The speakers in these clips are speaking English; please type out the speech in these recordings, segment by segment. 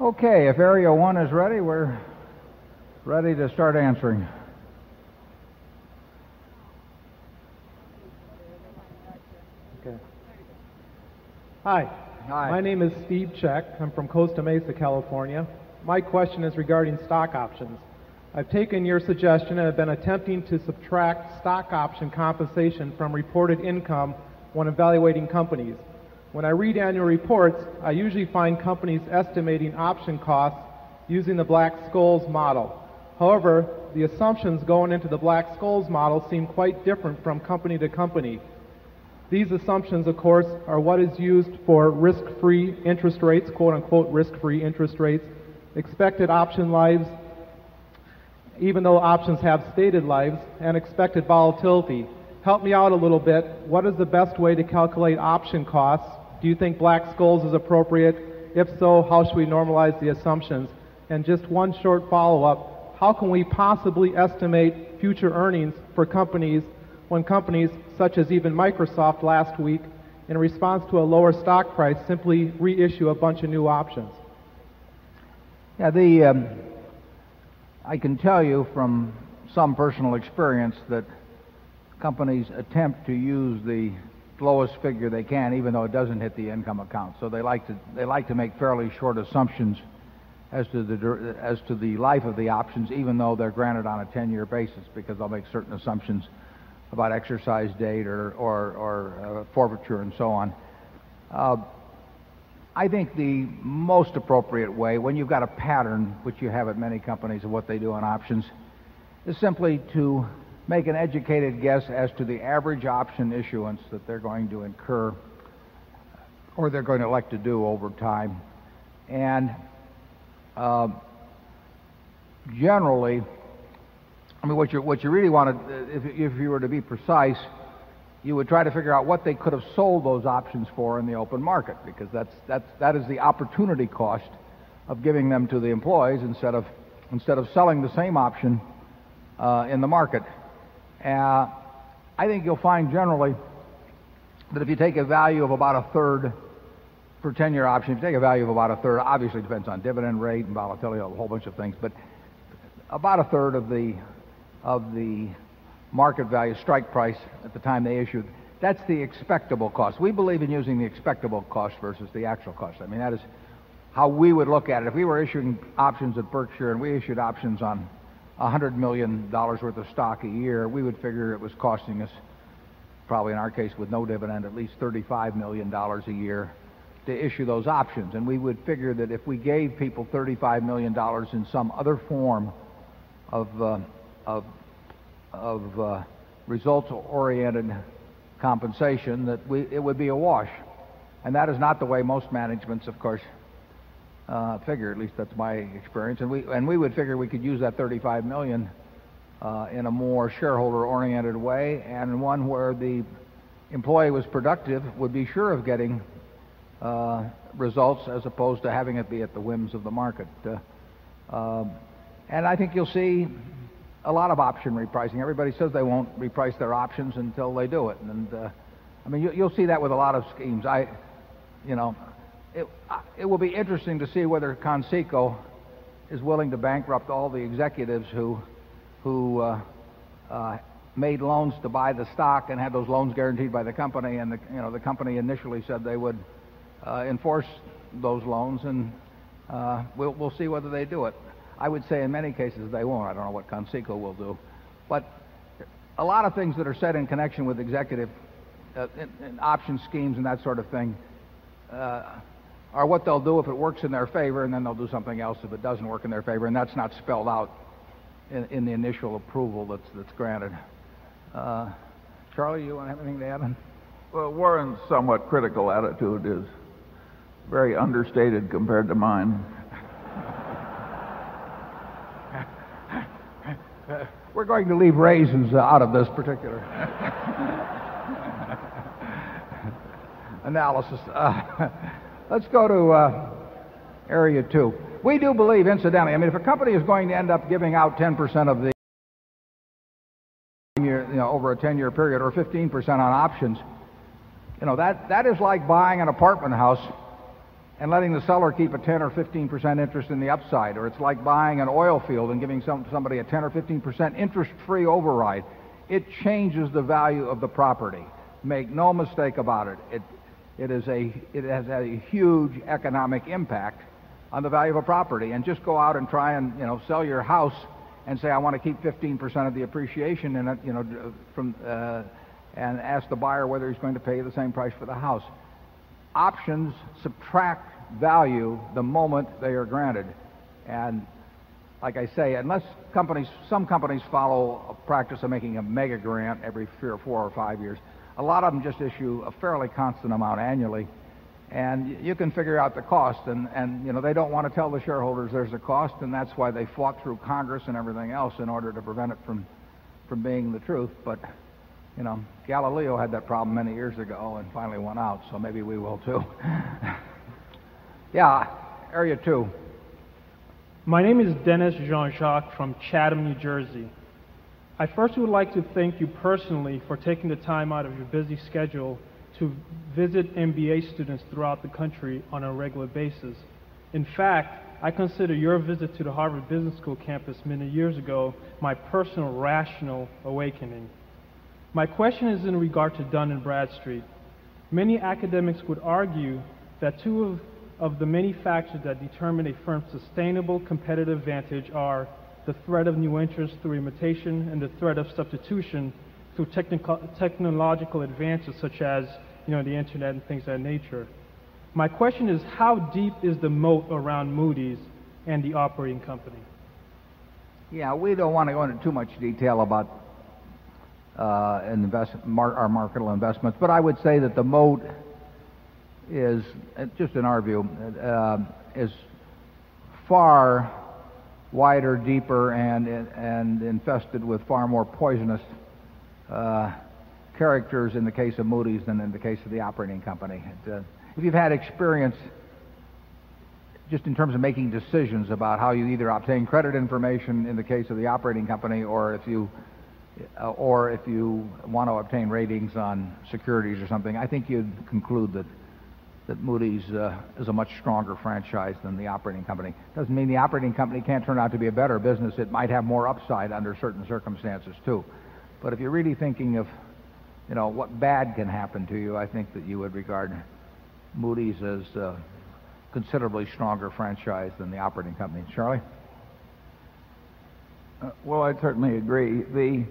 Okay. If area 1 is ready, we're ready to start answering. Okay. Hi. Hi. My name is Steve Check. I'm from Costa Mesa, California. My question is regarding stock options. I've taken your suggestion and have been attempting to subtract stock option compensation from reported income when evaluating companies. When I read annual reports, I usually find companies estimating option costs using the Black Scholes model. However, the assumptions going into the Black Scholes model seem quite different from company to company. These assumptions, of course, are what is used for risk-free interest rates, quote unquote risk-free interest rates, expected option lives, even though options have stated lives, and expected volatility. Help me out a little bit. What is the best way to calculate option costs? Do you think Black Scholes is appropriate? If so, how should we normalize the assumptions? And just one short follow-up. How can we possibly estimate future earnings for companies when companies such as even Microsoft last week, in response to a lower stock price, simply reissue a bunch of new options? Yeah, the, um, I can tell you from some personal experience that companies attempt to use the lowest figure they can, even though it doesn't hit the income account. So they like to, they like to make fairly short assumptions as to the, as to the life of the options, even though they're granted on a 10 year basis, because they'll make certain assumptions about exercise date or, or, or uh, forfeiture and so on. Uh, I think the most appropriate way, when you've got a pattern, which you have at many companies of what they do on options, is simply to make an educated guess as to the average option issuance that they're going to incur or they're going to elect to do over time. And uh, generally, I mean, what you, what you really wanted, if, if you were to be precise, you would try to figure out what they could have sold those options for in the open market because that's, that's, that is the opportunity cost of giving them to the employees instead of, instead of selling the same option uh, in the market. Uh, I think you'll find generally that if you take a value of about a third for 10 year option, if you take a value of about a third, obviously it depends on dividend rate and volatility, a whole bunch of things, but about a third of the of the market value strike price at the time they issued. That's the expectable cost. We believe in using the expectable cost versus the actual cost. I mean, that is how we would look at it. If we were issuing options at Berkshire and we issued options on $100 million worth of stock a year, we would figure it was costing us, probably in our case with no dividend, at least $35 million a year to issue those options. And we would figure that if we gave people $35 million in some other form of, uh, of, of uh, results oriented compensation that we, it would be a wash. And that is not the way most managements, of course, figure. At least that's my experience. And we, and we would figure we could use that 35 million uh, in a more shareholder oriented way and one where the employee was productive would be sure of getting uh, results as opposed to having it be at the whims of the market. Uh, um, and I think you'll see a lot of option repricing. Everybody says they won't reprice their options until they do it. And, uh, I mean, you, you'll see that with a lot of schemes. I, you know, it, it will be interesting to see whether Conseco is willing to bankrupt all the executives who, who uh, uh, made loans to buy the stock and had those loans guaranteed by the company. And the, you know, the company initially said they would uh, enforce those loans, and uh, we'll, we'll see whether they do it. I would say in many cases they won't. I don't know what Conseco will do. But a lot of things that are said in connection with executive uh, in, in option schemes and that sort of thing uh, are what they'll do if it works in their favor, and then they'll do something else if it doesn't work in their favor, and that's not spelled out in, in the initial approval that's, that's granted. Uh, Charlie, you want to have anything to add? Well, Warren's somewhat critical attitude is very understated compared to mine. We're going to leave raisins uh, out of this particular analysis. Uh, let's go to uh, area two. We do believe, incidentally, I mean, if a company is going to end up giving out 10% of the you know, over a 10 year period or 15% on options, you know, that, that is like buying an apartment house and letting the seller keep a 10 or 15% interest in the upside, or it's like buying an oil field and giving some, somebody a 10 or 15% interest-free override. It changes the value of the property. Make no mistake about it. It, it, is a, it has a huge economic impact on the value of a property. And just go out and try and you know, sell your house and say, I want to keep 15% of the appreciation in it, you know, from, uh, and ask the buyer whether he's going to pay the same price for the house options subtract value the moment they are granted. And like I say, unless companies, some companies follow a practice of making a mega grant every three or four or five years. A lot of them just issue a fairly constant amount annually. And you can figure out the cost. And, and you know, they don't want to tell the shareholders there's a cost, and that's why they fought through Congress and everything else in order to prevent it from, from being the truth. But you know, Galileo had that problem many years ago and finally won out, so maybe we will too. yeah, area two. My name is Dennis Jean Jacques from Chatham, New Jersey. I first would like to thank you personally for taking the time out of your busy schedule to visit MBA students throughout the country on a regular basis. In fact, I consider your visit to the Harvard Business School campus many years ago my personal rational awakening. My question is in regard to Dun and Bradstreet. Many academics would argue that two of, of the many factors that determine a firm's sustainable competitive advantage are the threat of new entrants through imitation and the threat of substitution through technological advances such as you know, the internet and things of that nature. My question is how deep is the moat around Moody's and the operating company? Yeah, we don't want to go into too much detail about uh, invest, mar- our marketable investments. But I would say that the moat is, just in our view, uh, is far wider, deeper, and, and infested with far more poisonous uh, characters in the case of Moody's than in the case of the operating company. It, uh, if you've had experience just in terms of making decisions about how you either obtain credit information in the case of the operating company or if you uh, or if you want to obtain ratings on securities or something, I think you'd conclude that that Moody's uh, is a much stronger franchise than the operating company. Doesn't mean the operating company can't turn out to be a better business. It might have more upside under certain circumstances too. But if you're really thinking of, you know, what bad can happen to you, I think that you would regard Moody's as a considerably stronger franchise than the operating company. Charlie? Uh, well, I certainly agree. The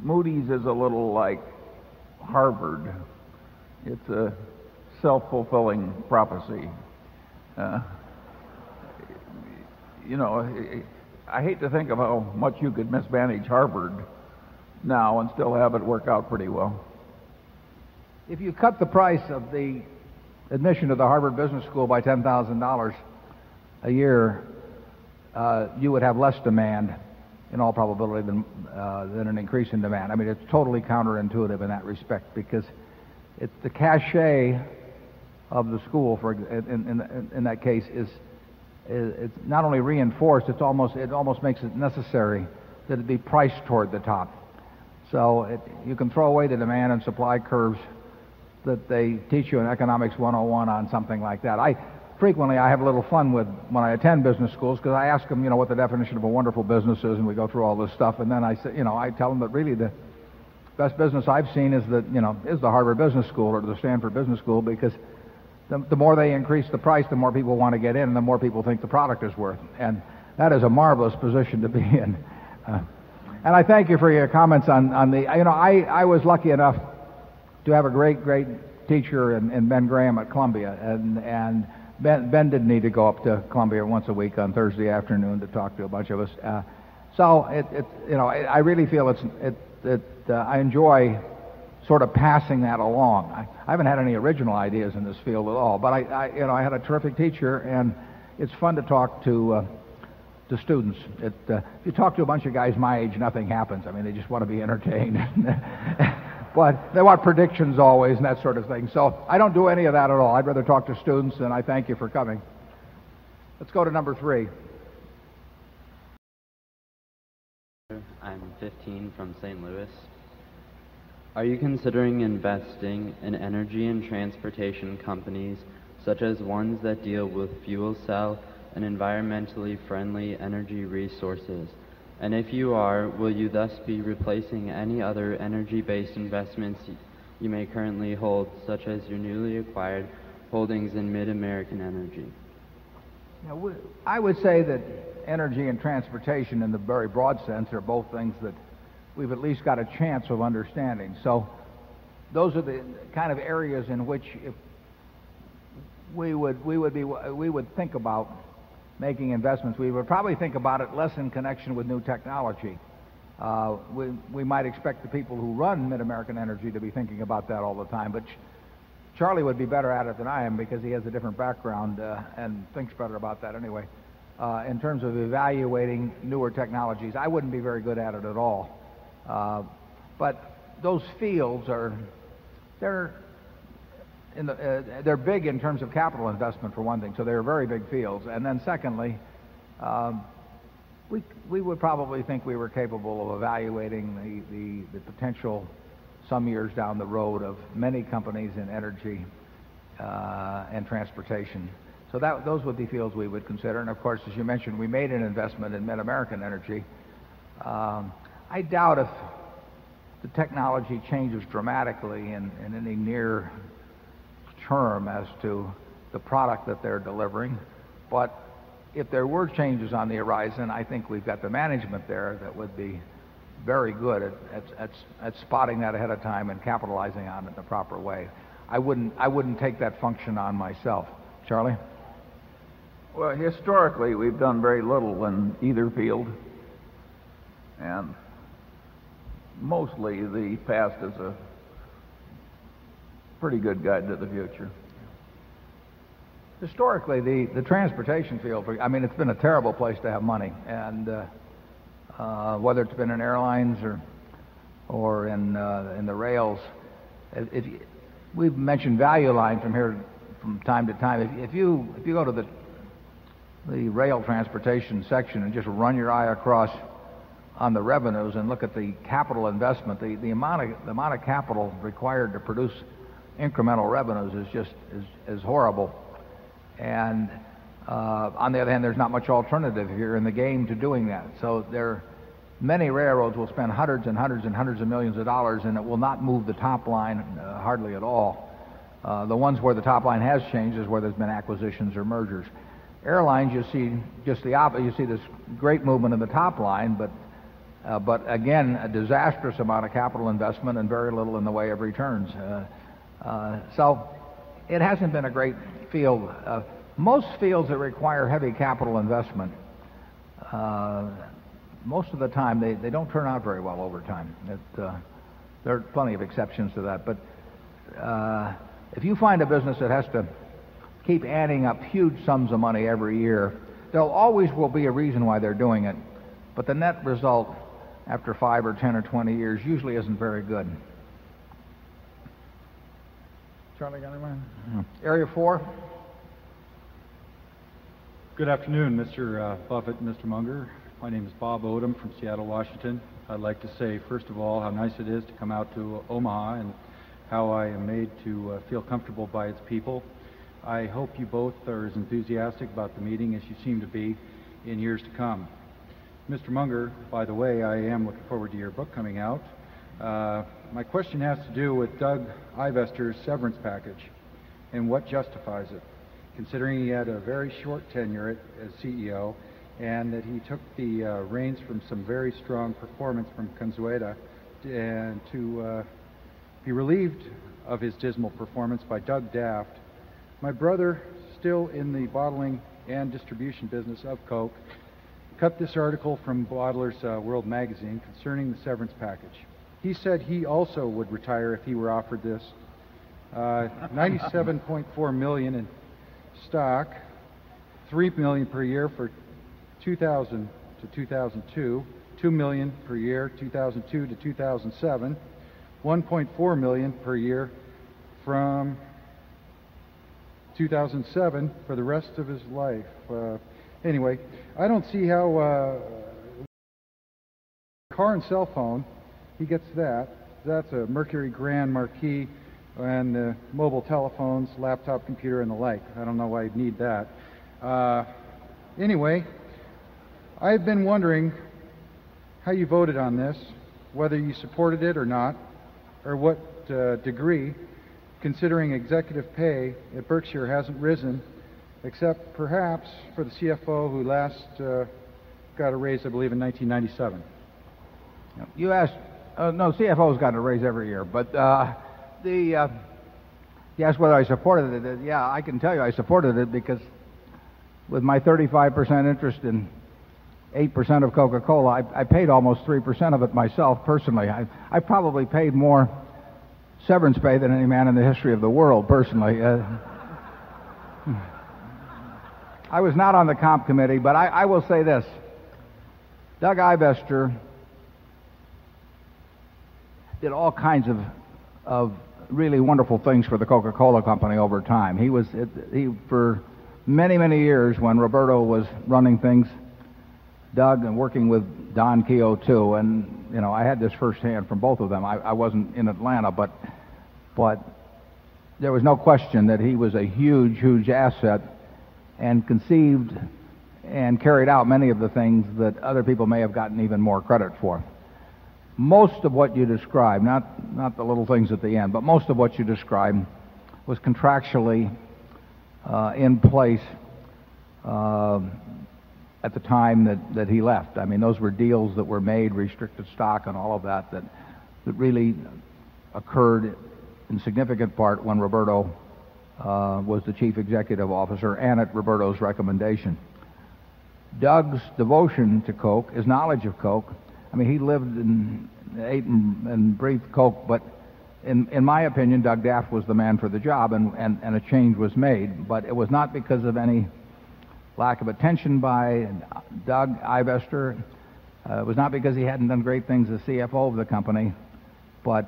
Moody's is a little like Harvard. It's a self-fulfilling prophecy. Uh, you know, I hate to think of how much you could mismanage Harvard now and still have it work out pretty well. If you cut the price of the admission to the Harvard Business School by $10,000 a year, uh, you would have less demand in all probability than, uh, than an increase in demand. I mean, it's totally counterintuitive in that respect because it's the cachet of the school, for in, in, in that case, is, is it's not only reinforced, it's almost, it almost makes it necessary that it be priced toward the top. So it, you can throw away the demand and supply curves that they teach you in Economics 101 on something like that. I, frequently I have a little fun with when I attend business schools because I ask them, you know, what the definition of a wonderful business is, and we go through all this stuff, and then I say, you know, I tell them that really the best business I've seen is that, you know, is the Harvard Business School or the Stanford Business School because the, the more they increase the price, the more people want to get in, and the more people think the product is worth. And that is a marvelous position to be in. Uh, and I thank you for your comments on, on the, you know, I, I was lucky enough to have a great, great teacher in, in Ben Graham at Columbia, and, and Ben, ben didn't need to go up to Columbia once a week on Thursday afternoon to talk to a bunch of us. Uh, so it, it, you know, I really feel it's, it, it, uh, I enjoy sort of passing that along. I, I haven't had any original ideas in this field at all, but I, I you know, I had a terrific teacher, and it's fun to talk to, uh, to students. It, uh, if you talk to a bunch of guys my age, nothing happens. I mean, they just want to be entertained. but they want predictions always and that sort of thing. So I don't do any of that at all. I'd rather talk to students, and I thank you for coming. Let's go to number three. 15 from St. Louis. Are you considering investing in energy and transportation companies such as ones that deal with fuel cell and environmentally friendly energy resources? And if you are, will you thus be replacing any other energy-based investments you may currently hold, such as your newly acquired holdings in MidAmerican Energy? Now, I would say that energy and transportation, in the very broad sense, are both things that we've at least got a chance of understanding. So those are the kind of areas in which we would, we would, be, we would think about making investments. We would probably think about it less in connection with new technology. Uh, we, we might expect the people who run MidAmerican Energy to be thinking about that all the time, but Charlie would be better at it than I am because he has a different background uh, and thinks better about that anyway. Uh, in terms of evaluating newer technologies, I wouldn't be very good at it at all. Uh, but those fields are, they're, the, uh, they're big in terms of capital investment for one thing, so they're very big fields. And then secondly, um, we, we would probably think we were capable of evaluating the, the, the potential some years down the road of many companies in energy uh, and transportation. So that, those would be fields we would consider. And of course, as you mentioned, we made an investment in MidAmerican Energy. Um, I doubt if the technology changes dramatically in any near term as to the product that they're delivering. But if there were changes on the horizon, I think we've got the management there that would be very good at, at, at, at spotting that ahead of time and capitalizing on it in the proper way. I wouldn't, I wouldn't take that function on myself. Charlie? Well, historically, we've done very little in either field. And mostly the past is a pretty good guide to the future. Historically, the, the transportation field, I mean, it's been a terrible place to have money. And uh, whether it's been in airlines or, or in, uh, in the rails, if, you, we've mentioned value line from here from time to time. If, if, you, if you go to the, the rail transportation section and just run your eye across on the revenues and look at the capital investment, the, the, amount, of, the amount of capital required to produce incremental revenues is just is, is horrible. And uh, on the other hand, there's not much alternative here in the game to doing that. So there, many railroads will spend hundreds and hundreds and hundreds of millions of dollars, and it will not move the top line uh, hardly at all. Uh, the ones where the top line has changed is where there's been acquisitions or mergers. Airlines, you see just the opposite. You see this great movement in the top line, but uh, but again, a disastrous amount of capital investment and very little in the way of returns. Uh, uh, so it hasn't been a great field. Most fields that require heavy capital investment, uh, most of the time they, they don't turn out very well over time. It, uh, there are plenty of exceptions to that, but uh, if you find a business that has to keep adding up huge sums of money every year, there always will be a reason why they're doing it, but the net result after five or ten or twenty years usually isn't very good. Charlie got anyone? Area four. Good afternoon, Mr. Uh, Buffett and Mr. Munger. My name is Bob Odom from Seattle, Washington. I'd like to say, first of all, how nice it is to come out to Omaha and how I am made to uh, feel comfortable by its people. I hope you both are as enthusiastic about the meeting as you seem to be in years to come. Mr. Munger, by the way, I am looking forward to your book coming out. Uh, my question has to do with Doug Ivester's severance package and what justifies it, considering he had a very short tenure as CEO and that he took the uh, reins from some very strong performance from Goizueta and to uh, be relieved of his dismal performance by Doug Daft. My brother, still in the bottling and distribution business of Coke, cut this article from Bottlers uh, World magazine concerning the severance package. He said he also would retire if he were offered this. Uh, 97.4 million in stock, 3 million per year for 2000 to 2002, 2 million per year 2002 to 2007, 1.4 million per year from 2007 for the rest of his life. Uh, anyway, I don't see how uh, car and cell phone he gets that. That's a Mercury Grand Marquis and uh, mobile telephones, laptop computer, and the like. I don't know why you'd need that. Uh, anyway, I've been wondering how you voted on this, whether you supported it or not, or what uh, degree, considering executive pay at Berkshire hasn't risen, except perhaps for the CFO who last uh, got a raise, I believe, in 1997. You asked, uh, no, CFO's gotten a raise every year, but uh, the, uh, you asked whether I supported it. Yeah, I can tell you I supported it because with my 35% interest in 8% of Coca Cola, I, I paid almost 3% of it myself personally. I, I probably paid more severance pay than any man in the history of the world personally. Uh, I was not on the comp committee, but I, I will say this. Doug Ivester did all kinds of, of really wonderful things for the Coca-Cola company over time. He was, he, for many, many years when Roberto was running things, Doug and working with Don Keough too, and you know I had this firsthand from both of them. I, I wasn't in Atlanta, but but there was no question that he was a huge, huge asset and conceived and carried out many of the things that other people may have gotten even more credit for. Most of what you described, not, not the little things at the end, but most of what you described was contractually uh, in place uh, at the time that, that he left. I mean, those were deals that were made, restricted stock and all of that, that, that really occurred in significant part when Roberto uh, was the chief executive officer and at Roberto's recommendation. Doug's devotion to Coke, his knowledge of Coke, I mean, he lived and ate and, and breathed Coke, but in, in my opinion, Doug Daft was the man for the job, and, and, and a change was made. But it was not because of any lack of attention by Doug Ivester. Uh, it was not because he hadn't done great things as CFO of the company, but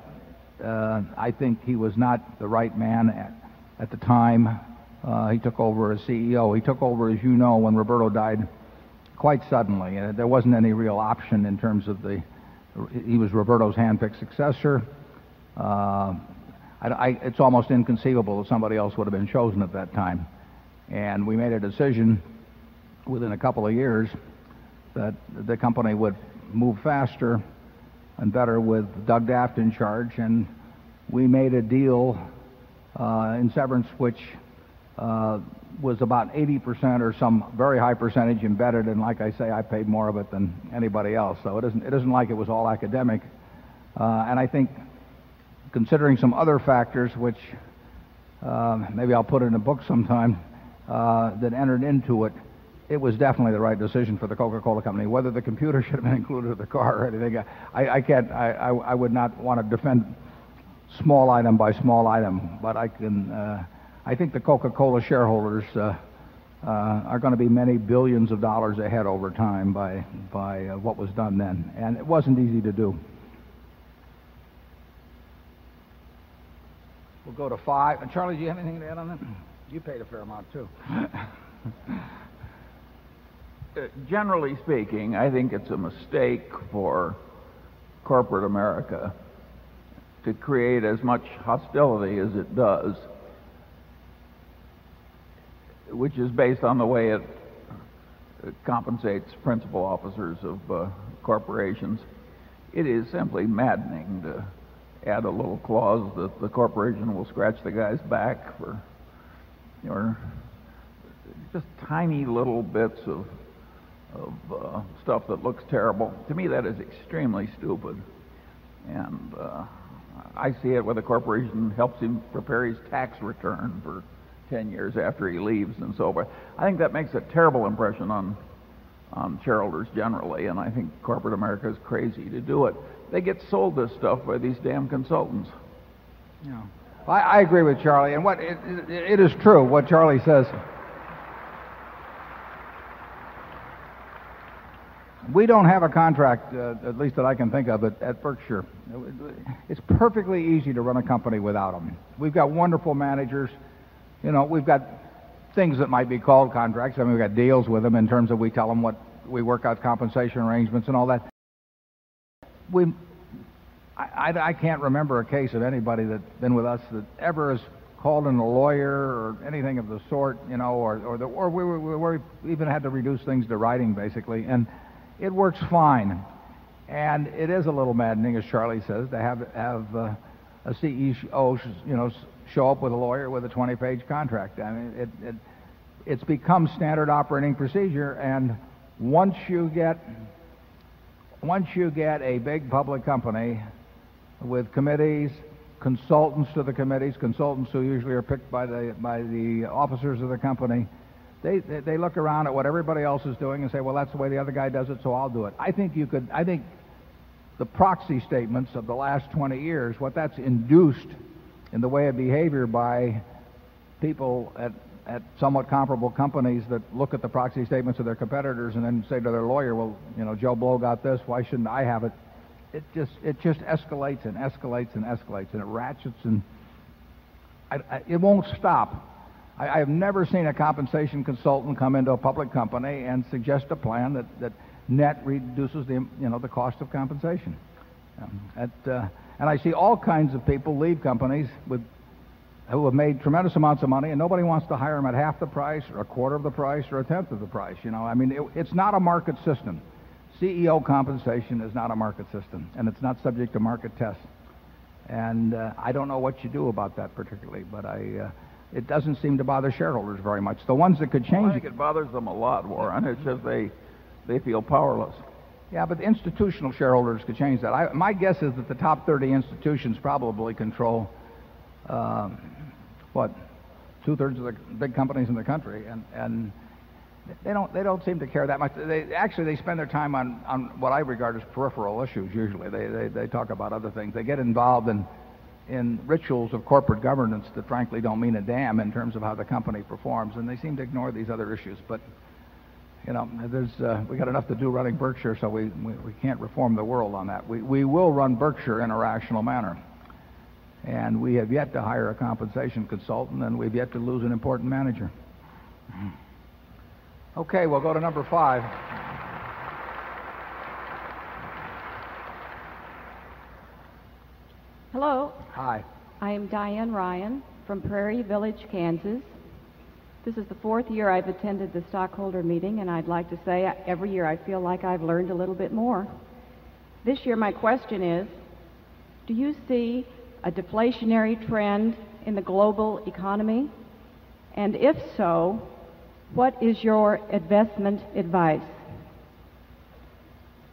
uh, I think he was not the right man at, at the time uh, he took over as CEO. He took over, as you know, when Roberto died quite suddenly. Uh, there wasn't any real option in terms of the. He was Roberto's handpicked successor. Uh, I, I, it's almost inconceivable that somebody else would have been chosen at that time. And we made a decision within a couple of years that the company would move faster and better with Doug Daft in charge. And we made a deal uh, in severance which was about 80% or some very high percentage embedded. And like I say, I paid more of it than anybody else. So it isn't, it isn't like it was all academic. Uh, and I think considering some other factors, which uh, maybe I'll put in a book sometime, uh, that entered into it, it was definitely the right decision for the Coca-Cola company. Whether the computer should have been included in the car or anything, I, I can't. I, I, I would not want to defend small item by small item, but I can. I think the Coca-Cola shareholders uh, uh, are going to be many billions of dollars ahead over time by by uh, what was done then, and it wasn't easy to do. We'll go to five. And Charlie, do you have anything to add on that? You paid a fair amount too. Generally speaking, I think it's a mistake for corporate America to create as much hostility as it does, which is based on the way it compensates principal officers of uh, corporations. It is simply maddening to add a little clause that the corporation will scratch the guy's back for or just tiny little bits of of uh, stuff that looks terrible. To me, that is extremely stupid. And uh, I see it where the corporation helps him prepare his tax return for 10 years after he leaves and so forth. I think that makes a terrible impression on on shareholders generally, and I think corporate America is crazy to do it. They get sold this stuff by these damn consultants. Yeah. I, I agree with Charlie, and what it, it, it is true what Charlie says. We don't have a contract, uh, at least that I can think of, at, at Berkshire. It's perfectly easy to run a company without them. We've got wonderful managers. You know, we've got things that might be called contracts. I mean, we've got deals with them in terms of we tell them what we work out compensation arrangements and all that. We I, I, I can't remember a case of anybody that's been with us that ever has called in a lawyer or anything of the sort, you know, or, or, the, or we, we, even had to reduce things to writing, basically. And it works fine. And it is a little maddening, as Charlie says, to have, have uh, a CEO, you know, show up with a lawyer with a 20-page contract. I mean, it, it, it's become standard operating procedure, and once you get once you get a big public company with committees, consultants to the committees, consultants who usually are picked by the by the officers of the company, they, they they look around at what everybody else is doing and say, well, that's the way the other guy does it, so I'll do it. I think you could. I think the proxy statements of the last 20 years, what that's induced in the way of behavior by people at at somewhat comparable companies that look at the proxy statements of their competitors and then say to their lawyer, well, you know, Joe Blow got this, why shouldn't I have it? It just it just escalates and escalates and escalates and it ratchets and I, I, it won't stop. I, have never seen a compensation consultant come into a public company and suggest a plan that, that net reduces the you know the cost of compensation. Um, at, uh, and I see all kinds of people leave companies with who have made tremendous amounts of money, and nobody wants to hire them at half the price, or a quarter of the price, or a tenth of the price. You know, I mean, it, it's not a market system. CEO compensation is not a market system, and it's not subject to market tests. And uh, I don't know what you do about that particularly, but I, uh, it doesn't seem to bother shareholders very much. The ones that could change well, I think it bothers them a lot, Warren. It's just they they feel powerless. Yeah, but the institutional shareholders could change that. I, my guess is that the top 30 institutions probably control um, what two thirds of the big companies in the country, and and they don't they don't seem to care that much. They actually they spend their time on on what I regard as peripheral issues. Usually, they they, they talk about other things. They get involved in in rituals of corporate governance that frankly don't mean a damn in terms of how the company performs, and they seem to ignore these other issues. But you know, there's uh, we got enough to do running Berkshire, so we, we we can't reform the world on that. We we will run Berkshire in a rational manner. And we have yet to hire a compensation consultant, and we've yet to lose an important manager. Okay, we'll go to number five. Hello. Hi. I am Diane Ryan from Prairie Village, Kansas. This is the fourth year I've attended the stockholder meeting, and I'd like to say every year I feel like I've learned a little bit more. This year, my question is Do you see a deflationary trend in the global economy? And if so, what is your investment advice?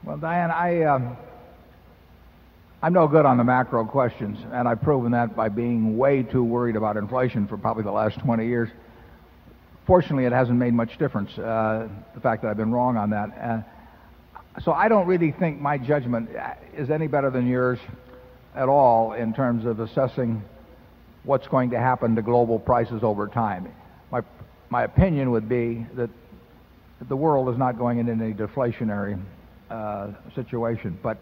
Well, Diane, I, um, I'm no good on the macro questions, and I've proven that by being way too worried about inflation for probably the last 20 years. Fortunately, it hasn't made much difference, uh, the fact that I've been wrong on that. Uh, so I don't really think my judgment is any better than yours at all in terms of assessing what's going to happen to global prices over time. My, my opinion would be that the world is not going into any deflationary uh, situation. But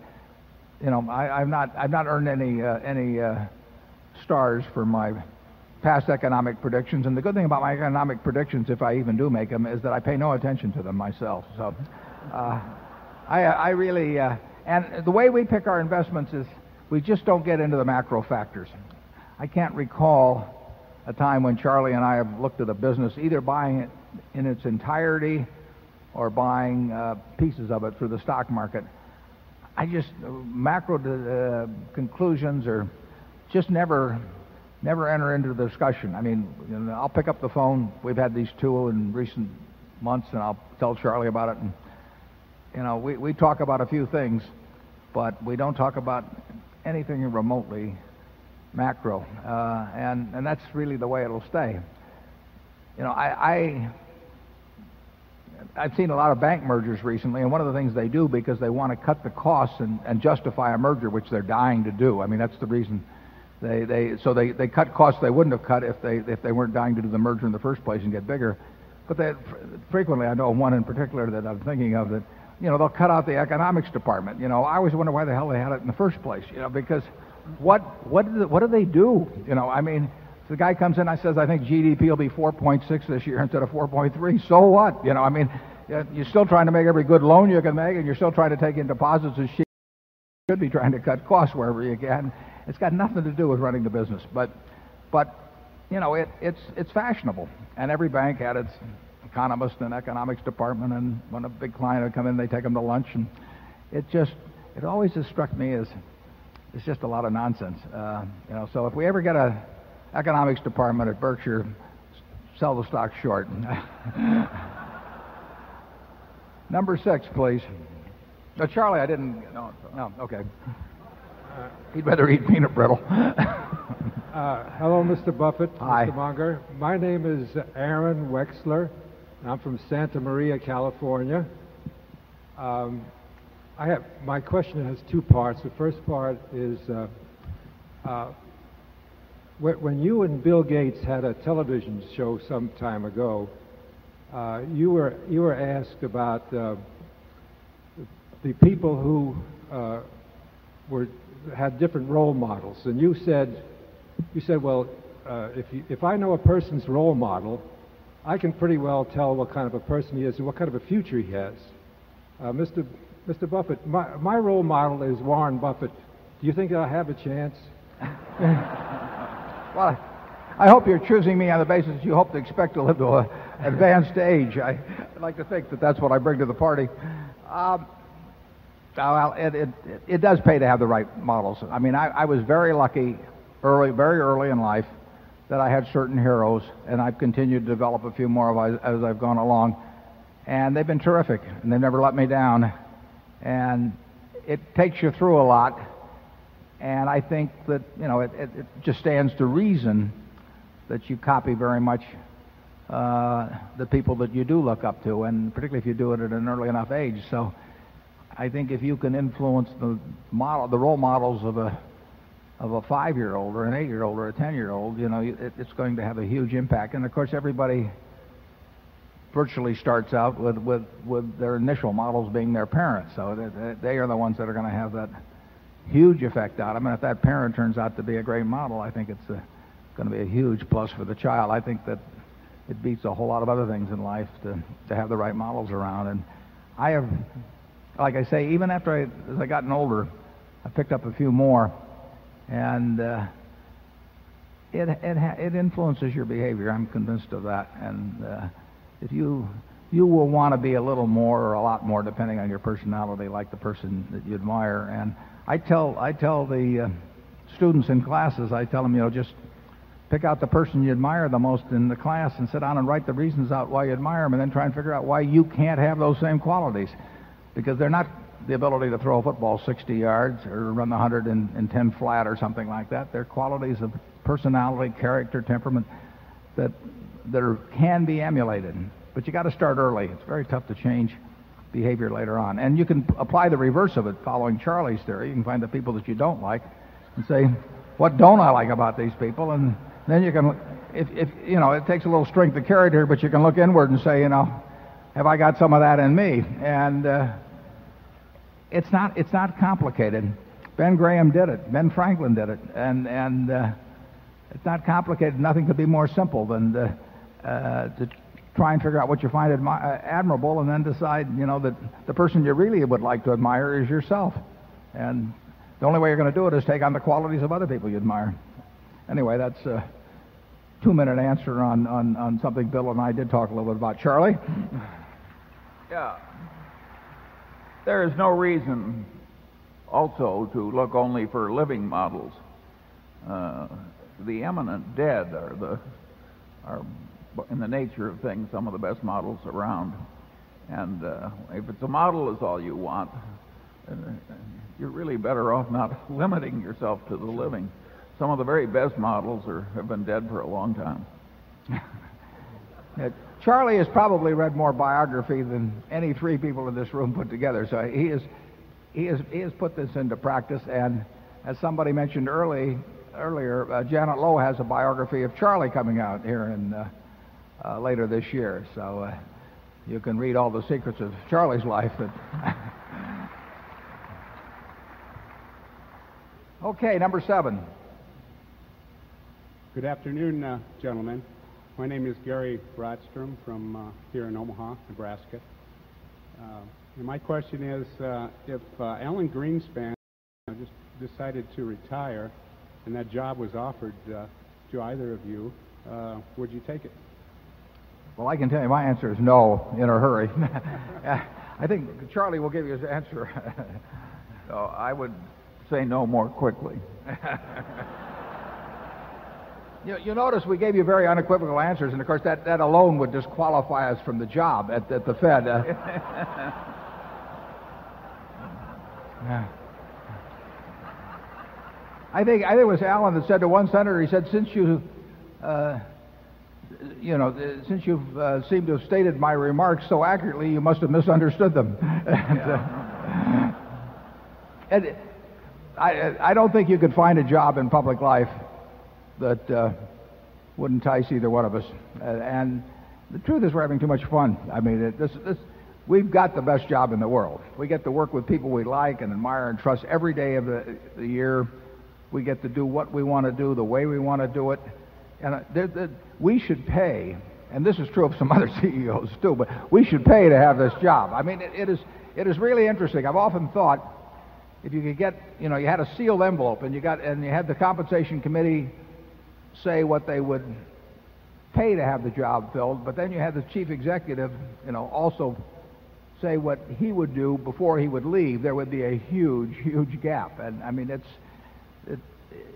you know, I, I've not I've not earned any uh, any uh, stars for my past economic predictions. And the good thing about my economic predictions, if I even do make them, is that I pay no attention to them myself. So uh, I, I really uh, and the way we pick our investments is we just don't get into the macro factors. I can't recall a time when Charlie and I have looked at a business, either buying it in its entirety or buying uh, pieces of it through the stock market. I just macro uh, conclusions are just never never enter into the discussion. I mean, you know, I'll pick up the phone. We've had these two in recent months, and I'll tell Charlie about it. And you know, we we talk about a few things, but we don't talk about anything remotely macro. Uh, and, and that's really the way it'll stay. You know, I, I, I've seen a lot of bank mergers recently, and one of the things they do because they want to cut the costs and, and justify a merger, which they're dying to do. I mean, that's the reason they, they so they, they cut costs they wouldn't have cut if they if they weren't dying to do the merger in the first place and get bigger. But they frequently, I know one in particular that I'm thinking of that you know, they'll cut out the economics department. You know, I always wonder why the hell they had it in the first place. You know, because what what do, what do they do? You know, I mean, the guy comes in, I says, I think GDP will be 4.6 this year instead of 4.3. So what? You know, I mean, you're still trying to make every good loan you can make, and you're still trying to take in deposits as cheap. should be trying to cut costs wherever you can. It's got nothing to do with running the business, but, but you know, it, it's, it's fashionable. And every bank had its economist and economics department, and when a big client would come in, they take them to lunch, and it just, it always has struck me as, it's just a lot of nonsense. Uh, you know, so if we ever get a economics department at Berkshire, sell the stock short. Number six, please. Charlie, I didn't. No, no okay. He'd better eat peanut brittle. Uh, hello, Mr. Buffett, Hi. Mr. Munger. My name is Aaron Wexler. I'm from Santa Maria, California. Um, I have my question has two parts. The first part is uh, uh, when you and Bill Gates had a television show some time ago, uh, you were you were asked about uh, the people who uh, were had different role models, and you said you said, well, uh, if you, if I know a person's role model, I can pretty well tell what kind of a person he is and what kind of a future he has. Uh, Mr. Mr. Buffett, my, my role model is Warren Buffett. Do you think I have a chance? well, I hope you're choosing me on the basis you hope to expect to live to an advanced age. I, would like to think that that's what I bring to the party. Um, well, it, it, it does pay to have the right models. I mean, I, I was very lucky early, very early in life that I had certain heroes, and I've continued to develop a few more as, as I've gone along. And they've been terrific, and they've never let me down. And it takes you through a lot. And I think that, you know, it, it, it just stands to reason that you copy very much uh, the people that you do look up to, and particularly if you do it at an early enough age. So I think if you can influence the model, the role models of a of a five-year-old or an eight-year-old or a ten-year-old, you know, it, it's going to have a huge impact. And of course, everybody virtually starts out with with with their initial models being their parents, so they, they are the ones that are going to have that huge effect on them. And if that parent turns out to be a great model, I think it's uh, a, going to be a huge plus for the child. I think that it beats a whole lot of other things in life to to have the right models around. And I have, like I say, even after I as I gotten older, I picked up a few more and uh, it it it influences your behavior. I'm convinced of that. And uh, if you you will want to be a little more or a lot more, depending on your personality, like the person that you admire. And I tell I tell the uh, students in classes, I tell them, you know, just pick out the person you admire the most in the class and sit down and write the reasons out why you admire them, and then try and figure out why you can't have those same qualities, because they're not the ability to throw a football 60 yards or run the 110 flat or something like that. They're qualities of personality, character, temperament that that are, can be emulated. But you got to start early. It's very tough to change behavior later on. And you can apply the reverse of it following Charlie's theory. You can find the people that you don't like and say, what don't I like about these people? And then you can, if, if you know, it takes a little strength of character, but you can look inward and say, you know, have I got some of that in me? And uh, it's not it's not complicated. Ben Graham did it. Ben Franklin did it, and and uh, it's not complicated. Nothing could be more simple than to, uh, to try and figure out what you find admi- uh, admirable, and then decide you know that the person you really would like to admire is yourself, and the only way you're going to do it is take on the qualities of other people you admire. Anyway, that's a two-minute answer on, on, on something Bill and I did talk a little bit about. Charlie? Yeah. There is no reason also to look only for living models. Uh, the eminent dead are the are in the nature of things some of the best models around. And uh, if it's a model is all you want, uh, you're really better off not limiting yourself to the living. Some of the very best models are, have been dead for a long time. Charlie has probably read more biography than any three people in this room put together. So he is, he has, he has put this into practice. And as somebody mentioned early, earlier, uh, Janet Lowe has a biography of Charlie coming out here in, uh, uh, later this year. So uh, you can read all the secrets of Charlie's life. Okay, number seven. Good afternoon, uh, gentlemen. My name is Gary Rodstrom from uh, here in Omaha, Nebraska. Uh, and my question is uh, if uh, Alan Greenspan just decided to retire and that job was offered uh, to either of you, uh, would you take it? Well, I can tell you my answer is no in a hurry. I think Charlie will give you his answer. so I would say no more quickly. you, you notice we gave you very unequivocal answers, and of course that, that alone would disqualify us from the job at, at the Fed. Uh, I think I think it was Alan that said to one senator, he said, "Since you, uh, you know, since you've uh, seemed to have stated my remarks so accurately, you must have misunderstood them." and, uh, and I, I don't think you could find a job in public life that uh, would entice either one of us. Uh, and the truth is, we're having too much fun. I mean, it, this, this, we've got the best job in the world. We get to work with people we like and admire and trust every day of the, the year. We get to do what we want to do, the way we want to do it. And uh, there, there, we should pay, and this is true of some other CEOs too, but we should pay to have this job. I mean, it, it, is, it is really interesting. I've often thought if you could get, you know, you had a sealed envelope and you got, and you had the compensation committee say what they would pay to have the job filled, but then you had the chief executive, you know, also say what he would do before he would leave, there would be a huge, huge gap. And I mean, it's, it,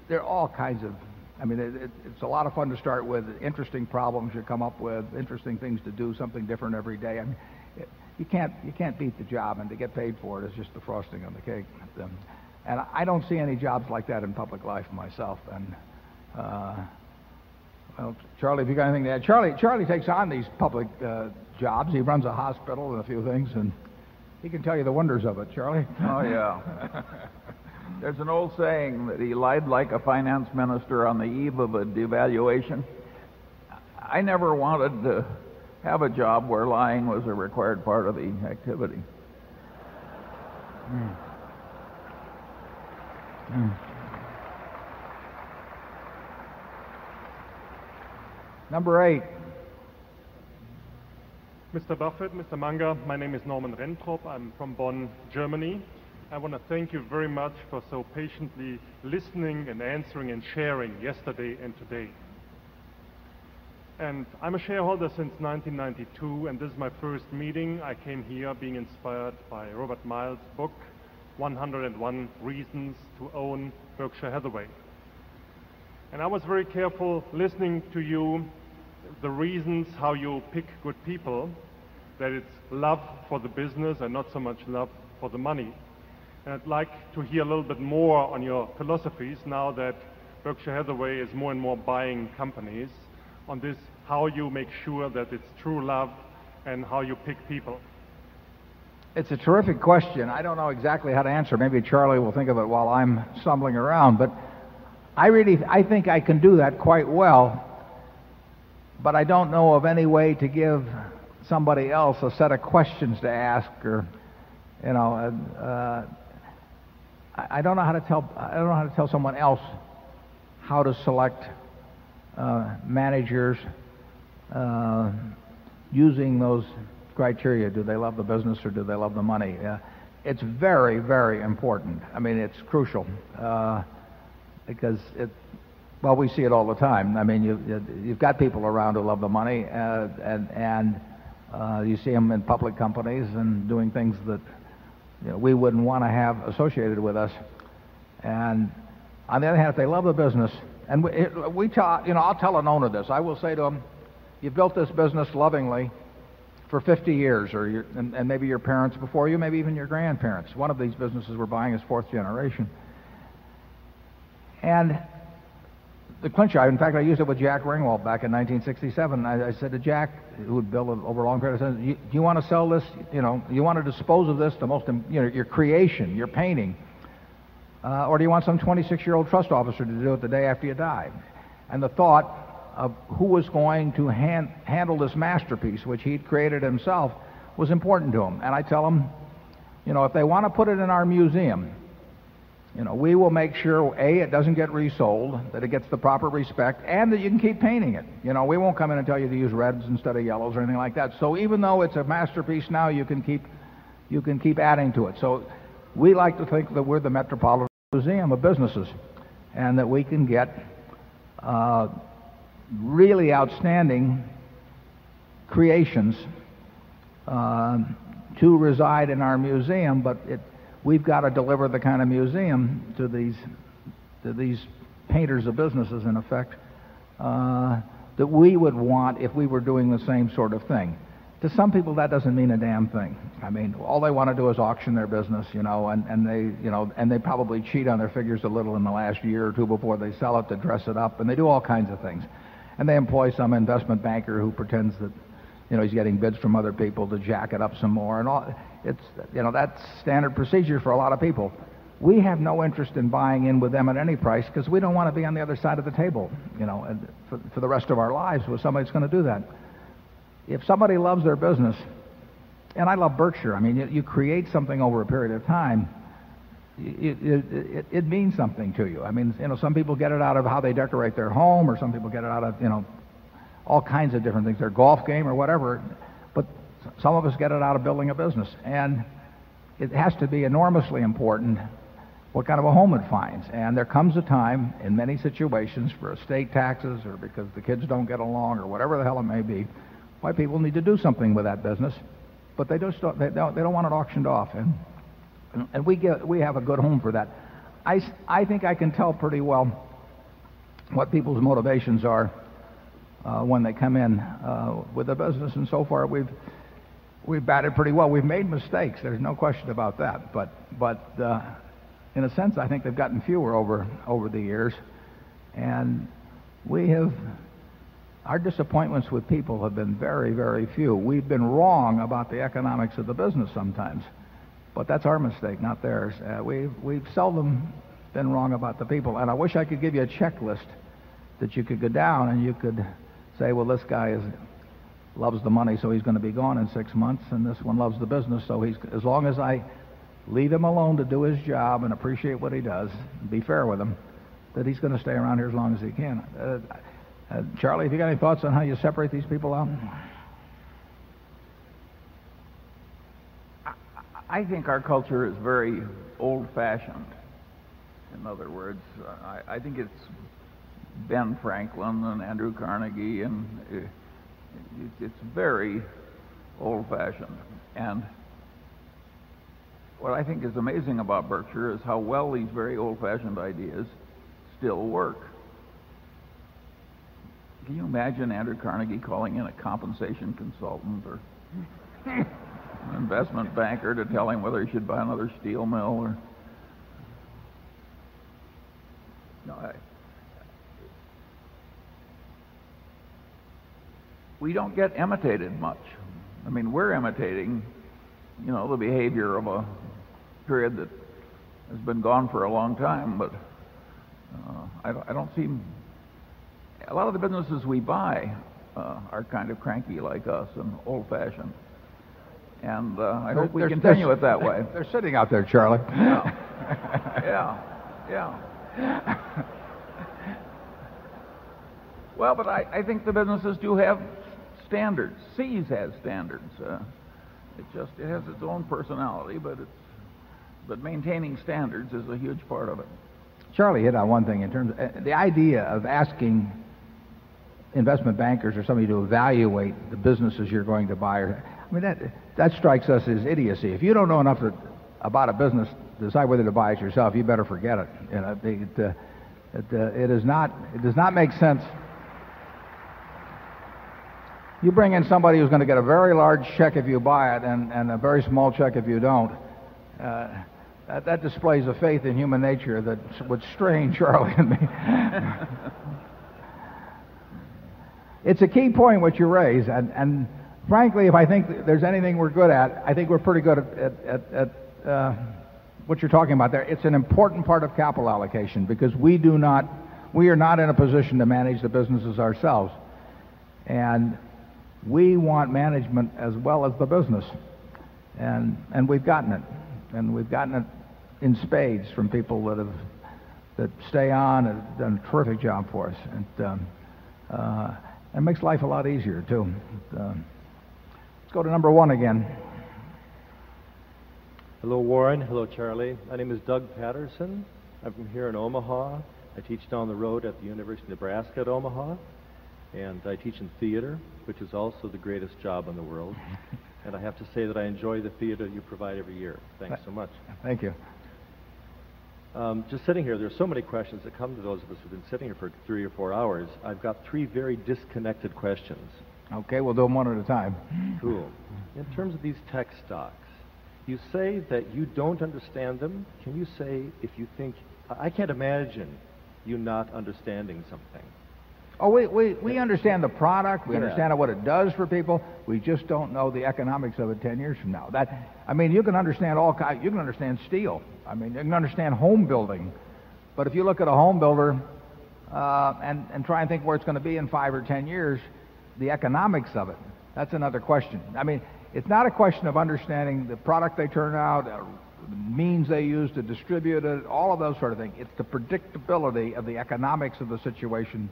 there are all kinds of, I mean, it, it, it's a lot of fun to start with, interesting problems you come up with, interesting things to do, something different every day. I mean, you can't, you can't beat the job, and to get paid for it is just the frosting on the cake. And I don't see any jobs like that in public life myself. And, well, Charlie, if you got anything to add, Charlie, Charlie takes on these public uh, jobs. He runs a hospital and a few things, and he can tell you the wonders of it. Charlie. Oh yeah. There's an old saying that he lied like a finance minister on the eve of a devaluation. I never wanted to have a job where lying was a required part of the activity. Mm. Mm. Number eight. Mr. Buffett, Mr. Munger, my name is Norman Rentrop. I'm from Bonn, Germany. I want to thank you very much for so patiently listening and answering and sharing yesterday and today. And I'm a shareholder since 1992, and this is my first meeting. I came here being inspired by Robert Miles' book, 101 Reasons to Own Berkshire Hathaway. And I was very careful listening to you, the reasons how you pick good people, that it's love for the business and not so much love for the money. And I'd like to hear a little bit more on your philosophies now that Berkshire Hathaway is more and more buying companies on this, how you make sure that it's true love and how you pick people. It's a terrific question. I don't know exactly how to answer. Maybe Charlie will think of it while I'm stumbling around, but I really I think I can do that quite well. But I don't know of any way to give somebody else a set of questions to ask or you know uh, I, I don't know how to tell I don't know how to tell someone else how to select uh, managers uh, using those criteria. Do they love the business or do they love the money? Uh, it's very, very important. I mean, it's crucial uh, because it. Well, we see it all the time. I mean, you, you, you've got people around who love the money, uh, and and uh, you see them in public companies and doing things that you know, we wouldn't want to have associated with us. And on the other hand, if they love the business, and we, we tell, you know, I'll tell an owner this. I will say to him, you built this business lovingly for 50 years, or your, and, and maybe your parents before you, maybe even your grandparents. One of these businesses we're buying is fourth generation. And the clincher, in fact, I used it with Jack Ringwalt back in 1967. I, I said to Jack, who had built it over a long period of time, you, you want to sell this, you know, you want to dispose of this, the most, you know, your creation, your painting, uh, or do you want some 26-year-old trust officer to do it the day after you die? And the thought of who was going to hand, handle this masterpiece, which he'd created himself, was important to him. And I tell him, you know, if they want to put it in our museum, you know, we will make sure, A, it doesn't get resold, that it gets the proper respect, and that you can keep painting it. You know, we won't come in and tell you to use reds instead of yellows or anything like that. So even though it's a masterpiece now, you can keep, you can keep adding to it. So we like to think that we're the Metropolitan museum of businesses and that we can get uh, really outstanding creations uh, to reside in our museum, but it, we've got to deliver the kind of museum to these, to these painters of businesses, in effect, uh, that we would want if we were doing the same sort of thing. To some people, that doesn't mean a damn thing. I mean, all they want to do is auction their business, you know, and, and they, you know, and they probably cheat on their figures a little in the last year or two before they sell it to dress it up, and they do all kinds of things. And they employ some investment banker who pretends that, you know, he's getting bids from other people to jack it up some more, and all. It's, you know, that's standard procedure for a lot of people. We have no interest in buying in with them at any price because we don't want to be on the other side of the table, you know, for, for the rest of our lives with somebody that's going to do that if somebody loves their business, and I love Berkshire, I mean, you, you create something over a period of time, it, it, it, it, means something to you. I mean, you know, some people get it out of how they decorate their home, or some people get it out of, you know, all kinds of different things, their golf game or whatever. But some of us get it out of building a business. And it has to be enormously important what kind of a home it finds. And there comes a time in many situations for estate taxes or because the kids don't get along or whatever the hell it may be why people need to do something with that business, but they just don't, they don't, they don't want it auctioned off. And, and we, get, we have a good home for that. I, I think I can tell pretty well what people's motivations are when they come in uh, with a business, and so far we've we've batted pretty well. We've made mistakes. There's no question about that. But but uh, in a sense, I think they've gotten fewer over over the years, and we have our disappointments with people have been very, very few. We've been wrong about the economics of the business sometimes, but that's our mistake, not theirs. Uh, we've, we've seldom been wrong about the people. And I wish I could give you a checklist that you could go down and you could say, well, this guy is, loves the money, so he's going to be gone in six months, and this one loves the business, so he's, as long as I leave him alone to do his job and appreciate what he does, be fair with him, that he's going to stay around here as long as he can. Uh, uh, Charlie, have you got any thoughts on how you separate these people out? I think our culture is very old fashioned. In other words, I, I think it's Ben Franklin and Andrew Carnegie, and it, it's very old fashioned. And what I think is amazing about Berkshire is how well these very old fashioned ideas still work. Can you imagine Andrew Carnegie calling in a compensation consultant or an investment banker to tell him whether he should buy another steel mill or no I, we don't get imitated much i mean we're imitating you know the behavior of a period that has been gone for a long time but uh, I, I don't see a lot of the businesses we buy uh, are kind of cranky like us and old-fashioned. And uh, I hope we continue it that way. They're sitting out there, Charlie. Yeah. yeah. Yeah. well, but I, I think the businesses do have standards. See's has standards. Uh, it just it has its own personality, but it's but maintaining standards is a huge part of it. Charlie hit on one thing in terms of uh, the idea of asking investment bankers or somebody to evaluate the businesses you're going to buy. I mean, that, that strikes us as idiocy. If you don't know enough to, about a business to decide whether to buy it yourself, you better forget it. You know, it, uh, it, uh, it, is not, it does not make sense. You bring in somebody who's going to get a very large check if you buy it and, and a very small check if you don't. Uh, that, that displays a faith in human nature that would strain Charlie and me. it's a key point what you raise, and, and frankly, if I think there's anything we're good at, I think we're pretty good at, at, at, at uh, what you're talking about there. It's an important part of capital allocation because we do not, we are not in a position to manage the businesses ourselves, and we want management as well as the business, and and we've gotten it, and we've gotten it in spades from people that have that stay on and have done a terrific job for us, and. Um, uh, it makes life a lot easier, too. Uh, let's go to number one again. Hello, Warren. Hello, Charlie. My name is Doug Paterson. I'm from here in Omaha. I teach down the road at the University of Nebraska at Omaha, and I teach in theater, which is also the greatest job in the world. and I have to say that I enjoy the theater you provide every year. Thanks so much. Thank you. Um, just sitting here, there's so many questions that come to those of us who've been sitting here for three or four hours. I've got three very disconnected questions. Okay, we'll do them one at a time. Cool. In terms of these tech stocks, you say that you don't understand them. Can you say if you think I can't imagine you not understanding something? Oh, we, we, we understand the product. We Yeah. understand what it does for people. We just don't know the economics of it 10 years from now. That, I mean, you can understand all kinds, you can understand steel. I mean, you can understand home building. But if you look at a home builder uh, and, and try and think where it's going to be in five or 10 years, the economics of it, that's another question. I mean, it's not a question of understanding the product they turn out, uh, the means they use to distribute it, all of those sort of things. It's the predictability of the economics of the situation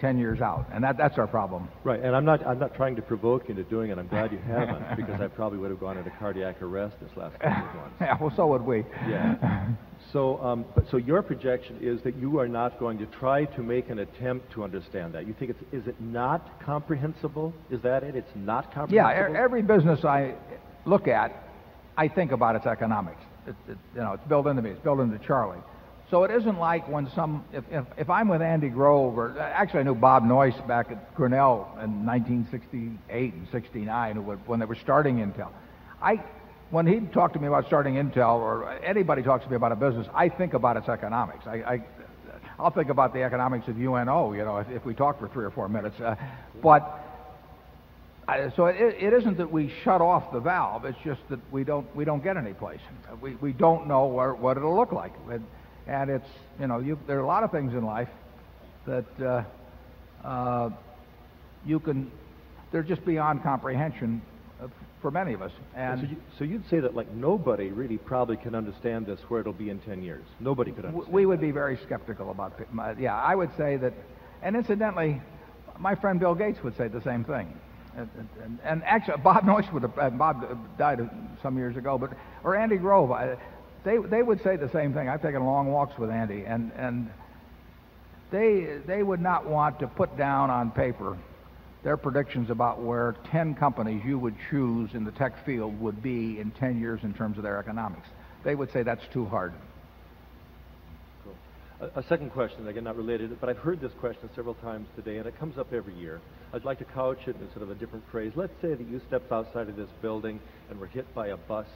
10 years out. And that, that's our problem. Right, and I'm not I'm not trying to provoke you into doing it. I'm glad you haven't because I probably would have gone into cardiac arrest this last couple of months. Yeah, well, so would we. Yeah. So, um, but so your projection is that you are not going to try to make an attempt to understand that. You think it's is it not comprehensible? Is that it? It's not Yeah, comprehensible. e- every business I look at, I think about its economics. It, it, you know, it's built into me. It's built into Charlie. So it isn't like when some, if, if, if I'm with Andy Grove, or actually I knew Bob Noyce back at Grinnell in 1968 and 69, when they were starting Intel. I, when he talked to me about starting Intel, or anybody talks to me about a business, I think about its economics. I, I, I'll think about the economics of UNO, you know, if, if we talk for three or four minutes. Uh, but I, so it, it isn't that we shut off the valve. It's just that we don't we don't get any place. We we don't know where, what it'll look like. And, and it's you know you there are a lot of things in life that uh, uh, you can they're just beyond comprehension uh, for many of us. And so, you, so you'd say that like nobody really probably can understand this where it'll be in 10 years. Nobody could understand. we would be very skeptical about. my- Yeah, I would say that. And incidentally, my friend Bill Gates would say the same thing. And, and, and actually, Bob Noyce would have. Bob died some years ago, but or Andy Grove. I, they they would say the same thing. I've taken long walks with Andy, and and they they would not want to put down on paper their predictions about where 10 companies you would choose in the tech field would be in 10 years in terms of their economics. They would say that's too hard. A, a second question, again not related, but I've heard this question several times today, and it comes up every year. I'd like to couch it in sort of a different phrase. Let's say that you stepped outside of this building and were hit by a bus.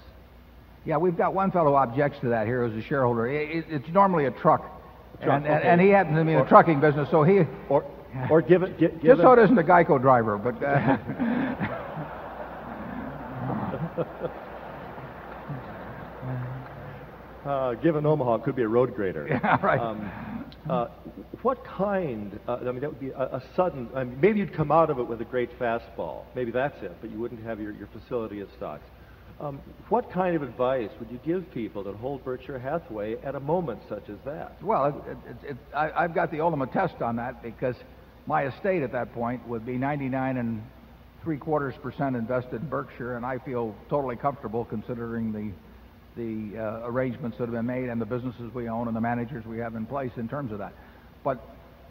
Yeah, we've got one fellow who objects to that here as a shareholder. It- it's normally a truck. truck, and, and, okay. and he happens to be in the trucking business, so he. Or, or given, gi- Just so it isn't a Geico driver, but. Uh, Uh, given Omaha, it could be a road grader. Yeah, right. Um, uh, what kind? Uh, I mean, that would be a, a sudden. I mean, maybe you'd come out of it with a great fastball. Maybe that's it, but you wouldn't have your, your facility at stocks. Um, what kind of advice would you give people that hold Berkshire Hathaway at a moment such as that? well, it, it, it, I, I've got the ultimate test on that because my estate at that point would be 99 and three quarters percent invested in Berkshire, and I feel totally comfortable considering the the uh, arrangements that have been made and the businesses we own and the managers we have in place in terms of that. But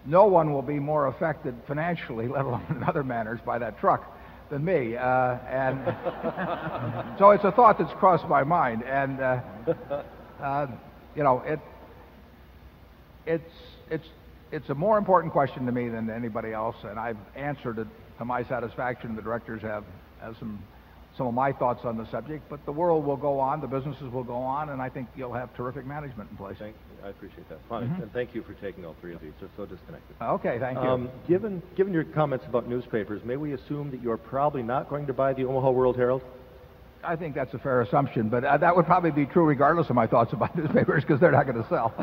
no one will be more affected financially, let alone in other manners, by that truck than me. Uh, and so it's a thought that's crossed my mind, and uh, uh, you know it. It's it's it's a more important question to me than anybody else, and I've answered it to my satisfaction. The directors have have some some of my thoughts on the subject, but the world will go on, the businesses will go on, and I think you'll have terrific management in place. I appreciate that. Fine. Mhm. And thank you for taking all three of these. They're so disconnected. Okay, thank you. Um, given, given your comments about newspapers, may we assume that you're probably not going to buy the Omaha World Herald? I think that's a fair assumption, but uh, that would probably be true regardless of my thoughts about newspapers because they're not going to sell.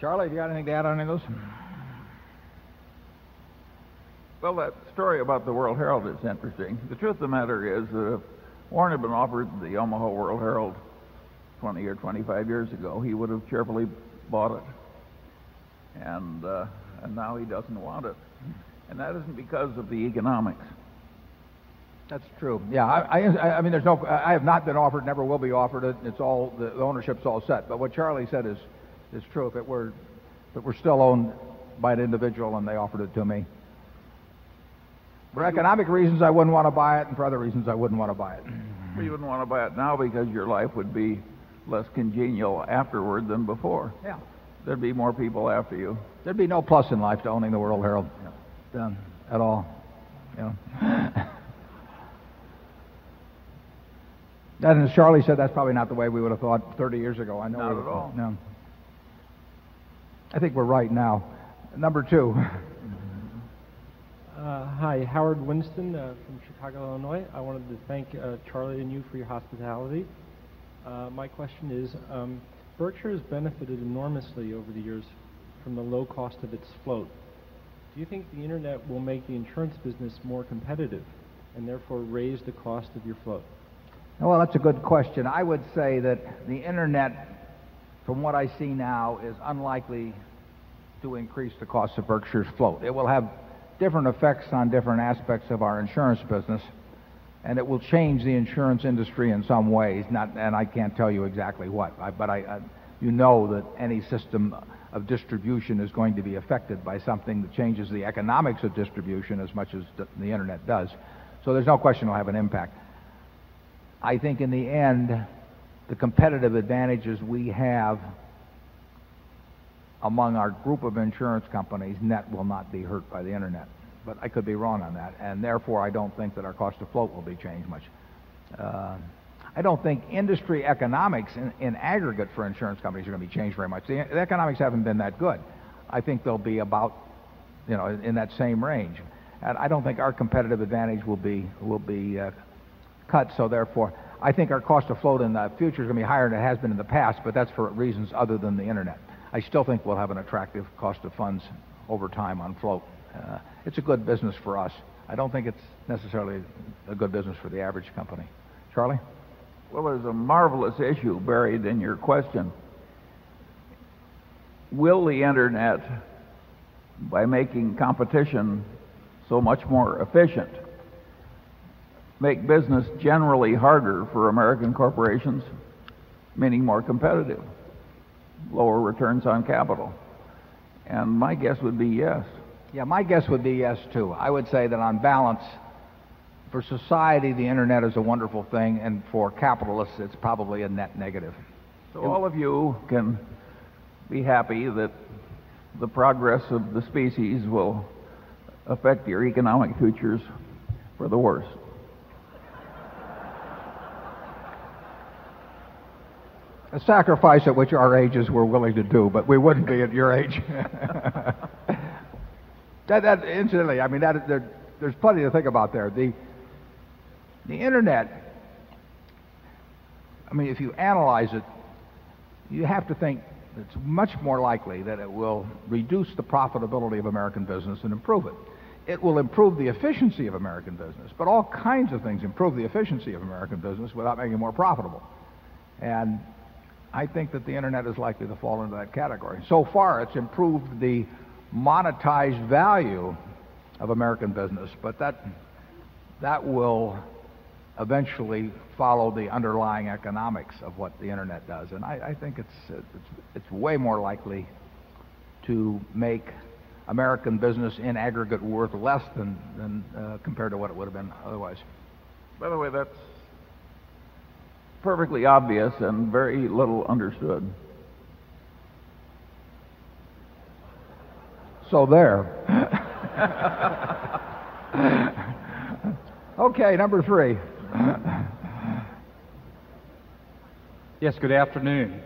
Charlie, have you got anything to add on any of those? Well, that story about the World Herald is interesting. The truth of the matter is that if Warren had been offered the Omaha World Herald 20 or 25 years ago, he would have cheerfully bought it. And, uh, and now he doesn't want it. And that isn't because of the economics. That's true. Yeah, I, I, I mean, there's no, I have not been offered, never will be offered it. It's all, the ownership's all set. But what Charlie said is, is true. If it were, if it were still owned by an individual and they offered it to me, for economic reasons, I wouldn't want to buy it, and for other reasons, I wouldn't want to buy it. Well, you wouldn't want to buy it now because your life would be less congenial afterward than before. Yeah. There'd be more people after you. There'd be no plus in life to owning the World Herald done at all. You know. and as Charlie said, that's probably not the way we would have thought 30 years ago. I know. Not at all. No. I think we're right now. Number two. Uh, hi, Howard Winston uh, from Chicago, Illinois. I wanted to thank uh, Charlie and you for your hospitality. Uh, my question is um, Berkshire has benefited enormously over the years from the low cost of its float. Do you think the internet will make the insurance business more competitive and therefore raise the cost of your float? Well, that's a good question. I would say that the internet, from what I see now, is unlikely to increase the cost of Berkshire's float. It will have different effects on different aspects of our insurance business, and it will change the insurance industry in some ways. Not, and I can't tell you exactly what, I, but I, I, you know that any system of distribution is going to be affected by something that changes the economics of distribution as much as the, the internet does. So there's no question it'll have an impact. I think in the end, the competitive advantages we have among our group of insurance companies net will not be hurt by the internet. But I could be wrong on that, and therefore I don't think that our cost of float will be changed much. Uh, I don't think industry economics in, in, aggregate for insurance companies are going to be changed very much. The, the, economics haven't been that good. I think they'll be about, you know, in, in that same range. And I don't think our competitive advantage will be will be uh, cut. So therefore, I think our cost of float in the future is going to be higher than it has been in the past. But that's for reasons other than the internet. I still think we'll have an attractive cost of funds over time on float. Uh, it's a good business for us. I don't think it's necessarily a good business for the average company. Charlie? Well, there's a marvelous issue buried in your question. Will the Internet, by making competition so much more efficient, make business generally harder for American corporations, meaning more competitive? lower returns on capital? And my guess would be yes. Yeah, my guess would be yes, too. I would say that on balance, for society, the internet is a wonderful thing, and for capitalists, it's probably a net negative. So all of you can be happy that the progress of the species will affect your economic futures for the worse. a sacrifice at which our ages were willing to do, but we wouldn't be at your age. that, that, incidentally, I mean, that, there, there's plenty to think about there. The, the internet, I mean, if you analyze it, you have to think it's much more likely that it will reduce the profitability of American business and improve it. It will improve the efficiency of American business, but all kinds of things improve the efficiency of American business without making it more profitable. And I think that the internet is likely to fall into that category. So far, it's improved the monetized value of American business, but that that will eventually follow the underlying economics of what the internet does, and I, I think it's, it's way more likely to make American business in aggregate worth less than than uh, compared to what it would have been otherwise. By the way, that's perfectly obvious and very little understood. So there. okay, number three. yes, good afternoon.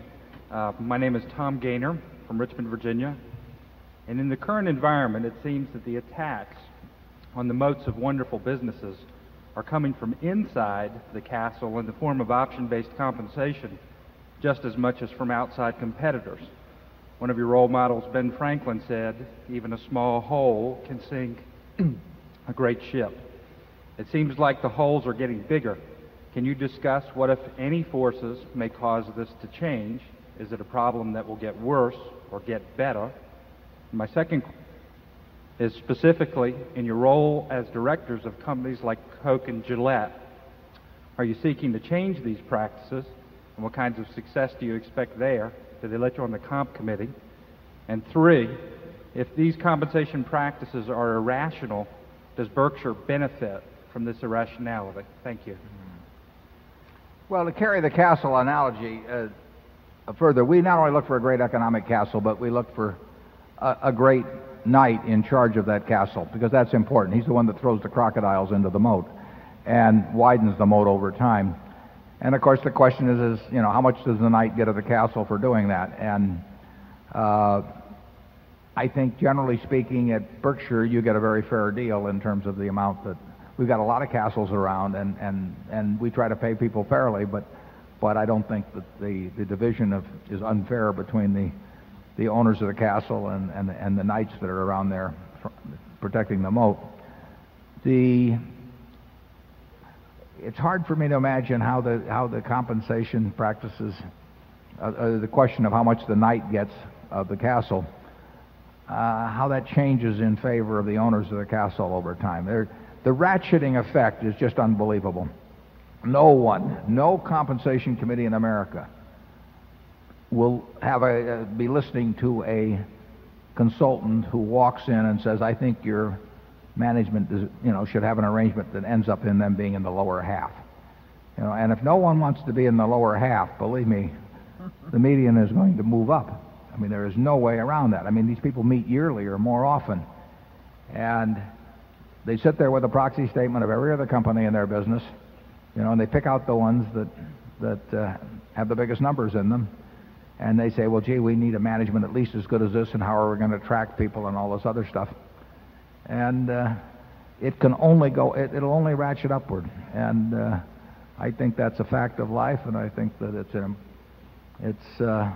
Uh, my name is Tom Gayner from Richmond, Virginia. And in the current environment, it seems that the attacks on the moats of wonderful businesses are coming from inside the castle in the form of option based compensation just as much as from outside competitors. One of your role models, Ben Franklin, said, Even a small hole can sink a great ship. It seems like the holes are getting bigger. Can you discuss what, if any, forces may cause this to change? Is it a problem that will get worse or get better? My second is specifically in your role as directors of companies like Coke and Gillette. Are you seeking to change these practices? And what kinds of success do you expect there? Do they let you on the comp committee? And three, if these compensation practices are irrational, does Berkshire benefit from this irrationality? Thank you. Well, to carry the castle analogy uh, further, we not only look for a great economic castle, but we look for a, a great knight in charge of that castle because that's important. He's the one that throws the crocodiles into the moat and widens the moat over time. And of course, the question is, is you know, how much does the knight get of the castle for doing that? And uh, I think, generally speaking, at Berkshire, you get a very fair deal in terms of the amount that we've got a lot of castles around, and and and we try to pay people fairly, but but I don't think that the the division of is unfair between the the owners of the castle and and and the knights that are around there protecting the moat. The it's hard for me to imagine how the how the compensation practices uh, uh, the question of how much the knight gets of the castle uh, how that changes in favor of the owners of the castle over time. They're, the ratcheting effect is just unbelievable. No one, no compensation committee in America will have a, uh, be listening to a consultant who walks in and says, I think your management is, you know, should have an arrangement that ends up in them being in the lower half. You know, and if no one wants to be in the lower half, believe me, the median is going to move up. I mean, there is no way around that. I mean, these people meet yearly or more often. And they sit there with a proxy statement of every other company in their business, you know, and they pick out the ones that, that uh, have the biggest numbers in them. And they say, well, gee, we need a management at least as good as this, and how are we going to attract people and all this other stuff. And uh, it can only go, it, it'll only ratchet upward. And uh, I think that's a fact of life, and I think that it's, an, it's uh,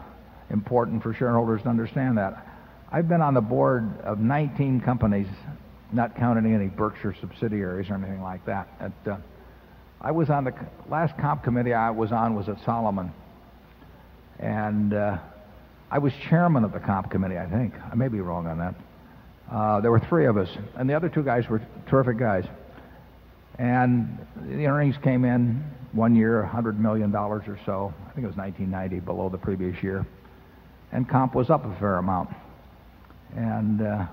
important for shareholders to understand that. I've been on the board of 19 companies, not counting any Berkshire subsidiaries or anything like that. At, uh, I was on the last comp committee I was on was at Salomon, and uh, I was chairman of the comp committee. I think I may be wrong on that. Uh, there were three of us, and the other two guys were terrific guys. And the earnings came in one year, $100 million or so. I think it was 1990, below the previous year. And comp was up a fair amount. And uh,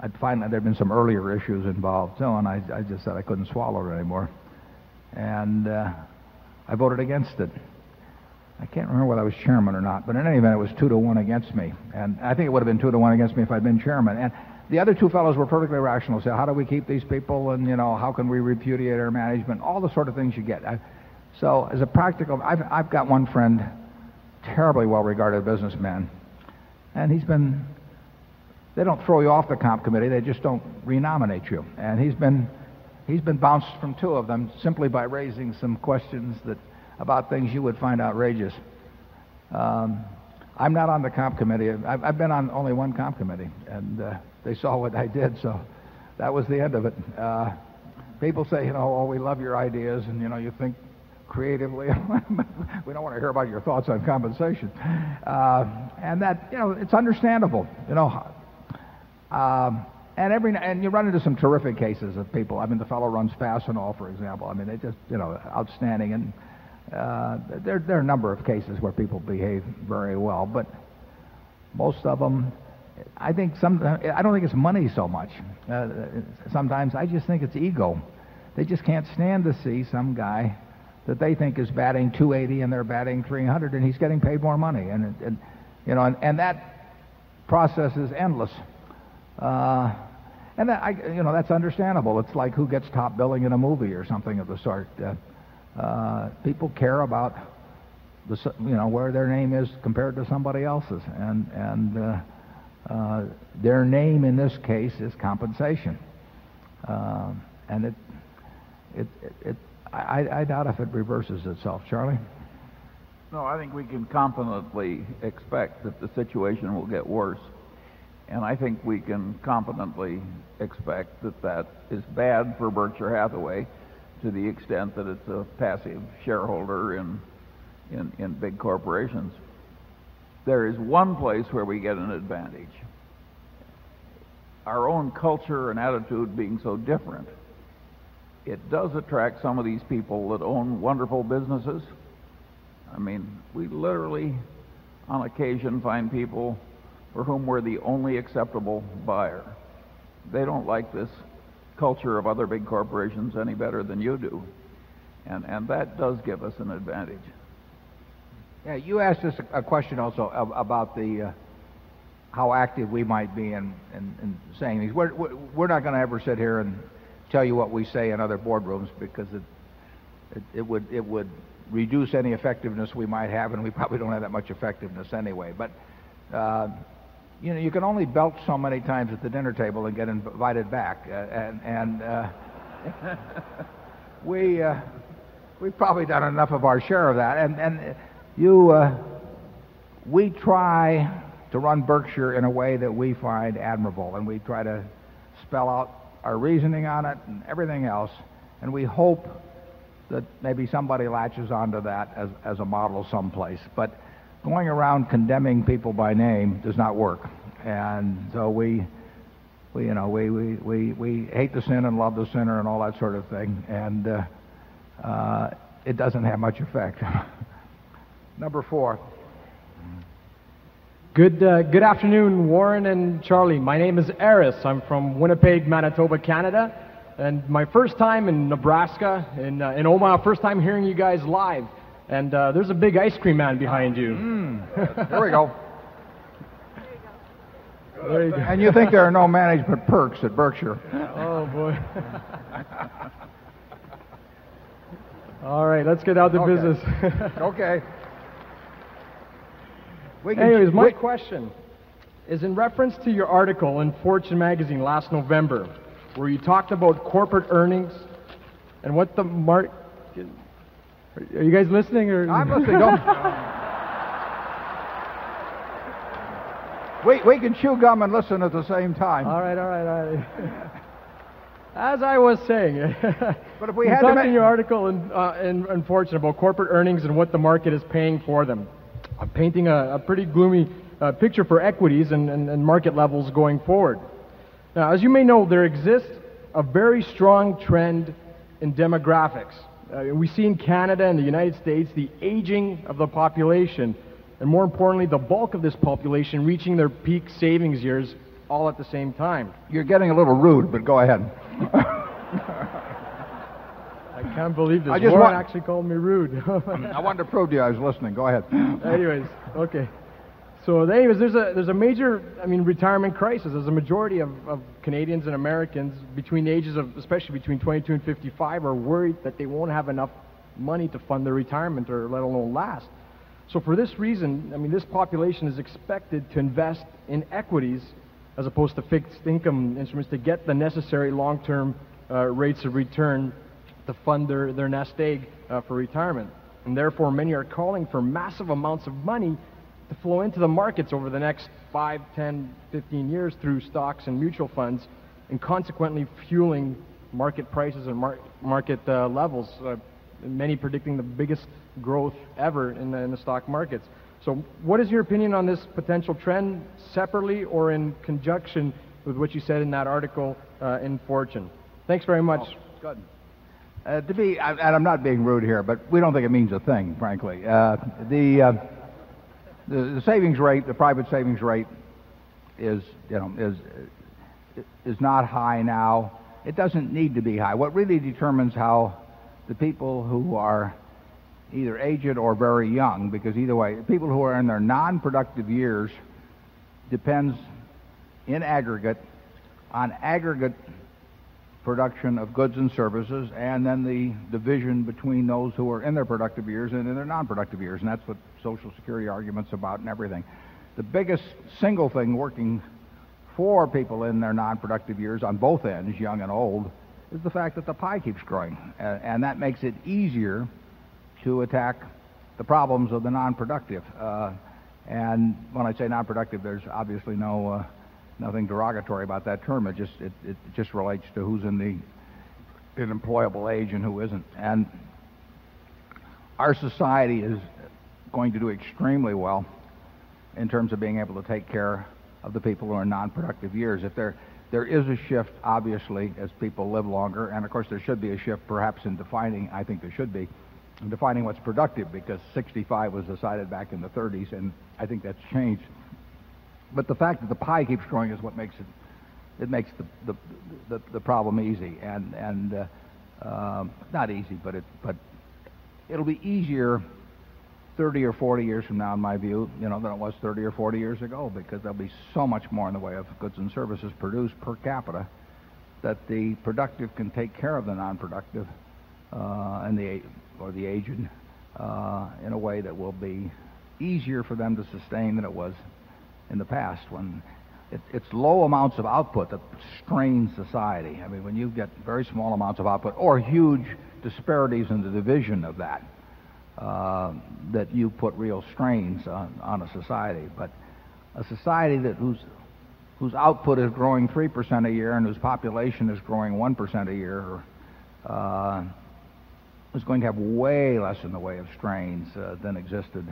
I'd find that there had been some earlier issues involved, so, and I, I just said I couldn't swallow it anymore. And uh, I voted against it. I can't remember whether I was chairman or not, but in any event, it was two to one against me. And I think it would have been two to one against me if I'd been chairman. And the other two fellows were perfectly rational. Say, how do we keep these people? And, you know, how can we repudiate our management? All the sort of things you get. I, so, as a practical, I've, I've got one friend, terribly well regarded businessman, and he's been, they don't throw you off the comp committee, they just don't renominate you. And he's been, he's been bounced from two of them simply by raising some questions that about things you would find outrageous. Um, I'm not on the comp committee. I've, I've, been on only one comp committee, and uh, they saw what I did, so that was the end of it. Uh, people say, you know, oh, we love your ideas, and you know, you think creatively. we don't want to hear about your thoughts on compensation, uh, and that, you know, it's understandable. You know, um, and every and you run into some terrific cases of people. I mean, the fellow runs Fastenal, for example. I mean, they just, you know, outstanding and there, there are a number of cases where people behave very well, but most of them, I think some, I don't think it's money so much. Uh, sometimes I just think it's ego. They just can't stand to see some guy that they think is batting 280 and they're batting 300 and he's getting paid more money. And, and you know, and, and that process is endless. Uh, and that, I, you know, that's understandable. It's like who gets top billing in a movie or something of the sort. Uh, uh, people care about the, you know, where their name is compared to somebody else's, and and uh, uh, their name in this case is compensation, uh, and it, it, it, it I, I doubt if it reverses itself, Charlie. No, I think we can confidently expect that the situation will get worse. And I think we can confidently expect that that is bad for Berkshire Hathaway to the extent that it's a passive shareholder in, in, in big corporations. There is one place where we get an advantage. our own culture and attitude being so different, it does attract some of these people that own wonderful businesses. I mean, we literally, on occasion, find people for whom we're the only acceptable buyer. They don't like this culture of other big corporations any better than you do. And, and that does give us an advantage. Yeah, you asked us a, question also about the uh, how active we might be in, in, in saying these. We're, we're- we're not going to ever sit here and tell you what we say in other boardrooms because it, it, it would it would reduce any effectiveness we might have, and we probably don't have that much effectiveness anyway. But uh, you know, you can only belch so many times at the dinner table and get invited back, uh, and and uh, we uh, we've probably done enough of our share of that, and and you uh, we try to run Berkshire in a way that we find admirable, and we try to spell out our reasoning on it and everything else, and we hope that maybe somebody latches onto that as, as a model someplace. But going around condemning people by name does not work. And so we, we you know, we, we, we, we hate the sin and love the sinner and all that sort of thing. And uh, uh, it doesn't have much effect. Number four. Good, uh, good afternoon, Warren and Charlie. My name is Eris. I'm from Winnipeg, Manitoba, Canada. And my first time in Nebraska, in, uh, in Omaha, first time hearing you guys live. And uh, there's a big ice cream man behind you. Mm, there we go. There you go. And you think there are no management perks at Berkshire. Oh, boy. All right, let's get out to Okay. business. okay. We can- Anyways, my question is in reference to your article in Fortune magazine last November, where you talked about corporate earnings and what the market. Are you guys listening? Or I'm listening. We, we can chew gum and listen at the same time. All right, all right, all right. As I was saying, But if we you had talked in your article in, uh, in, in Fortune about corporate earnings and what the market is paying for them, uh, painting a, a pretty gloomy uh, picture for equities and, and, and market levels going forward. Now, as you may know, there exists a very strong trend in demographics. Uh, we see in Canada and the United States the aging of the population, and more importantly, the bulk of this population reaching their peak savings years all at the same time. You're getting a little rude, but go ahead. I can't believe this. I just Warren want- actually called me rude. I wanted to prove to you I was listening. Go ahead. anyways, okay. So, anyways, there's a there's a major, I mean, retirement crisis. There's a majority of, of Canadians and Americans between the ages of, especially between 22 and 55, are worried that they won't have enough money to fund their retirement or let alone last. So, for this reason, I mean, this population is expected to invest in equities as opposed to fixed income instruments to get the necessary long-term uh, rates of return to fund their, their nest egg uh, for retirement. And therefore, many are calling for massive amounts of money to flow into the markets over the next 5, 10, 15 years through stocks and mutual funds, and consequently fueling market prices and mar- market uh, levels. Uh, many predicting the biggest growth ever in the, in the stock markets. So, what is your opinion on this potential trend, separately or in conjunction with what you said in that article uh, in Fortune? Thanks very much. Good. Uh, to be, and I'm not being rude here, but we don't think it means a thing, frankly. Uh, the, uh, the the savings rate, the private savings rate, is you know is is not high now. It doesn't need to be high. What really determines how the people who are either aged or very young, because either way, people who are in their non-productive years depends in aggregate on aggregate production of goods and services, and then the division between those who are in their productive years and in their non-productive years, and that's what Social Security arguments about and everything. The biggest single thing working for people in their non-productive years on both ends, young and old, is the fact that the pie keeps growing, uh, and that makes it easier to attack the problems of the non-productive. Uh, and when I say non-productive, there's obviously no uh, nothing derogatory about that term. It just it, it just relates to who's in the in employable age and who isn't. And our society is going to do extremely well in terms of being able to take care of the people who are non-productive years. If there there is a shift, obviously, as people live longer. And of course, there should be a shift, perhaps, in defining, I think there should be, in defining what's productive, because 65 was decided back in the 30s, and I think that's changed. But the fact that the pie keeps growing is what makes it, it makes the, the, the, the problem easy. And, and uh, um, not easy, but, it, but it'll be easier 30 or 40 years from now, in my view, you know, than it was 30 or 40 years ago, because there'll be so much more in the way of goods and services produced per capita that the productive can take care of the non-productive uh, and the or the aged uh, in a way that will be easier for them to sustain than it was in the past when it, it's low amounts of output that strain society. I mean, when you get very small amounts of output or huge disparities in the division of that, that you put real strains on, on a society. But a society that whose whose output is growing three percent a year and whose population is growing one percent a year uh, is going to have way less in the way of strains uh, than existed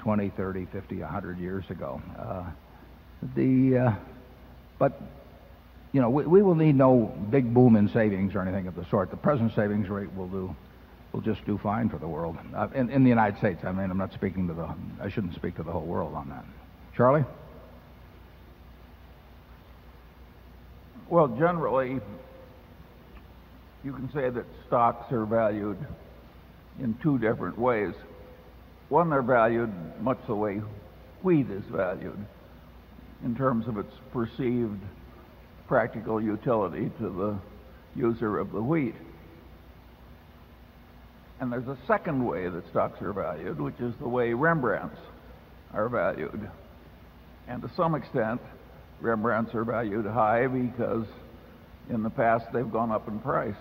20, 30, 50, 100 years ago. Uh, the uh, but you know we, we will need no big boom in savings or anything of the sort. The present savings rate will do will just do fine for the world. Uh, in, in the United States, I mean, I'm not speaking to the, I shouldn't speak to the whole world on that. Charlie? Well, generally, you can say that stocks are valued in two different ways. One, they're valued much the way wheat is valued in terms of its perceived practical utility to the user of the wheat. And there's a second way that stocks are valued, which is the way Rembrandts are valued. And to some extent, Rembrandts are valued high because in the past they've gone up in price.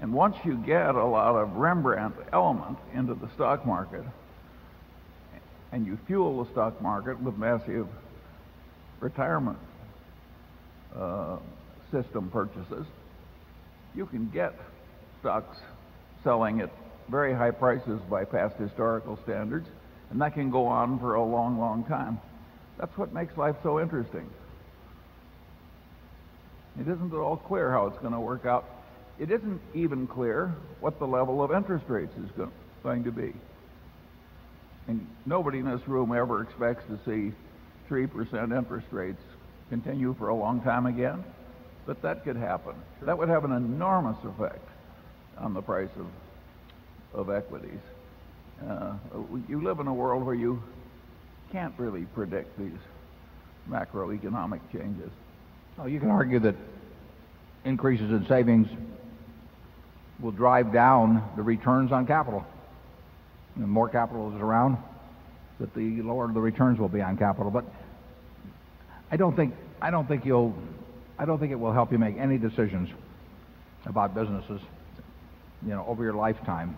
And once you get a lot of Rembrandt element into the stock market, and you fuel the stock market with massive retirement uh, system purchases, you can get stocks selling at very high prices by past historical standards, and that can go on for a long, long time. That's what makes life so interesting. It isn't at all clear how it's going to work out. It isn't even clear what the level of interest rates is going to be. And nobody in this room ever expects to see 3% interest rates continue for a long time again, but that could happen. That would have an enormous effect on the price of, of equities. Uh, you live in a world where you can't really predict these macroeconomic changes. You can argue that increases in savings will drive down the returns on capital. The more capital is around, that the lower the returns will be on capital. But I don't think I don't think you'll I don't think it will help you make any decisions about businesses you know, over your lifetime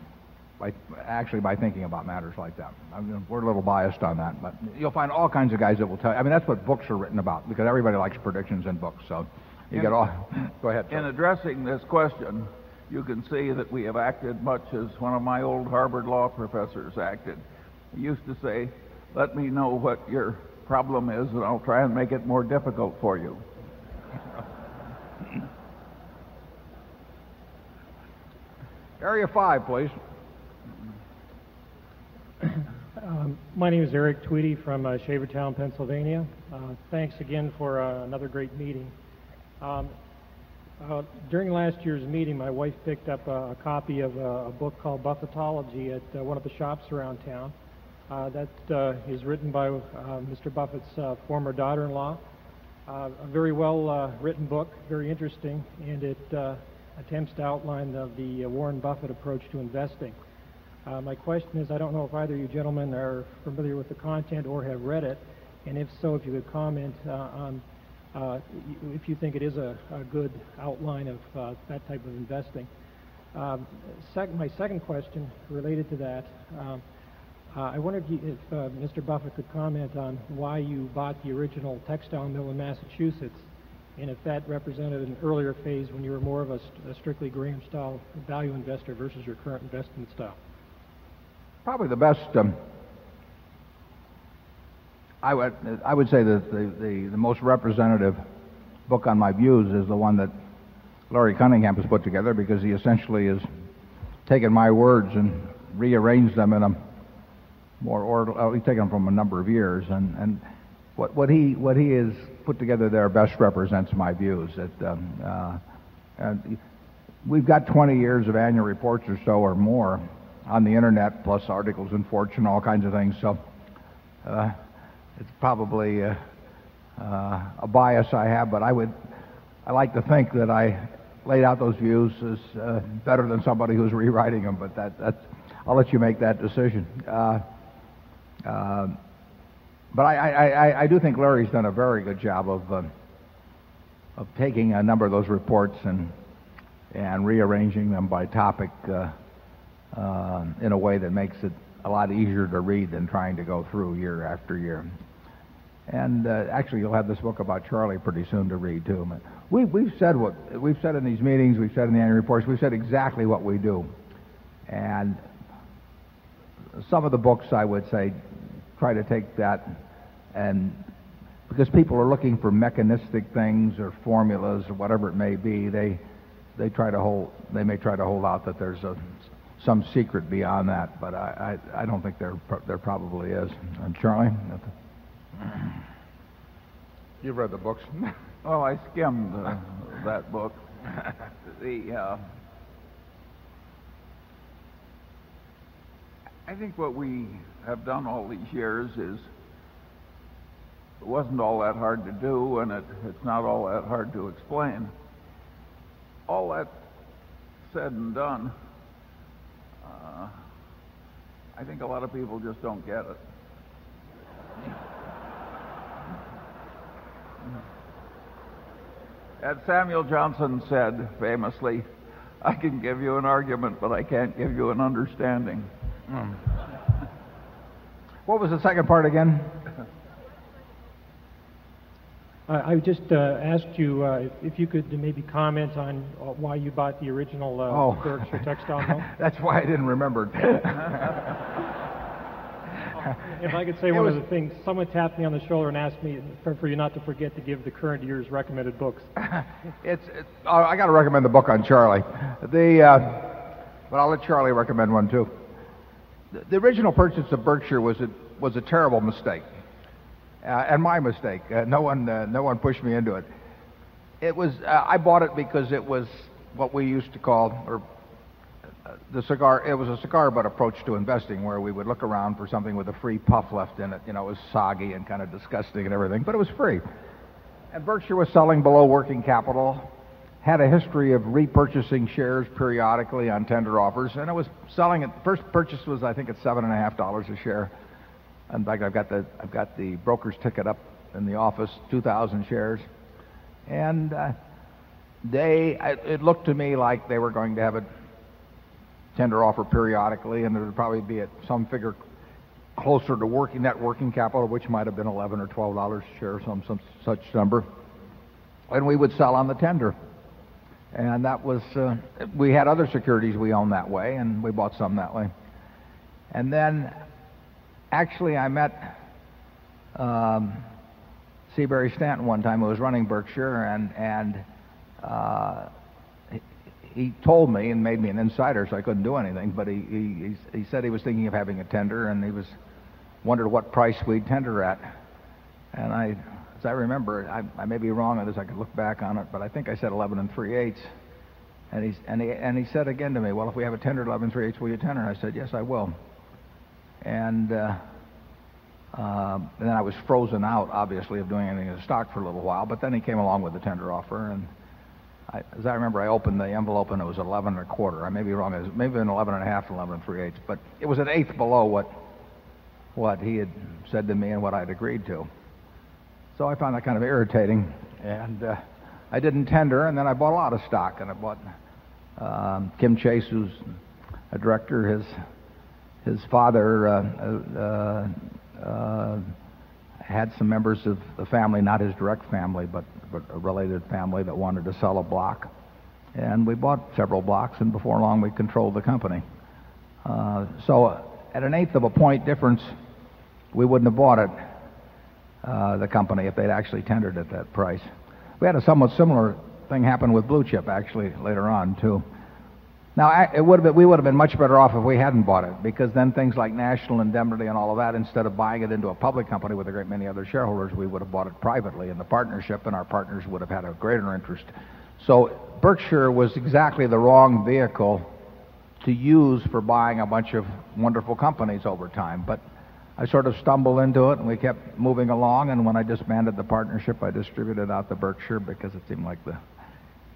by actually by thinking about matters like that. I mean, we're a little biased on that, but you'll find all kinds of guys that will tell you. I mean, that's what books are written about because everybody likes predictions in books. So you in, get all. Go ahead. In addressing this question, you can see that we have acted much as one of my old Harvard law professors acted. He used to say, "Let me know what your problem is, and I'll try and make it more difficult for you." Area 5, please. Um, my name is Eric Tweedy from uh, Shavertown, Pennsylvania. Uh, thanks again for uh, another great meeting. Um, uh, during last year's meeting, my wife picked up a, a copy of a, a, book called Buffettology at uh, one of the shops around town. Uh, that is written by Mr. Buffett's former daughter-in-law. a very well written book, very interesting, and it attempts to outline the, the uh, Warren Buffett approach to investing. Uh, my question is, I don't know if either of you gentlemen are familiar with the content or have read it, and if so, if you could comment uh, on uh, if you think it is a, a good outline of uh, that type of investing. Um, sec my second question related to that, um, uh, I wonder if, you, if Mr. Buffett could comment on why you bought the original textile mill in Massachusetts and if that represented an earlier phase when you were more of a, a strictly Graham style value investor versus your current investment style? Probably the best. Um, I would I would say that the, the, the most representative book on my views is the one that Larry Cunningham has put together because he essentially has taken my words and rearranged them in a more order. Oh, he's taken them from a number of years, and and what what he what he has put together there best represents my views. That um, uh, we've got 20 years of annual reports or so or more on the internet, plus articles in Fortune, all kinds of things. So uh, it's probably uh, uh, a bias I have, but I would I like to think that I laid out those views as uh, better than somebody who's rewriting them. But that that's I'll let you make that decision. But I, I, I, do think Larry's done a very good job of uh, of taking a number of those reports and and rearranging them by topic uh, uh, in a way that makes it a lot easier to read than trying to go through year after year. And uh, actually, you'll have this book about Charlie pretty soon to read too. We, we've said what we've said in these meetings, we've said in the annual reports, we've said exactly what we do. And some of the books, I would say, try to take that and because people are looking for mechanistic things or formulas or whatever it may be, they they try to hold they may try to hold out that there's a some secret beyond that, but I I, I don't think there there probably is. And Charlie, you've read the books. well, I skimmed uh, that book. the uh, I think what we have done all these years is it wasn't all that hard to do, and it, it's not all that hard to explain. All that said and done, uh, I think a lot of people just don't get it. As Samuel Johnson said famously, I can give you an argument, but I can't give you an understanding. Mm. What was the second part again? I just uh, asked you uh, if you could maybe comment on uh, why you bought the original uh, oh. Berkshire textile mill. That's why I didn't remember. if I could say it one was... of the things, someone tapped me on the shoulder and asked me for, for you not to forget to give the current year's recommended books. it's, it's uh, I got to recommend the book on Charlie. The, uh, but I'll let Charlie recommend one too. The, original purchase of Berkshire was a, was a terrible mistake uh, and my mistake. Uh, no one, uh, no one pushed me into it. It was I bought it because it was what we used to call, or the cigar. It was a cigar butt approach to investing, where we would look around for something with a free puff left in it. You know, it was soggy and kind of disgusting and everything, but it was free. And Berkshire was selling below working capital, had a history of repurchasing shares periodically on tender offers, and it was selling it. First purchase was, I think, at seven and a half dollars a share. In fact, I've got the I've got the broker's ticket up in the office, 2,000 shares, and uh, they it looked to me like they were going to have a tender offer periodically, and it would probably be at some figure closer to working net working capital, which might have been 11 or 12 dollars a share, some some such number, and we would sell on the tender. And that was, uh, we had other securities we owned that way, and we bought some that way. And then actually, I met um, Seabury Stanton one time, who was running Berkshire, and and uh, he, he told me and made me an insider, so I couldn't do anything. But he, he he said he was thinking of having a tender, and he was wondered what price we'd tender at. And I, as I remember, I, I may be wrong on this. I could look back on it, but I think I said 11 and 3 eighths. And he and he and he said again to me, "Well, if we have a tender 11 and 3 eighths, will you tender?" And I said, "Yes, I will." and uh, uh, and then I was frozen out, obviously, of doing anything in stock for a little while. But then he came along with the tender offer, and I, as I remember, I opened the envelope and it was 11 and a quarter. I may be wrong. It was maybe an 11 and a half, 11 and three eighths, but it was an eighth below what what he had said to me and what I'd agreed to. So I found that kind of irritating, and uh, I didn't tender. And then I bought a lot of stock, and I bought um, Kim Chase, who's a director, his his father uh, uh, uh, had some members of the family, not his direct family, but, but a related family that wanted to sell a block. And we bought several blocks, and before long we controlled the company. Uh, so at an eighth of a point difference, we wouldn't have bought it, Uh, the company, if they'd actually tendered at that price. We had a somewhat similar thing happen with Blue Chip actually later on too. Now, it would have been, we would have been much better off if we hadn't bought it because then things like National Indemnity and all of that, instead of buying it into a public company with a great many other shareholders, we would have bought it privately in the partnership and our partners would have had a greater interest. So Berkshire was exactly the wrong vehicle to use for buying a bunch of wonderful companies over time. But I sort of stumbled into it and we kept moving along. And when I disbanded the partnership, I distributed out the Berkshire because it seemed like the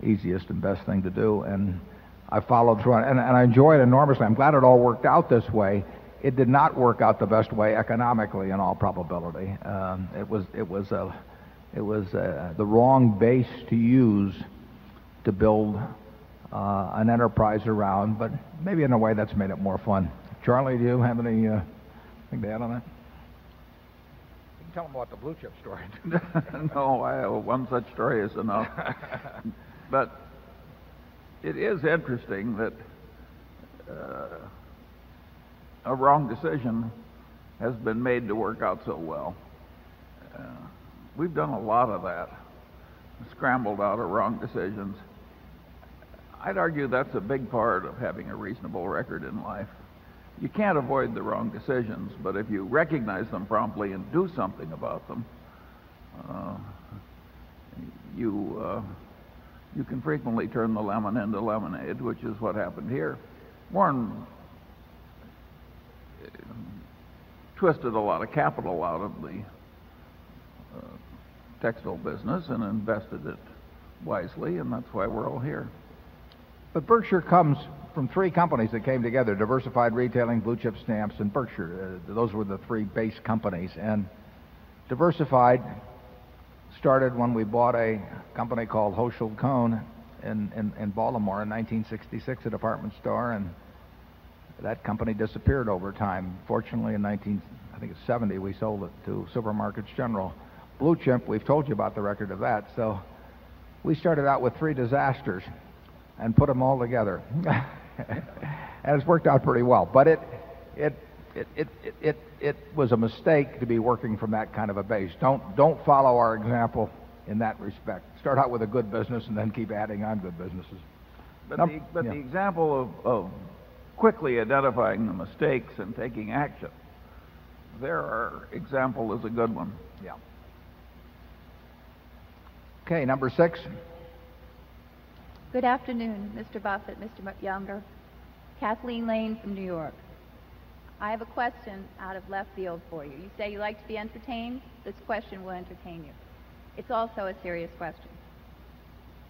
easiest and best thing to do. And I followed through and, and I enjoy it enormously. I'm glad it all worked out this way. It did not work out the best way economically in all probability. Um, it was, it was, a, it was a, the wrong base to use to build uh, an enterprise around, but maybe in a way that's made it more fun. Charlie, do you have any uh, thing to add on that? You can tell them about the blue chip story. no, I, one such story is enough. but it is interesting that uh, a wrong decision has been made to work out so well. Uh, we've done a lot of that, scrambled out of wrong decisions. I'd argue that's a big part of having a reasonable record in life. You can't avoid the wrong decisions, but if you recognize them promptly and do something about them, uh, you uh, you can frequently turn the lemon into lemonade, which is what happened here. Warren uh, twisted a lot of capital out of the uh, textile business and invested it wisely, and that's why we're all here. But Berkshire comes from three companies that came together Diversified Retailing, Blue Chip Stamps, and Berkshire. Uh, those were the three base companies. And Diversified started when we bought a company called Hochschild Kohn in, in, in Baltimore in 1966, a department store, and that company disappeared over time. Fortunately, in 19, I think it's 70, we sold it to Supermarkets General. Blue Chip, we've told you about the record of that. So we started out with three disasters and put them all together. and it's worked out pretty well. But it, it, it, it, it, it was a mistake to be working from that kind of a base. Don't, don't follow our example in that respect. Start out with a good business and then keep adding on good businesses. But, the, but yeah. the example of, of quickly identifying the mistakes and taking action, there are example is a good one. Yeah. Okay, number six. Good afternoon, Mr. Buffett, Mr. Munger. Kathleen Lane from New York. I have a question out of left field for you. You say you like to be entertained. This question will entertain you. It's also a serious question.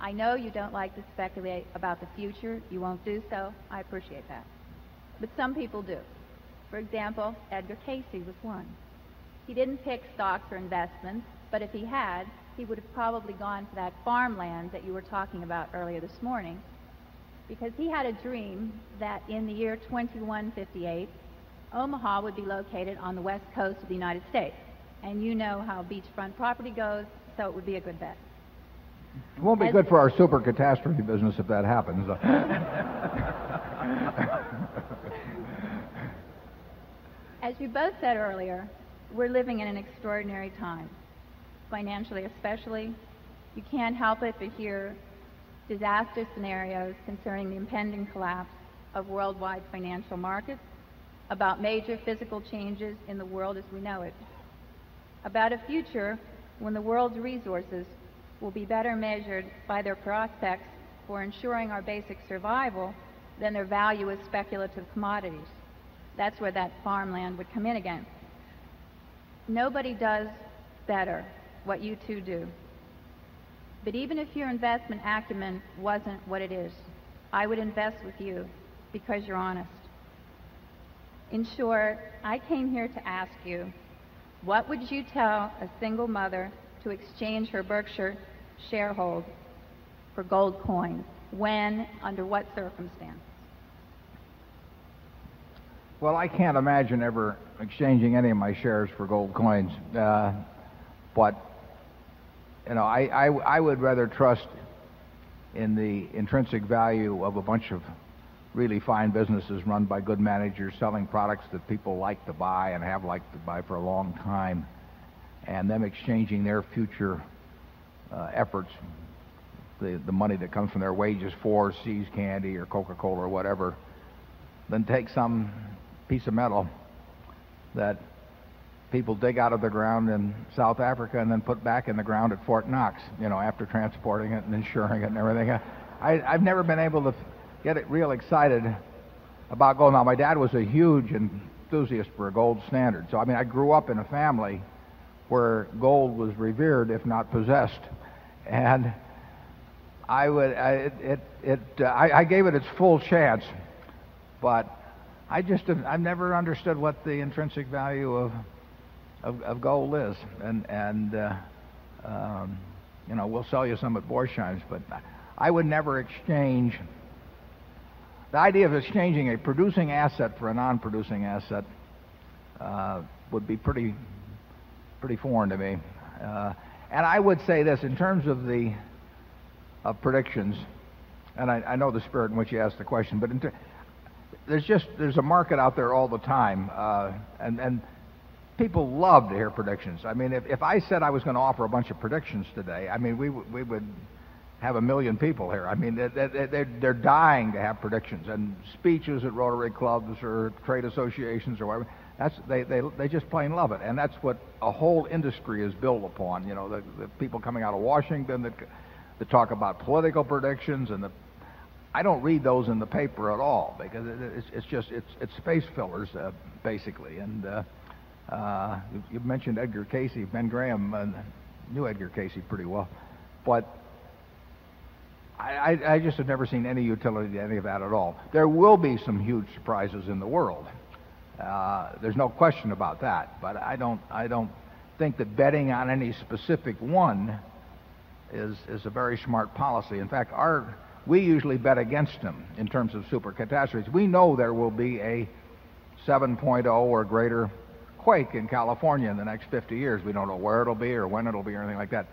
I know you don't like to speculate about the future. You won't do so. I appreciate that. But some people do. For example, Edgar Cayce was one. He didn't pick stocks or investments, but if he had, he would have probably gone for that farmland that you were talking about earlier this morning because he had a dream that in the year 2158, Omaha would be located on the west coast of the United States. And you know how beachfront property goes, so it would be a good bet. It won't be As good for our super catastrophe business if that happens. As you both said earlier, we're living in an extraordinary time, financially especially. You can't help it but hear disaster scenarios concerning the impending collapse of worldwide financial markets about major physical changes in the world as we know it, about a future when the world's resources will be better measured by their prospects for ensuring our basic survival than their value as speculative commodities. That's where that farmland would come in again. Nobody does better what you two do. But even if your investment acumen wasn't what it is, I would invest with you because you're honest. In short, I came here to ask you, what would you tell a single mother to exchange her Berkshire sharehold for gold coins? When, under what circumstances? Well, I can't imagine ever exchanging any of my shares for gold coins. Uh, but, you know, I, I, I would rather trust in the intrinsic value of a bunch of really fine businesses run by good managers selling products that people like to buy and have liked to buy for a long time, and them exchanging their future uh, efforts, the, the money that comes from their wages for See's Candy or Coca Cola or whatever, than take some piece of metal that people dig out of the ground in South Africa and then put back in the ground at Fort Knox, you know, after transporting it and insuring it and everything. I, I've never been able to get it real excited about gold. Now, my dad was a huge enthusiast for a gold standard. So, I mean, I grew up in a family where gold was revered, if not possessed. And I would, I, it, it, uh, I, I gave it its full chance, but I just, I've never understood what the intrinsic value of, of, of gold is. And, and uh, um, you know, we'll sell you some at Borsheims, but I would never exchange the idea of exchanging a producing asset for a non-producing asset uh, would be pretty pretty foreign to me. Uh, and I would say this in terms of the of predictions, and I, I know the spirit in which you asked the question, but there's just there's a market out there all the time, uh, and and people love to hear predictions. I mean, if, if I said I was going to offer a bunch of predictions today, I mean we we would have a million people here. I mean, they're, they're, they're dying to have predictions and speeches at Rotary clubs or trade associations or whatever. That's they, they they just plain love it, and that's what a whole industry is built upon. You know, the, the people coming out of Washington that that talk about political predictions and the. I don't read those in the paper at all because it, it's, it's just it's it's space fillers uh, basically. And uh, uh, you, mentioned Edgar Cayce. Ben Graham uh, knew Edgar Cayce pretty well, but I, just have never seen any utility to any of that at all. There will be some huge surprises in the world. Uh, there's no question about that. But I don't, I don't think that betting on any specific one is, is a very smart policy. In fact, our, we usually bet against them in terms of super catastrophes. We know there will be a 7.0 or greater quake in California in the next 50 years. We don't know where it'll be or when it'll be or anything like that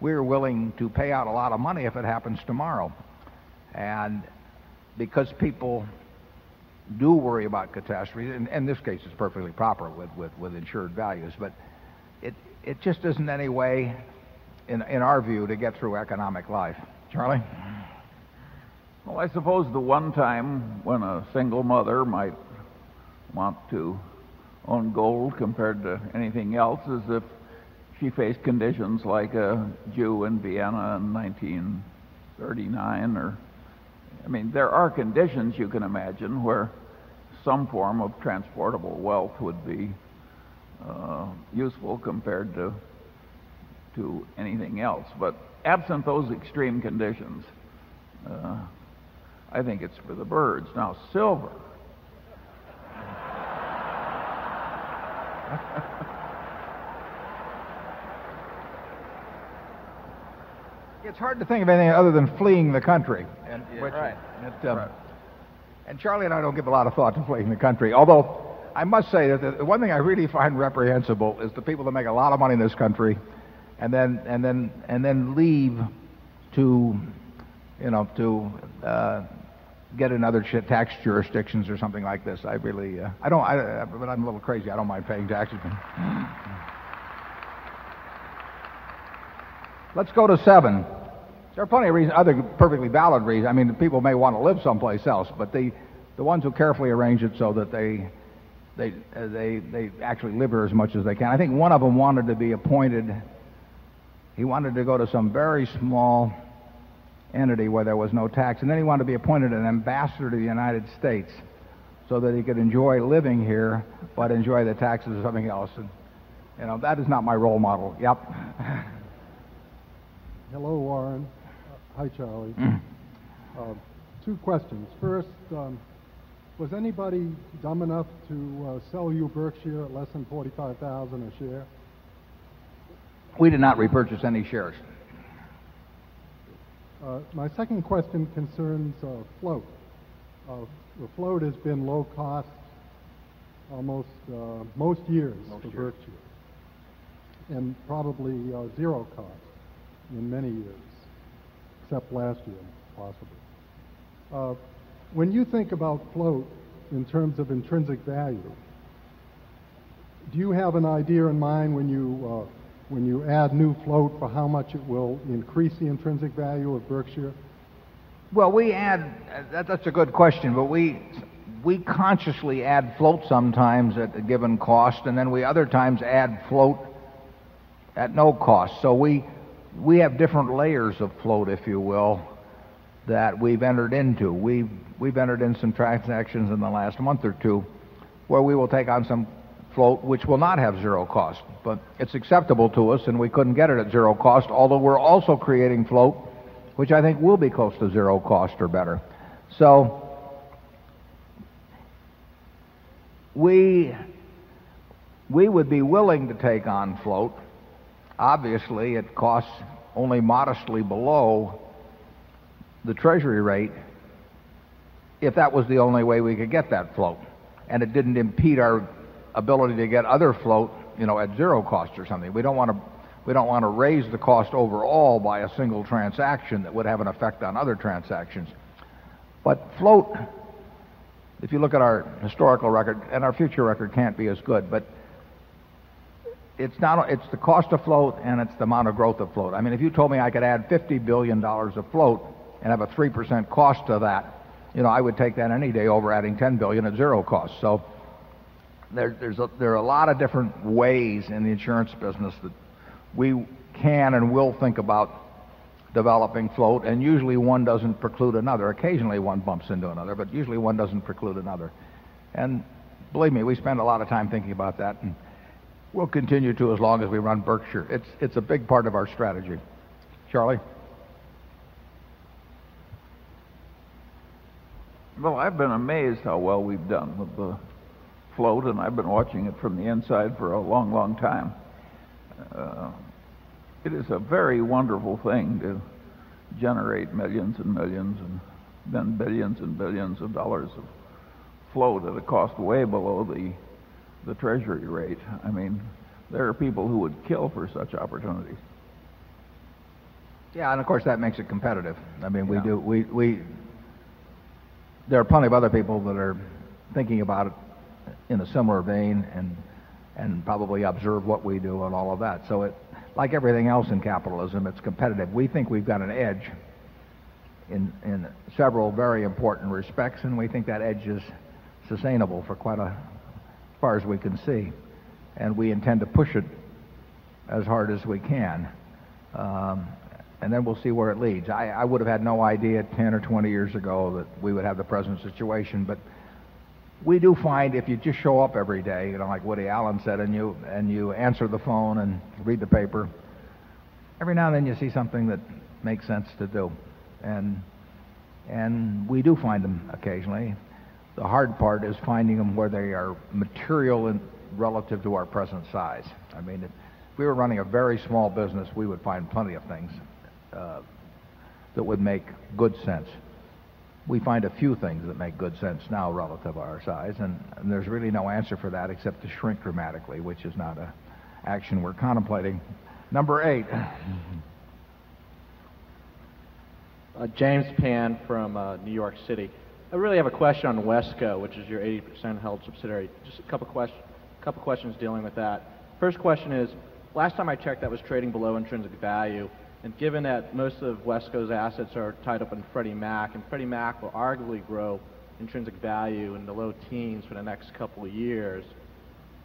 we're willing to pay out a lot of money if it happens tomorrow. And because people do worry about catastrophes, and in this case it's perfectly proper with, with, with insured values, but it, it just isn't any way, in, in our view, to get through economic life. Charlie? Well, I suppose the one time when a single mother might want to own gold compared to anything else is if she faced conditions like a Jew in Vienna in 1939 or I mean there are conditions you can imagine where some form of transportable wealth would be uh, useful compared to to anything else. But absent those extreme conditions uh, I think it's for the birds. Now silver it's hard to think of anything other than fleeing the country. And, which, right. It, um, right. And Charlie and I don't give a lot of thought to fleeing the country. Although I must say that the one thing I really find reprehensible is the people that make a lot of money in this country, and then and then and then leave to, you know, to uh, get in other tax jurisdictions or something like this. I really, uh, I don't, I, but I'm a little crazy. I don't mind paying taxes. Let's go to seven. There are plenty of reasons, other perfectly valid reasons. I mean, people may want to live someplace else, but the, the ones who carefully arrange it so that they, they, uh, they, they actually live here as much as they can. I think one of them wanted to be appointed, he wanted to go to some very small entity where there was no tax, and then he wanted to be appointed an ambassador to the United States so that he could enjoy living here but enjoy the taxes of something else. And, you know, that is not my role model. Yep. Hello, Warren. Uh, hi, Charlie. Mm. Uh, two questions. First, um, was anybody dumb enough to uh, sell you Berkshire at less than forty-five thousand a share? We did not repurchase any shares. Uh, my second question concerns uh, float. Uh, the float has been low cost almost most years most for years. Berkshire, and probably zero cost in many years, except last year, possibly. Uh, when you think about float in terms of intrinsic value, do you have an idea in mind when you uh, when you add new float for how much it will increase the intrinsic value of Berkshire? Well, we add, that, that's a good question, but we, we consciously add float sometimes at a given cost, and then we other times add float at no cost. So we, we have different layers of float, if you will, that we've entered into. We've, we've entered in some transactions in the last month or two where we will take on some float which will not have zero cost. But it's acceptable to us and we couldn't get it at zero cost, although we're also creating float which I think will be close to zero cost or better. So we, we would be willing to take on float. Obviously, it costs only modestly below the treasury rate if that was the only way we could get that float and it didn't impede our ability to get other float, you know, at zero cost or something. We don't want to we don't want to raise the cost overall by a single transaction that would have an effect on other transactions. But float, if you look at our historical record, and our future record can't be as good, but it's not it's the cost of float and it's the amount of growth of float. I mean, if you told me I could add $50 billion of float and have a 3% cost to that, you know, I would take that any day over adding 10 billion at zero cost. So there, there's a, there are a lot of different ways in the insurance business that we can and will think about developing float, and usually one doesn't preclude another. Occasionally one bumps into another, but usually one doesn't preclude another. And believe me, we spend a lot of time thinking about that, and we'll continue to as long as we run Berkshire. It's, it's a big part of our strategy. Charlie? Well, I've been amazed how well we've done with the float, and I've been watching it from the inside for a long, long time. Uh, it is a very wonderful thing to generate millions and millions and then billions and billions of dollars of float at a cost way below the the treasury rate. I mean, there are people who would kill for such opportunities. Yeah, and of course that makes it competitive. I mean, we do we we there are plenty of other people that are thinking about it in a similar vein and and probably observe what we do and all of that. So it like everything else in capitalism, it's competitive. We think we've got an edge in in several very important respects and we think that edge is sustainable for quite a as far as we can see. And we intend to push it as hard as we can. Um, and then we'll see where it leads. I, I would have had no idea 10 or 20 years ago that we would have the present situation, but we do find if you just show up every day, you know, like Woody Allen said, and you and you answer the phone and read the paper, every now and then you see something that makes sense to do, and and we do find them occasionally. The hard part is finding them where they are material and relative to our present size. I mean, if we were running a very small business, we would find plenty of things uh, that would make good sense. We find a few things that make good sense now relative to our size, and, there's really no answer for that except to shrink dramatically, which is not a action we're contemplating. Number eight. Uh, James Pan from uh, New York City. I really have a question on Wesco, which is your 80% held subsidiary. Just a couple questions, couple questions dealing with that. First question is, last time I checked, that was trading below intrinsic value. And given that most of Wesco's assets are tied up in Freddie Mac, and Freddie Mac will arguably grow intrinsic value in the low teens for the next couple of years,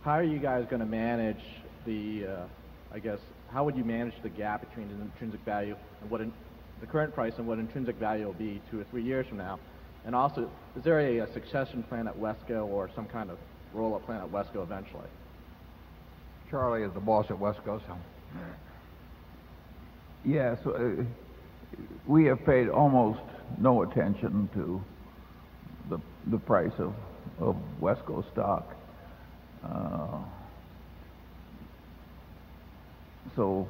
how are you guys going to manage the, uh, I guess, how would you manage the gap between the intrinsic value and what in, the current price and what intrinsic value will be two or three years from now? And also, is there a, a succession plan at Wesco or some kind of roll-up plan at Wesco eventually? Charlie is the boss at Wesco, so. Yes, uh, we have paid almost no attention to the the price of of Wesco stock. Uh, so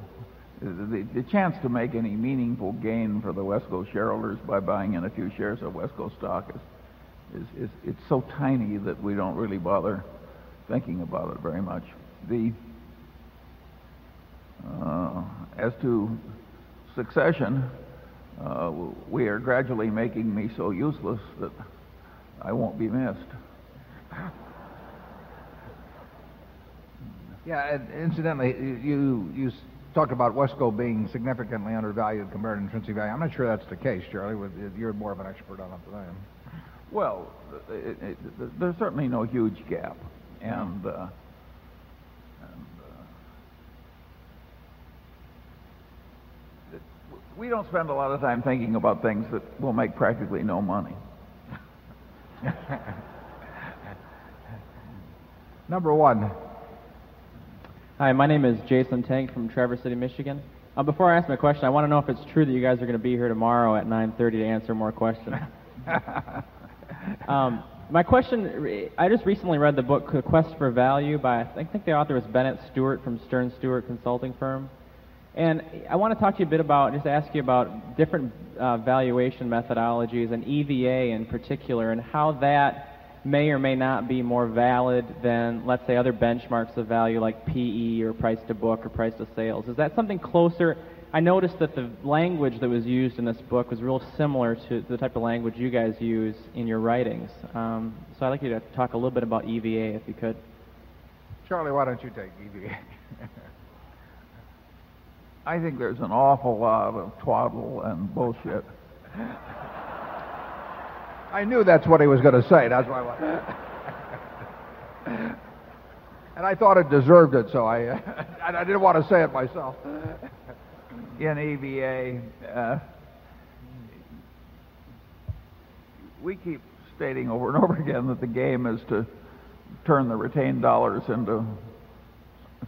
the, chance to make any meaningful gain for the Wesco shareholders by buying in a few shares of Wesco stock is, is, is it's so tiny that we don't really bother thinking about it very much. The uh, as to succession, uh, we are gradually making me so useless that I won't be missed. Yeah, incidentally, you, you talked about Wesco being significantly undervalued compared to intrinsic value. I'm not sure that's the case, Charlie. You're more of an expert on it than I am. Well, it, it, there's certainly no huge gap, and, uh, and uh, it- we don't spend a lot of time thinking about things that will make practically no money. Number one. Hi, my name is Jason Tank from Traverse City, Michigan. Uh, before I ask my question, I want to know if it's true that you guys are going to be here tomorrow at 9:30 to answer more questions. um, my question: I just recently read the book *The Quest for Value* by I think the author was Bennett Stewart from Stern Stewart Consulting Firm, and I want to talk to you a bit about, just ask you about different uh, valuation methodologies and EVA in particular, and how that may or may not be more valid than, let's say, other benchmarks of value like PE or price to book or price to sales. Is that something closer? I noticed that the language that was used in this book was real similar to the type of language you guys use in your writings. Um, so I'd like you to talk a little bit about EVA if you could. Charlie, why don't you take EVA? I think there's an awful lot of twaddle and bullshit. I knew that's what he was going to say. That's why I wanted. and I thought it deserved it, so I, and I didn't want to say it myself. in EVA, uh, we keep stating over and over again that the game is to turn the retained dollars into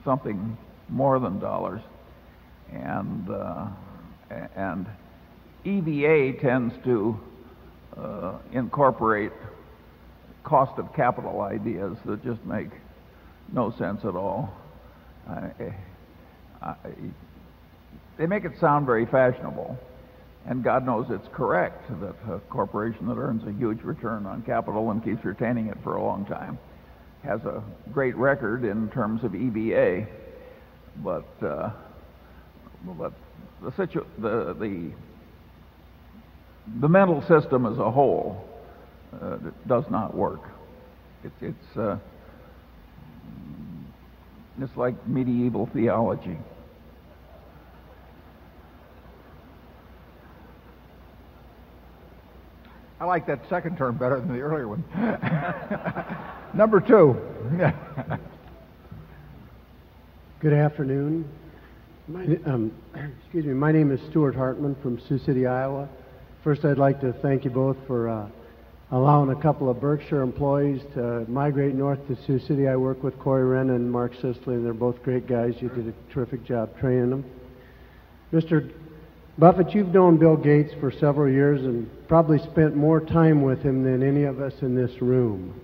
something more than dollars. And, uh, and EVA tends to uh, incorporate cost of capital ideas that just make no sense at all. I, I, they make it sound very fashionable, and God knows it's correct that a corporation that earns a huge return on capital and keeps retaining it for a long time has a great record in terms of EVA. But uh, the, situ- the the the mental system as a whole uh, does not work. It's it's uh, it's like medieval theology. I like that second term better than the earlier one. Number two. Good afternoon. My, um, excuse me. My name is Stuart Hartman from Sioux City, Iowa. First, I'd like to thank you both for uh, allowing a couple of Berkshire employees to migrate north to Sioux City. I work with Corey Wren and Mark Sisley, and they're both great guys. You did a terrific job training them. Mr. Buffett, you've known Bill Gates for several years and probably spent more time with him than any of us in this room.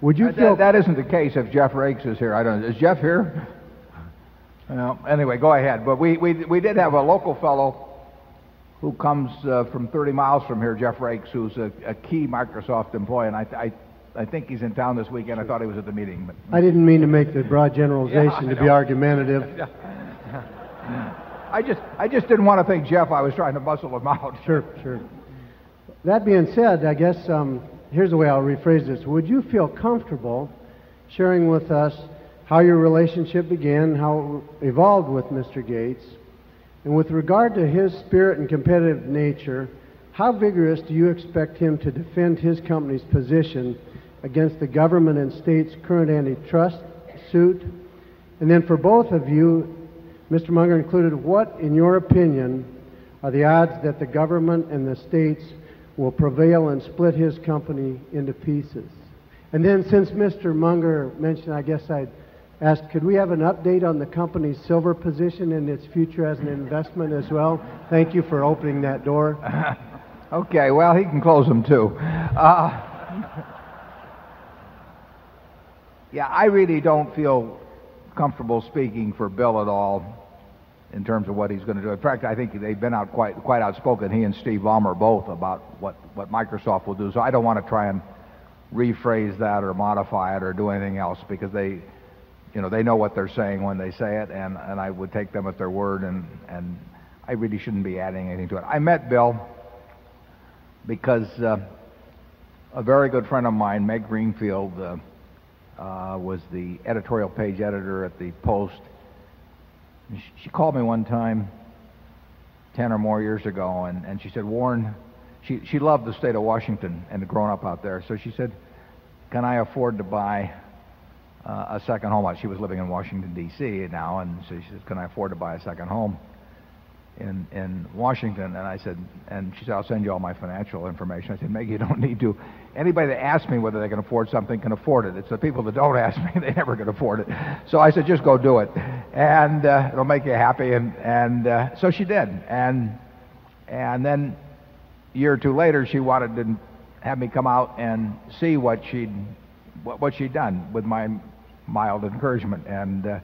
Would you That- feel that isn't the case if Jeff Raikes is here. I don't. Is Jeff here? Well, anyway, go ahead. But we, we, we did have a local fellow who comes uh, from 30 miles from here, Jeff Raikes, who's a, a key Microsoft employee, and I, I, I think he's in town this weekend. I thought he was at the meeting, but I didn't mean to make the broad generalization Yeah, to be argumentative. I just I just didn't want to think Jeff. I was trying to muscle him out. Sure, sure. That being said, I guess um, here's the way I'll rephrase this. Would you feel comfortable sharing with us how your relationship began, how it evolved with Mr. Gates, and with regard to his spirit and competitive nature, how vigorous do you expect him to defend his company's position against the government and state's current antitrust suit? And then for both of you, Mr. Munger included, what, in your opinion, are the odds that the government and the states will prevail and split his company into pieces? And then, since Mr. Munger mentioned, I guess I'd ask, could we have an update on the company's silver position and its future as an investment as well? Thank you for opening that door. Okay, well, he can close them too. Uh, yeah, I really don't feel comfortable speaking for Bill at all in terms of what he's going to do. In fact, I think they've been out quite quite outspoken. He and Steve Ballmer both about what what Microsoft will do. So I don't want to try and rephrase that or modify it or do anything else because they, you know, they know what they're saying when they say it, and and I would take them at their word, and and I really shouldn't be adding anything to it. I met Bill because uh, a very good friend of mine, Meg Greenfield, uh, uh, was the editorial page editor at the Post. She, called me one time, 10 or more years ago, and, and she said, Warren, she, she loved the state of Washington and had grown up out there. So she said, Can I afford to buy a second home? She was living in Washington, D.C. now, and so she says, Can I afford to buy a second home? in in Washington, and I said, and she said, I'll send you all my financial information. I said, Meg, you don't need to. Anybody that asks me whether they can afford something can afford it. It's the people that don't ask me; they never can afford it. So I said, just go do it, and uh, it'll make you happy. And and uh, so she did, and and then a year or two later, she wanted to have me come out and see what she'd what she'd done with my mild encouragement, and uh,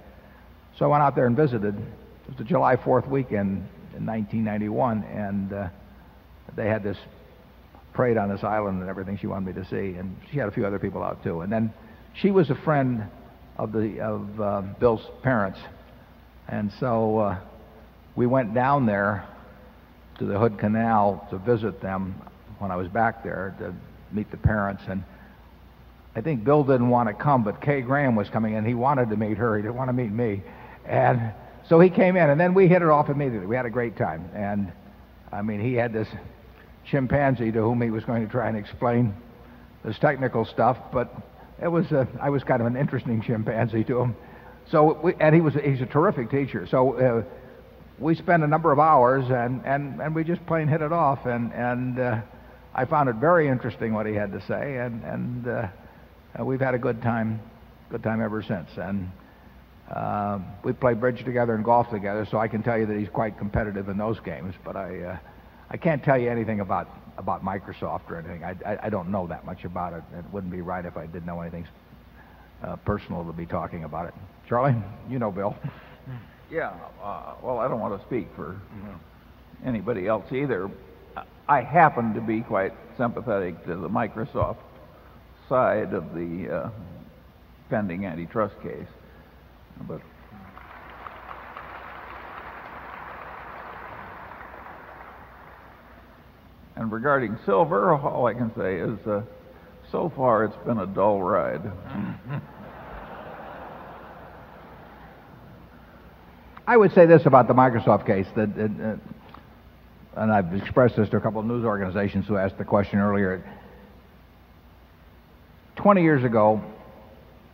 so I went out there and visited. It was the July 4th weekend in 1991, and uh, they had this parade on this island and everything she wanted me to see, and she had a few other people out too. And then she was a friend of the of uh, Bill's parents, and so uh, we went down there to the Hood Canal to visit them when I was back there to meet the parents and. I think Bill didn't want to come, but Kay Graham was coming in. He wanted to meet her. He didn't want to meet me. And so he came in, and then we hit it off immediately. We had a great time. And, I mean, he had this chimpanzee to whom he was going to try and explain this technical stuff, but it was a, I was kind of an interesting chimpanzee to him. So, we, and he was, he's a terrific teacher. So, uh, we spent a number of hours, and, and, and we just plain hit it off. And, and uh, I found it very interesting what he had to say, and, and uh, we've had a good time, good time ever since. And uh, we play bridge together and golf together, so I can tell you that he's quite competitive in those games. But I, uh, I can't tell you anything about about Microsoft or anything. I, I, I don't know that much about it. It wouldn't be right if I did know anything uh, personal to be talking about it. Charlie, you know Bill. Yeah. Uh, well, I don't want to speak for anybody else either. I happen to be quite sympathetic to the Microsoft side of the uh, pending antitrust case. But and regarding silver, all I can say is uh, so far it's been a dull ride. I would say this about the Microsoft case that, uh, and I've expressed this to a couple of news organizations who asked the question earlier. 20 years ago,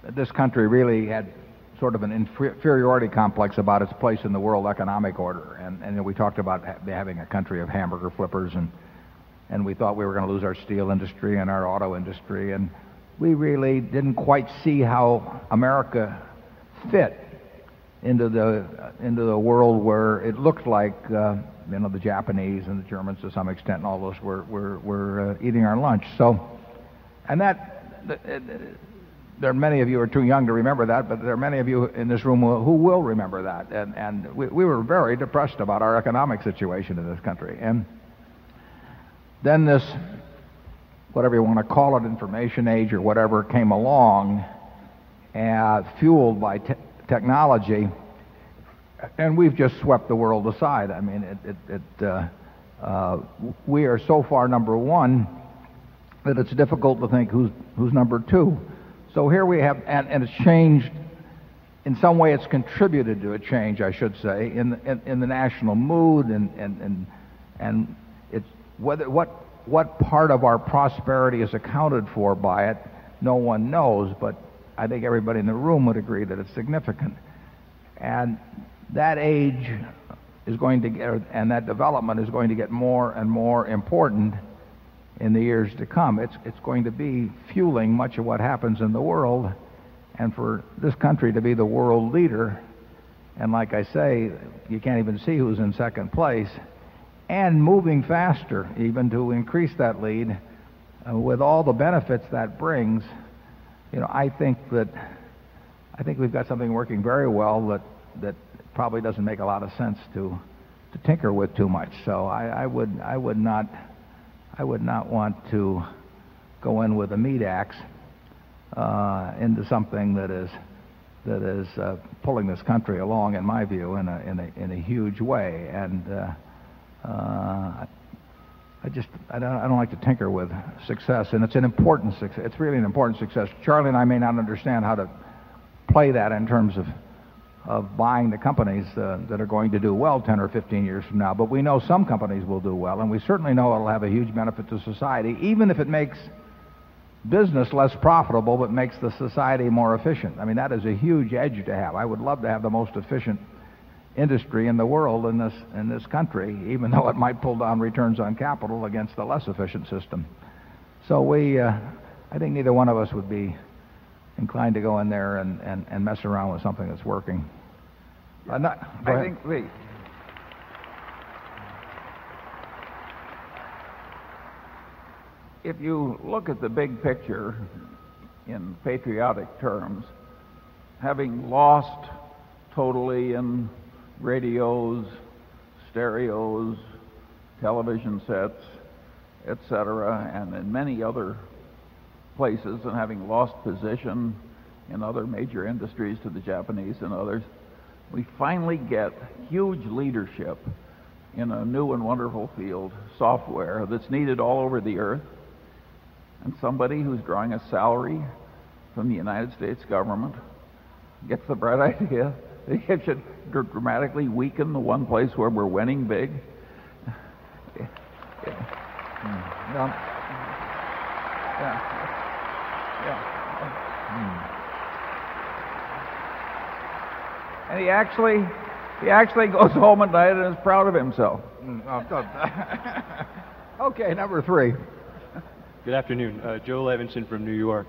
this country really had sort of an inferiority complex about its place in the world economic order. And, and we talked about ha having a country of hamburger flippers, and, and we thought we were going to lose our steel industry and our auto industry. And we really didn't quite see how America fit into the, into the world where it looked like, uh, you know, the Japanese and the Germans to some extent and all those were, were, were uh, eating our lunch. So, and that, there are many of you who are too young to remember that, but there are many of you in this room who, will remember that. And, and we, we were very depressed about our economic situation in this country. And then this, whatever you want to call it, information age or whatever, came along, uh, fueled by te technology, and we've just swept the world aside. I mean, it, it, it uh, uh, we are so far number one that it's difficult to think who's, who's number two. So here we have, and, and it's changed. In some way, it's contributed to a change, I should say, in, in, in the national mood, and, and, and, and it's whether, what, what part of our prosperity is accounted for by it, no one knows, but I think everybody in the room would agree that it's significant. And that age is going to get, and that development is going to get more and more important in the years to come. It's, it's going to be fueling much of what happens in the world. And for this country to be the world leader, and like I say, you can't even see who's in second place, and moving faster even to increase that lead uh, with all the benefits that brings, you know, I think that I think we've got something working very well that that probably doesn't make a lot of sense to to tinker with too much. So I, I would I would not I would not want to go in with a meat axe uh, into something that is that is uh, pulling this country along, in my view, in a in a in a huge way. And uh, I just I don't, I don't like to tinker with success, and it's an important success. It's really an important success. Charlie and I may not understand how to play that in terms of of buying the companies uh, that are going to do well 10 or 15 years from now, but we know some companies will do well, and we certainly know it'll have a huge benefit to society, even if it makes business less profitable, but makes the society more efficient. I mean, that is a huge edge to have. I would love to have the most efficient industry in the world in this in this country, even though it might pull down returns on capital against the less efficient system. So we, uh, I think neither one of us would be inclined to go in there and, and, and mess around with something that's working. Uh, not, I ahead. think the if you look at the big picture in patriotic terms, having lost totally in radios, stereos, television sets, etc., and in many other places, and having lost position in other major industries to the Japanese and others, we finally get huge leadership in a new and wonderful field, software, that's needed all over the earth. And somebody who's drawing a salary from the United States government gets the bright idea that it should dr- dramatically weaken the one place where we're winning big. Yeah. Hmm. Yeah. Yeah. And he actually he actually goes home at night and is proud of himself. Mm, good. okay, number three. Good afternoon. Uh, Joe Levinson from New York.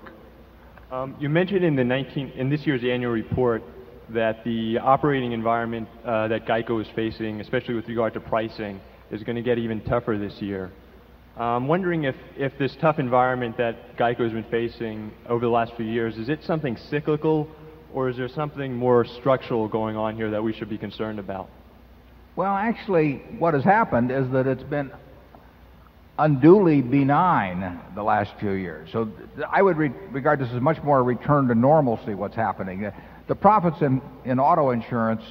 Um, you mentioned in the 19 in this year's annual report that the operating environment uh, that Geico is facing, especially with regard to pricing, is going to get even tougher this year. I'm wondering if, if this tough environment that Geico has been facing over the last few years, is it something cyclical or is there something more structural going on here that we should be concerned about? Well, actually, what has happened is that it's been unduly benign the last few years. So I would re- regard this as much more a return to normalcy, what's happening. Uh, The profits in, in auto insurance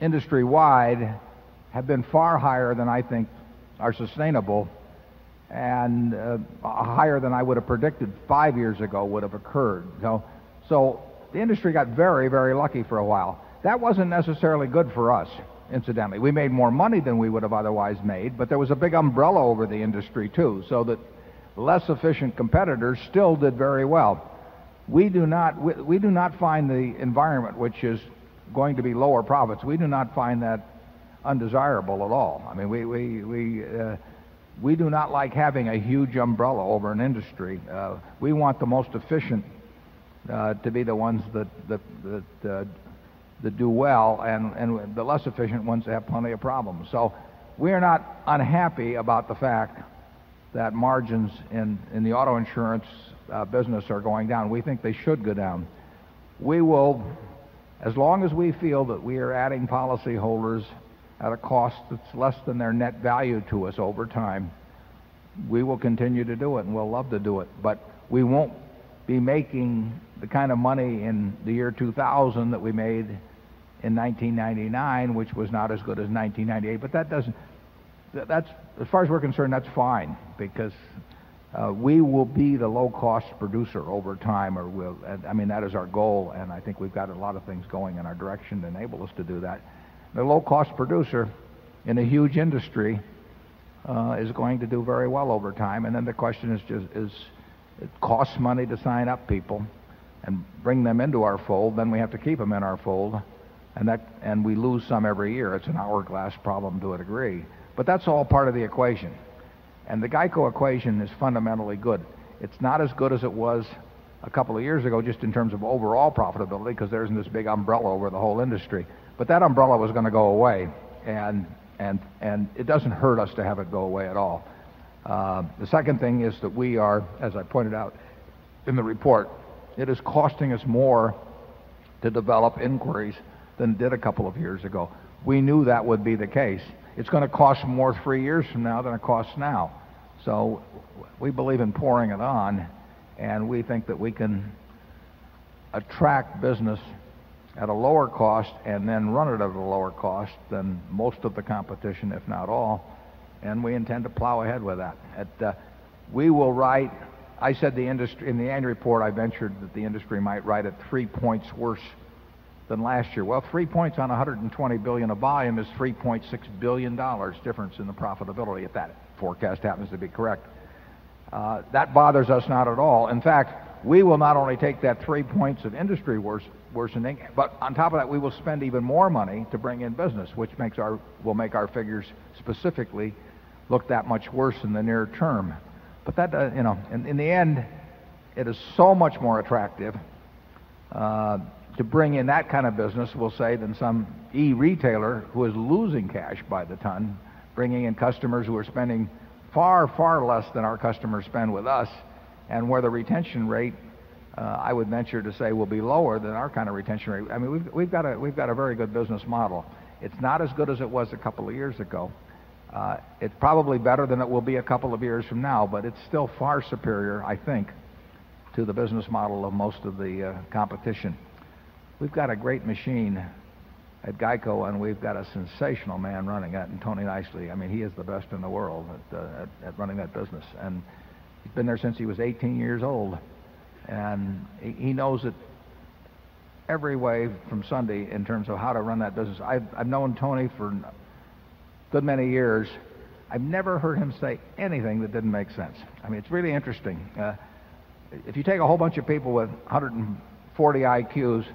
industry wide have been far higher than I think are sustainable and uh, higher than I would have predicted five years ago would have occurred. So, so the industry got very, very lucky for a while. That wasn't necessarily good for us, incidentally. We made more money than we would have otherwise made, but there was a big umbrella over the industry, too, so that less efficient competitors still did very well. We do not, we, we do not find the environment which is going to be lower profits, we do not find that undesirable at all. I mean, we, we, we, uh, we do not like having a huge umbrella over an industry. Uh, we want the most efficient to be the ones that that uh, do well, and the less efficient ones have plenty of problems. So we are not unhappy about the fact that margins in in the auto insurance uh, business are going down. We think they should go down. We will, as long as we feel that we are adding policyholders at a cost that's less than their net value to us over time, we will continue to do it, and we'll love to do it. But we won't be making the kind of money in the year 2000 that we made in 1999, which was not as good as 1998. But that doesn't that's as far as we're concerned, that's fine because uh, we will be the low-cost producer over time, or will I mean, that is our goal, and I think we've got a lot of things going in our direction to enable us to do that. The low-cost producer in a huge industry uh, is going to do very well over time, and then the question is just is it costs money to sign up people and bring them into our fold, then we have to keep them in our fold, and that and we lose some every year. It's an hourglass problem to a degree, but that's all part of the equation. And the Geico equation is fundamentally good. It's not as good as it was a couple of years ago, just in terms of overall profitability, because there isn't this big umbrella over the whole industry. But that umbrella was going to go away, and and and it doesn't hurt us to have it go away at all. Uh, the second thing is that we are, as I pointed out in the report, it is costing us more to develop inquiries than did a couple of years ago. We knew that would be the case. It's going to cost more three years from now than it costs now. So we believe in pouring it on, and we think that we can attract business at a lower cost and then run it at a lower cost than most of the competition, if not all. and we intend to plow ahead with that. At, uh, we will write, I said the industry, in the annual report, I ventured that the industry might write at three points worse than last year. Well, three points on 120 billion of volume is 3.6 billion dollars difference in the profitability if that forecast happens to be correct. Uh, that bothers us not at all. In fact, we will not only take that three points of industry worse, worsening, but on top of that, we will spend even more money to bring in business, which makes our will make our figures specifically look that much worse in the near term. But that, uh, you know, in, in the end, it is so much more attractive uh, to bring in that kind of business, we'll say, than some e-retailer who is losing cash by the ton, bringing in customers who are spending far, far less than our customers spend with us, and where the retention rate, uh, I would venture to say, will be lower than our kind of retention rate. I mean, we've, we've, got a, we've got a very good business model. It's not as good as it was a couple of years ago. Uh, it's probably better than it will be a couple of years from now, but it's still far superior, I think, to the business model of most of the uh, competition. We've got a great machine at Geico, and we've got a sensational man running it, and Tony Nicely. I mean, he is the best in the world at, uh, at, at running that business, and he's been there since he was 18 years old, and he, he knows it every way from Sunday in terms of how to run that business. I've, I've known Tony for good many years, I've never heard him say anything that didn't make sense. I mean, it's really interesting. Uh, if you take a whole bunch of people with 140 IQs,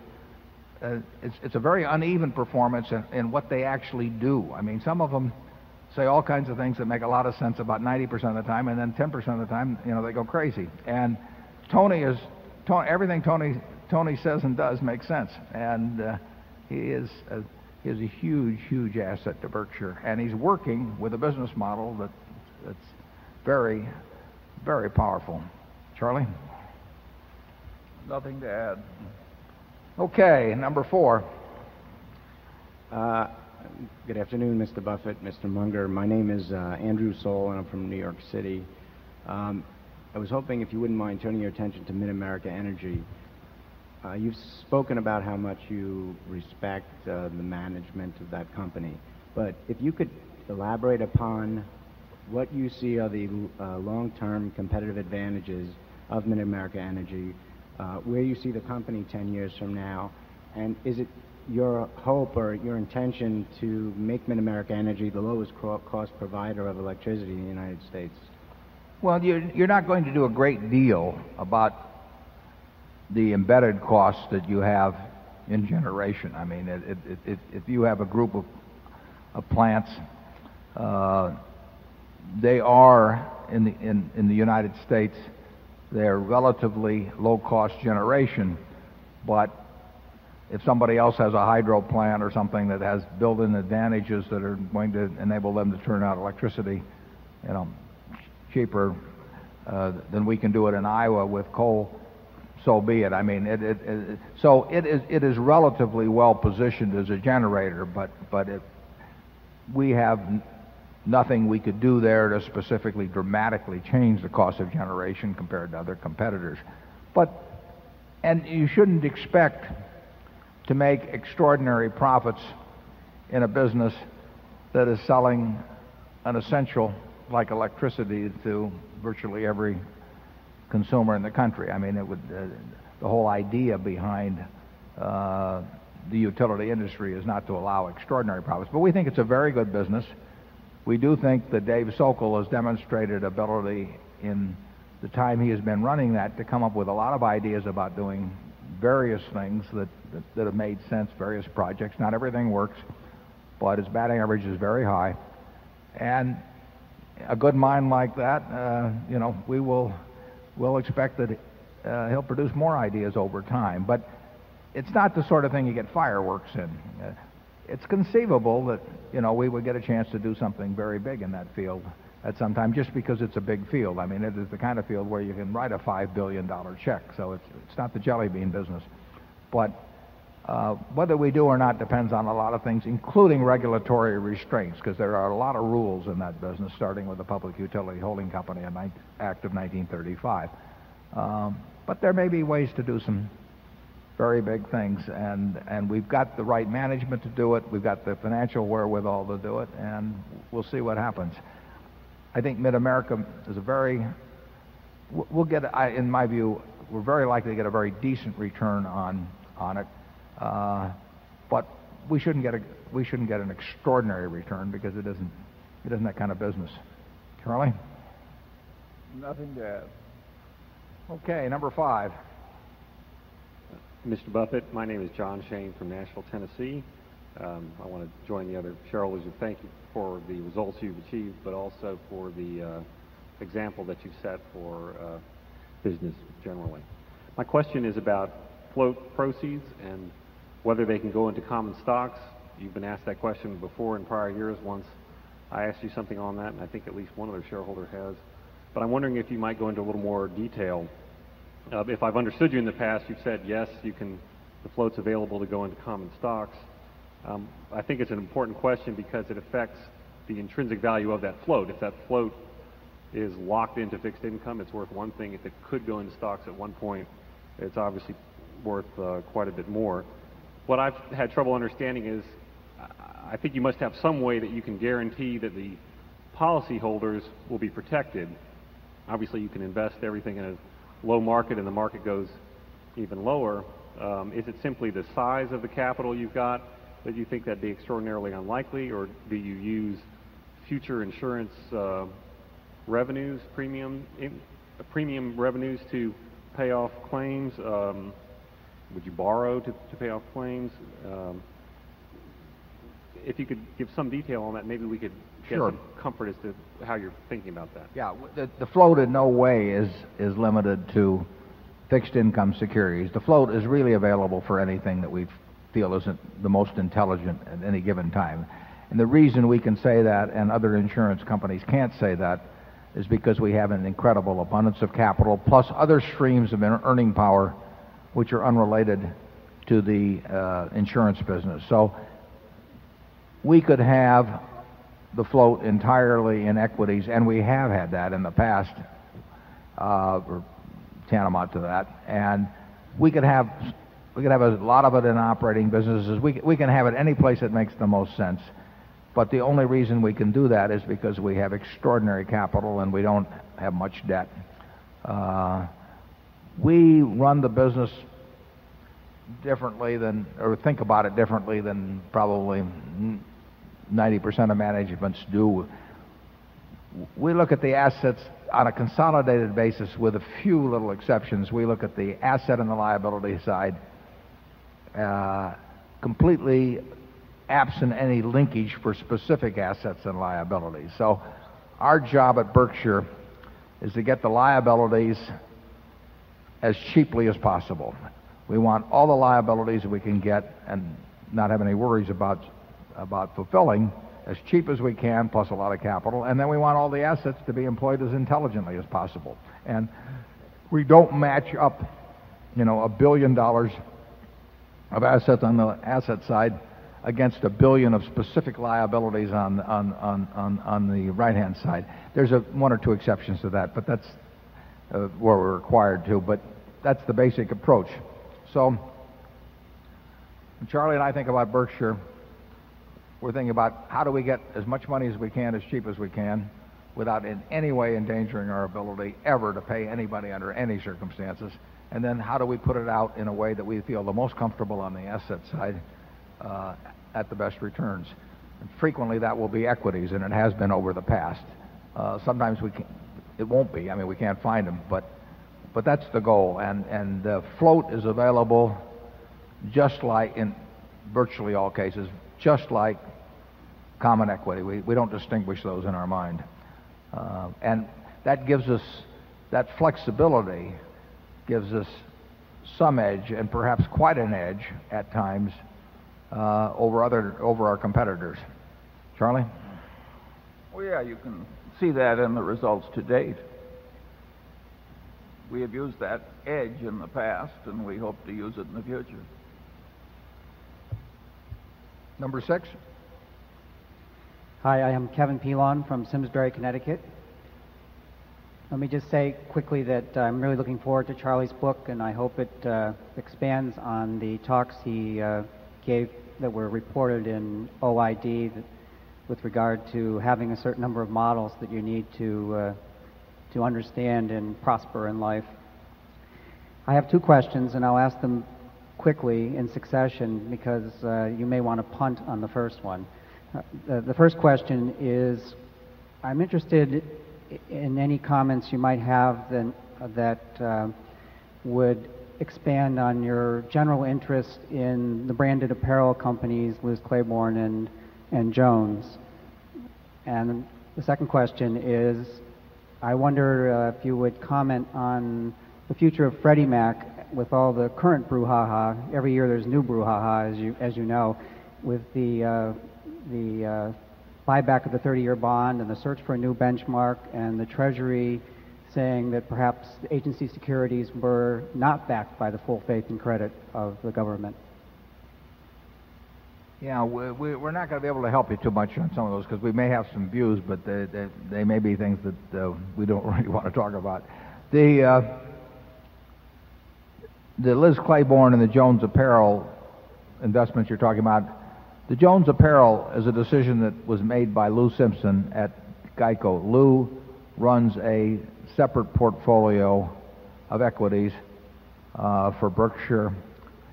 uh, it's, it's a very uneven performance in, in what they actually do. I mean, some of them say all kinds of things that make a lot of sense about 90% of the time, and then 10% of the time, you know, they go crazy. And Tony is, Tony, everything Tony, Tony says and does makes sense. And uh, he is, is a huge, huge asset to Berkshire. And he's working with a business model that, that's very, very powerful. Charlie? Nothing to add. Okay, number four. Uh, good afternoon, Mr. Buffett, Mr. Munger. My name is uh, Andrew Soul, and I'm from New York City. Um, I was hoping if you wouldn't mind turning your attention to MidAmerican Energy. Uh, you've spoken about how much you respect uh, the management of that company, but if you could elaborate upon what you see are the uh, long-term competitive advantages of MidAmerican Energy, uh, where you see the company 10 years from now, and is it your hope or your intention to make MidAmerican Energy the lowest cost provider of electricity in the United States? Well, you're, you're not going to do a great deal about the embedded costs that you have in generation. I mean, if you have a group of, plants, uh, they are in the, in, in United States, they're relatively low cost generation, but if somebody else has a hydro plant or something that has built-in advantages that are going to enable them to turn out electricity, you know, cheaper uh, than we can do it in Iowa with coal, so be it. I mean, it, it, it, so it is, it is relatively well positioned as a generator, but, but it, we have nothing we could do there to specifically dramatically change the cost of generation compared to other competitors. But, and you shouldn't expect to make extraordinary profits in a business that is selling an essential like electricity to virtually every consumer in the country. I mean, it would, uh, the whole idea behind uh, the utility industry is not to allow extraordinary profits. But we think it's a very good business. We do think that Dave Sokol has demonstrated ability in the time he has been running that to come up with a lot of ideas about doing various things that, that, have made sense, various projects. Not everything works, but his batting average is very high. And a good mind like that, uh, you know, we will we'll expect that uh, he'll produce more ideas over time. But it's not the sort of thing you get fireworks in. Uh, it's conceivable that you know we would get a chance to do something very big in that field at some time, just because it's a big field. I mean, it is the kind of field where you can write a five billion dollar check. So it's it's not the jelly bean business, but uh, whether we do or not depends on a lot of things, including regulatory restraints, because there are a lot of rules in that business, starting with the Public Utility Holding Company Act of 1935. Um, but there may be ways to do some very big things, and, and we've got the right management to do it. We've got the financial wherewithal to do it, and we'll see what happens. I think MidAmerican is a very, we'll get, in my view, we're very likely to get a very decent return on, on it. Uh, but we shouldn't get a, we shouldn't get an extraordinary return because it isn't, it isn't that kind of business. Charlie? Nothing to add. Okay, number five. Mr. Buffett, my name is John Shane from Nashville, Tennessee. Um, I want to join the other shareholders and thank you for the results you've achieved, but also for the uh, example that you've set for uh, business generally. My question is about float proceeds and whether they can go into common stocks. You've been asked that question before in prior years. Once I asked you something on that, and I think at least one other shareholder has. But I'm wondering if you might go into a little more detail. Uh, if I've understood you in the past, you've said yes, you can. The float's available to go into common stocks. Um, I think it's an important question because it affects the intrinsic value of that float. If that float is locked into fixed income, it's worth one thing. If it could go into stocks at one point, it's obviously worth uh, quite a bit more. What I've had trouble understanding is I think you must have some way that you can guarantee that the policyholders will be protected. Obviously, you can invest everything in a low market and the market goes even lower. Um, is it simply the size of the capital you've got that you think that'd be extraordinarily unlikely, or do you use future insurance uh, revenues, premium in, premium revenues to pay off claims? Um, would you borrow to, to pay off claims? Um, if you could give some detail on that, maybe we could get Sure. some comfort as to how you're thinking about that. Yeah, w- the, the float in no way is, is limited to fixed income securities. The float is really available for anything that we feel isn't the most intelligent at any given time. And the reason we can say that and other insurance companies can't say that is because we have an incredible abundance of capital plus other streams of ear- earning power which are unrelated to the uh, insurance business. So we could have the float entirely in equities, and we have had that in the past, uh, or tantamount to that. And we could have we could have a lot of it in operating businesses. We we can have it any place that makes the most sense. But the only reason we can do that is because we have extraordinary capital and we don't have much debt. We run the business differently than, or think about it differently than probably 90% of managements do. We look at the assets on a consolidated basis with a few little exceptions. We look at the asset and the liability side uh, completely absent any linkage for specific assets and liabilities. So our job at Berkshire is to get the liabilities as cheaply as possible. We want all the liabilities we can get and not have any worries about about fulfilling as cheap as we can plus a lot of capital and then we want all the assets to be employed as intelligently as possible. And we don't match up, you know, a billion dollars of assets on the asset side against a billion of specific liabilities on on on on, on the right hand side. There's a one or two exceptions to that, but that's uh, where we're required to. But that's the basic approach. So, Charlie and I think about Berkshire, we're thinking about how do we get as much money as we can, as cheap as we can, without in any way endangering our ability ever to pay anybody under any circumstances. And then how do we put it out in a way that we feel the most comfortable on the asset side uh, at the best returns? And frequently that will be equities, and it has been over the past. Uh, sometimes we can, it won't be. I mean, we can't find them, but but that's the goal. And and the float is available, just like in virtually all cases, just like common equity. We we don't distinguish those in our mind, uh, and that gives us that flexibility, gives us some edge, and perhaps quite an edge at times uh, over other over our competitors. Charlie. Well, yeah, you can see that in the results to date. We have used that edge in the past, and we hope to use it in the future. Number six. Hi, I am Kevin Pelon from Simsbury, Connecticut. Let me just say quickly that I'm really looking forward to Charlie's book, and I hope it uh, expands on the talks he uh, gave that were reported in OID with regard to having a certain number of models that you need to, uh, to understand and prosper in life. I have two questions, and I'll ask them quickly in succession because uh, you may want to punt on the first one. Uh, the, the first question is I'm interested in any comments you might have then, that uh, would expand on your general interest in the branded apparel companies, Liz Claiborne and, and Jones. And the second question is I wonder uh, if you would comment on the future of Freddie Mac with all the current brouhaha. Every year there's new brouhaha, as you, as you know, with the, uh, the uh, buyback of the 30 year bond and the search for a new benchmark and the Treasury saying that perhaps agency securities were not backed by the full faith and credit of the government. Yeah, we, we, we're not going to be able to help you too much on some of those because we may have some views, but they, they, they may be things that uh, we don't really want to talk about. The, uh, the Liz Claiborne and the Jones Apparel investments you're talking about, the Jones Apparel is a decision that was made by Lou Simpson at Geico. Lou runs a separate portfolio of equities uh, for Berkshire.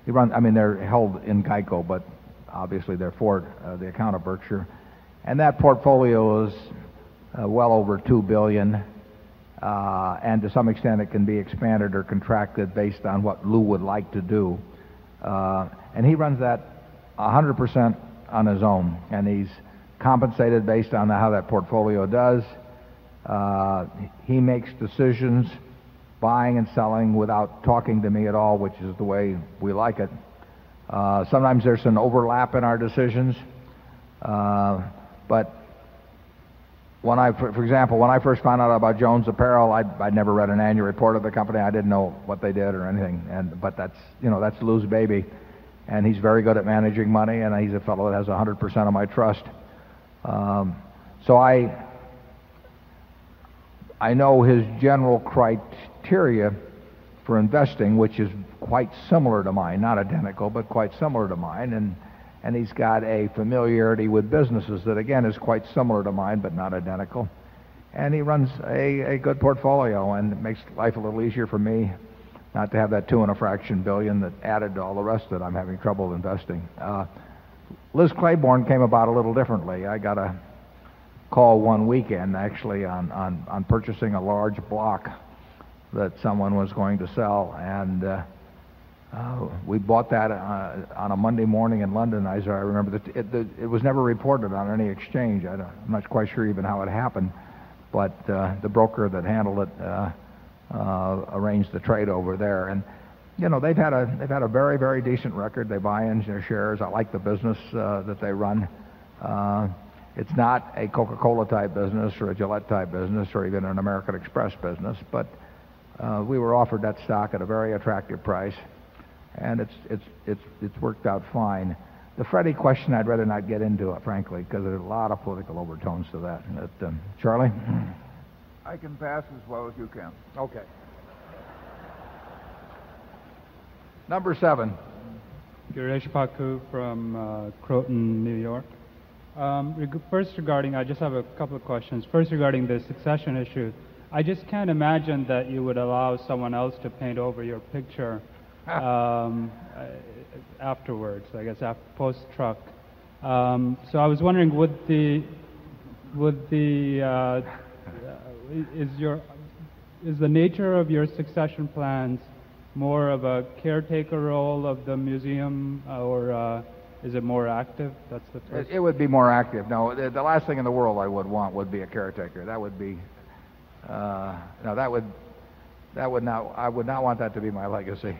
He runs, I mean, they're held in Geico, but obviously they're for uh, the account of Berkshire. And that portfolio is uh, well over two billion, uh, and to some extent it can be expanded or contracted based on what Lou would like to do. Uh, and he runs that 100% on his own, and he's compensated based on how that portfolio does. Uh, he makes decisions, buying and selling, without talking to me at all, which is the way we like it. Uh, sometimes there's an overlap in our decisions, uh, but when I, for, for example, when I first found out about Jones Apparel, I'd, I'd never read an annual report of the company. I didn't know what they did or anything. And but that's you know that's Lou's baby, and he's very good at managing money, and he's a fellow that has 100% of my trust. Um, so I I know his general criteria for investing, which is quite similar to mine, not identical, but quite similar to mine, and and he's got a familiarity with businesses that again is quite similar to mine, but not identical. And he runs a, a good portfolio, and it makes life a little easier for me not to have that two and a fraction billion that added to all the rest that I'm having trouble investing. Uh, Liz Claiborne came about a little differently. I got a call one weekend actually on, on, on purchasing a large block that someone was going to sell. And uh, uh, we bought that uh, on a Monday morning in London. I, remember that it, it, was never reported on any exchange. I am not quite sure even how it happened. But uh, the broker that handled it uh, uh, arranged the trade over there. And you know they've had a they've had a very very decent record. They buy in their shares. I like the business uh, that they run. It's not a Coca-Cola type business or a Gillette type business or even an American Express business, but we were offered that stock at a very attractive price, and it's it's it's it's worked out fine. The Freddie question, I'd rather not get into it, frankly, because there's a lot of political overtones to that. But, um, Charlie, I can pass as well as you can. Okay. Number seven. Girish Paku from uh, Croton, New York. Um, reg- first, regarding, I just have a couple of questions. First, regarding the succession issue, I just can't imagine that you would allow someone else to paint over your picture um, uh, afterwards. I guess after post truck. Um, so I was wondering, would the would the uh, is your is the nature of your succession plans more of a caretaker role of the museum or uh, is it more active? That's the first. It, it would be more active. No, the, the, last thing in the world I would want would be a caretaker. That would be, uh, no, that would, that would not. I would not want that to be my legacy.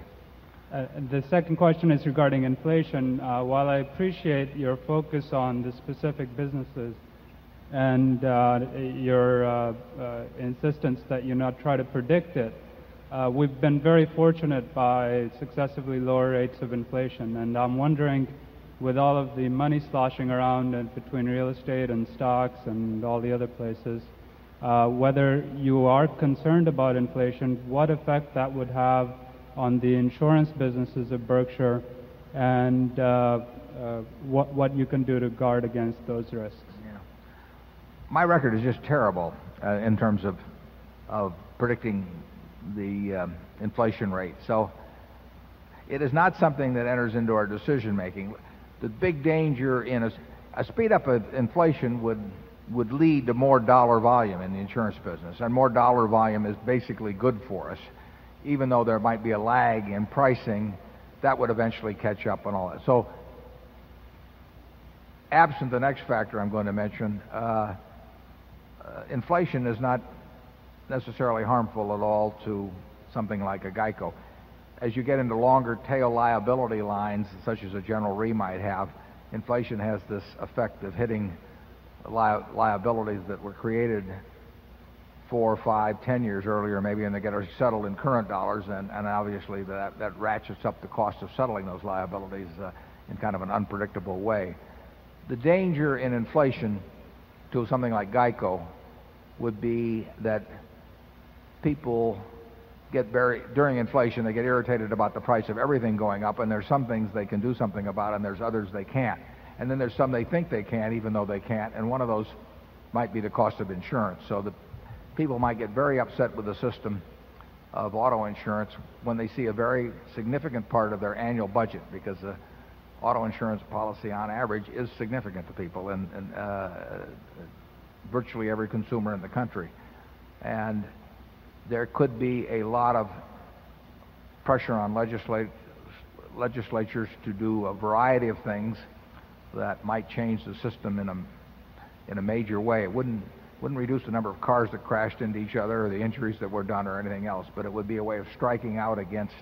Uh, the second question is regarding inflation. Uh, while I appreciate your focus on the specific businesses and uh, your uh, uh, insistence that you not try to predict it, we've been very fortunate by successively lower rates of inflation, and I'm wondering with all of the money sloshing around between real estate and stocks and all the other places, whether you are concerned about inflation, what effect that would have on the insurance businesses of Berkshire, and uh, uh, what, what you can do to guard against those risks. my record is just terrible uh, in terms of, of predicting the inflation rate. So it is not something that enters into our decision making. The big danger in a, a speed up of inflation would, would lead to more dollar volume in the insurance business. And more dollar volume is basically good for us. Even though there might be a lag in pricing, that would eventually catch up and all that. So, absent the next factor I'm going to mention, uh, uh, inflation is not necessarily harmful at all to something like a Geico. As you get into longer tail liability lines, such as a General Re might have, inflation has this effect of hitting li- liabilities that were created four, five, ten years earlier, maybe, and they get settled in current dollars, and, and obviously that, that ratchets up the cost of settling those liabilities uh, in kind of an unpredictable way. The danger in inflation to something like Geico would be that people get very during inflation they get irritated about the price of everything going up and there's some things they can do something about and there's others they can't and then there's some they think they can even though they can't and one of those might be the cost of insurance so the people might get very upset with the system of auto insurance when they see a very significant part of their annual budget because the auto insurance policy on average is significant to people and, uh, virtually every consumer in the country and there could be a lot of pressure on legislat- legislatures to do a variety of things that might change the system in a, in a major way. It wouldn't, wouldn't reduce the number of cars that crashed into each other or the injuries that were done or anything else, but it would be a way of striking out against,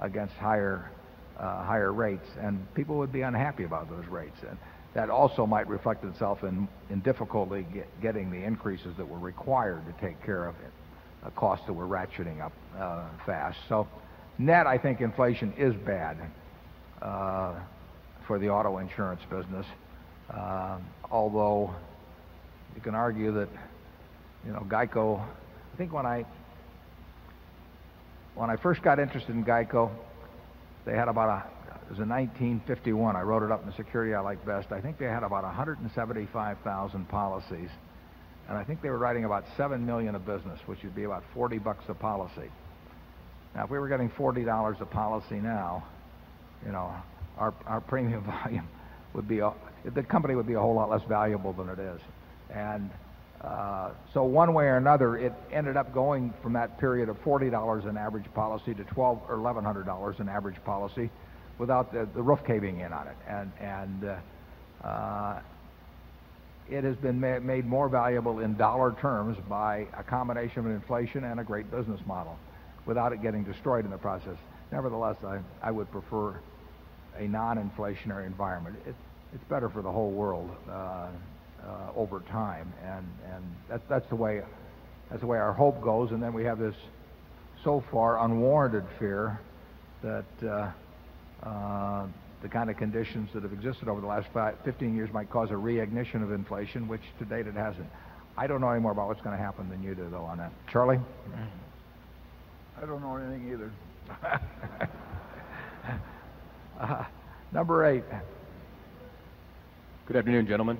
against higher, uh, higher rates. And people would be unhappy about those rates. And that also might reflect itself in, in difficulty get, getting the increases that were required to take care of it uh, costs that were ratcheting up uh, fast. So, net, I think inflation is bad uh, for the auto insurance business. Uh, although you can argue that, you know, Geico. I think when I when I first got interested in Geico, they had about a it was in 1951. I wrote it up in the security I like best. I think they had about 175,000 policies and I think they were writing about seven million of business, which would be about 40 bucks a policy. Now, if we were getting $40 a policy now, you know, our our premium volume would be a, the company would be a whole lot less valuable than it is, and uh, so one way or another, it ended up going from that period of $40 an average policy to 12 or $1,100 an average policy, without the, the roof caving in on it, and and uh, uh, it has been ma made more valuable in dollar terms by a combination of inflation and a great business model without it getting destroyed in the process. Nevertheless, I, I would prefer a non-inflationary environment. It, it's better for the whole world uh, over time, and, and that, that's, the way, that's the way our hope goes. And then we have this so far unwarranted fear that uh, uh the kind of conditions that have existed over the last five, 15 years might cause a reignition of inflation, which to date it hasn't. I don't know any more about what's going to happen than you do, though, on that. Charlie? I don't know anything either. uh, number eight. Good afternoon, gentlemen.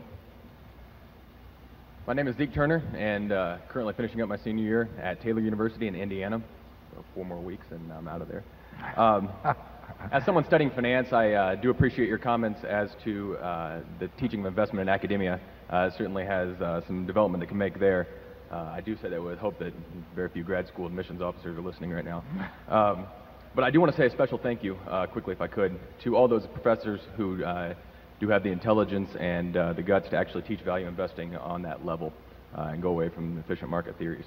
My name is Zeke Turner, and uh, currently finishing up my senior year at Taylor University in Indiana. So four more weeks, and I'm out of there. Um, as someone studying finance, I uh, do appreciate your comments as to uh, the teaching of investment in academia. Uh, it certainly has uh, some development that can make there. Uh, I do say that with hope that very few grad school admissions officers are listening right now. Um, but I do want to say a special thank you, uh, quickly if I could, to all those professors who do have the intelligence and the guts to actually teach value investing on that level and go away from efficient market theories.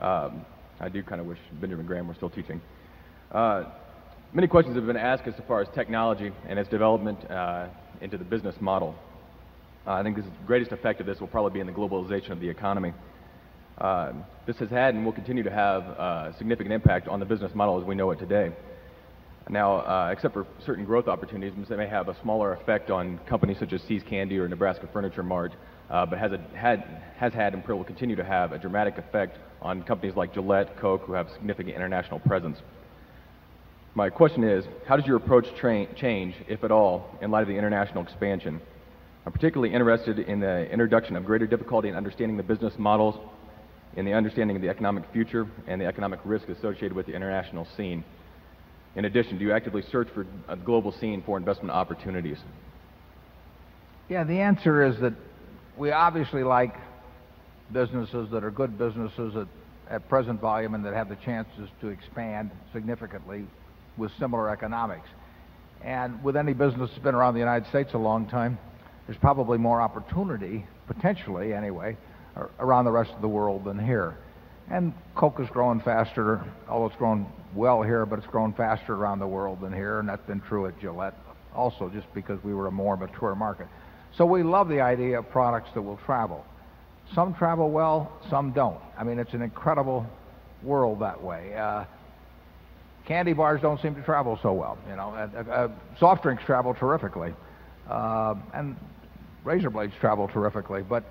Um, I do kind of wish Benjamin Graham were still teaching. Many questions have been asked as far as technology and its development uh, into the business model. Uh, I think the greatest effect of this will probably be in the globalization of the economy. Uh, this has had and will continue to have a uh, significant impact on the business model as we know it today. Now, uh, except for certain growth opportunities, they may have a smaller effect on companies such as See's Candy or Nebraska Furniture Mart, uh, but has, a, had, has had and will continue to have a dramatic effect on companies like Gillette, Coke, who have significant international presence. My question is, how does your approach change, if at all, in light of the international expansion? I'm particularly interested in the introduction of greater difficulty in understanding the business models, in the understanding of the economic future, and the economic risk associated with the international scene. In addition, do you actively search for a global scene for investment opportunities? Yeah, the answer is that we obviously like businesses that are good businesses at, at present volume and that have the chances to expand significantly with similar economics. And with any business that's been around the United States a long time, there's probably more opportunity, potentially anyway, around the rest of the world than here. And Coke is growing faster, although it's grown well here, but it's grown faster around the world than here, and that's been true at Gillette also, just because we were a more mature market. So we love the idea of products that will travel. Some travel well, some don't. I mean, it's an incredible world that way. Uh, candy bars don't seem to travel so well. You know, uh, uh, soft drinks travel terrifically, uh, and razor blades travel terrifically. But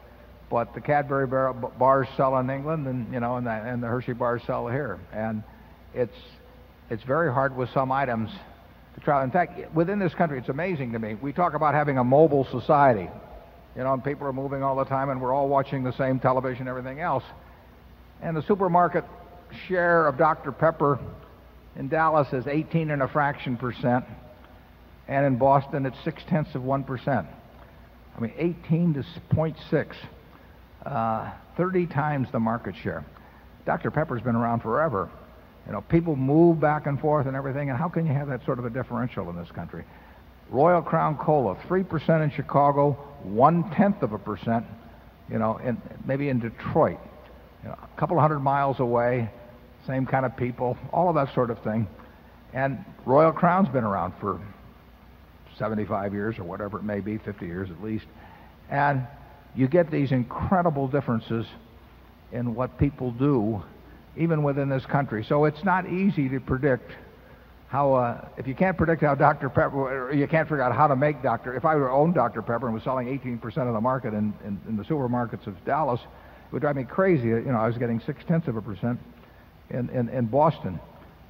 but the Cadbury bar, bars sell in England, and you know, and the, and the Hershey bars sell here, and it's it's very hard with some items to travel. In fact, within this country, it's amazing to me. We talk about having a mobile society, you know, and people are moving all the time, and we're all watching the same television, everything else, and the supermarket share of Dr. Pepper in Dallas is 18 and a fraction percent, and in Boston it's six tenths of one percent. I mean, 18 to 0.6 uh, 30 times the market share. Dr. Pepper's been around forever. You know, people move back and forth and everything, and how can you have that sort of a differential in this country? Royal Crown Cola, 3% in Chicago, one tenth of a percent, you know, in, maybe in Detroit, you know, a couple hundred miles away, same kind of people, all of that sort of thing. And Royal Crown's been around for 75 years or whatever it may be, 50 years at least. And you get these incredible differences in what people do, even within this country. So it's not easy to predict how, uh, if you can't predict how Dr. Pepper, you can't figure out how to make Dr. If I were to own Dr. Pepper and was selling 18% of the market in, in, in the supermarkets of Dallas, it would drive me crazy. You know, I was getting six tenths of a percent in, in, in Boston,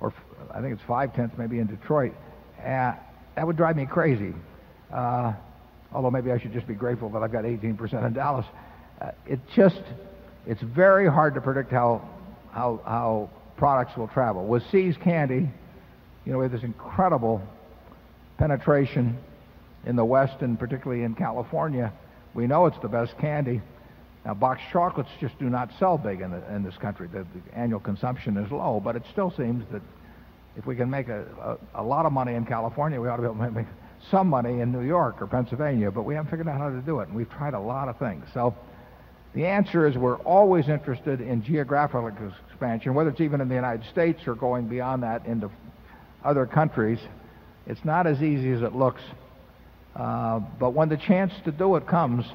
or I think it's five tenths maybe in Detroit. Uh, that would drive me crazy. Uh, although maybe I should just be grateful that I've got 18% in Dallas. Uh, it just, it's very hard to predict how, how, how products will travel. With See's Candy, you know, we have this incredible penetration in the West and particularly in California. We know it's the best candy. Now, boxed chocolates just do not sell big in, the, in this country. The, the, annual consumption is low, but it still seems that if we can make a, a, a lot of money in California, we ought to be able to make some money in New York or Pennsylvania, but we haven't figured out how to do it, and we've tried a lot of things. So the answer is we're always interested in geographical expansion, whether it's even in the United States or going beyond that into other countries. It's not as easy as it looks, uh, but when the chance to do it comes,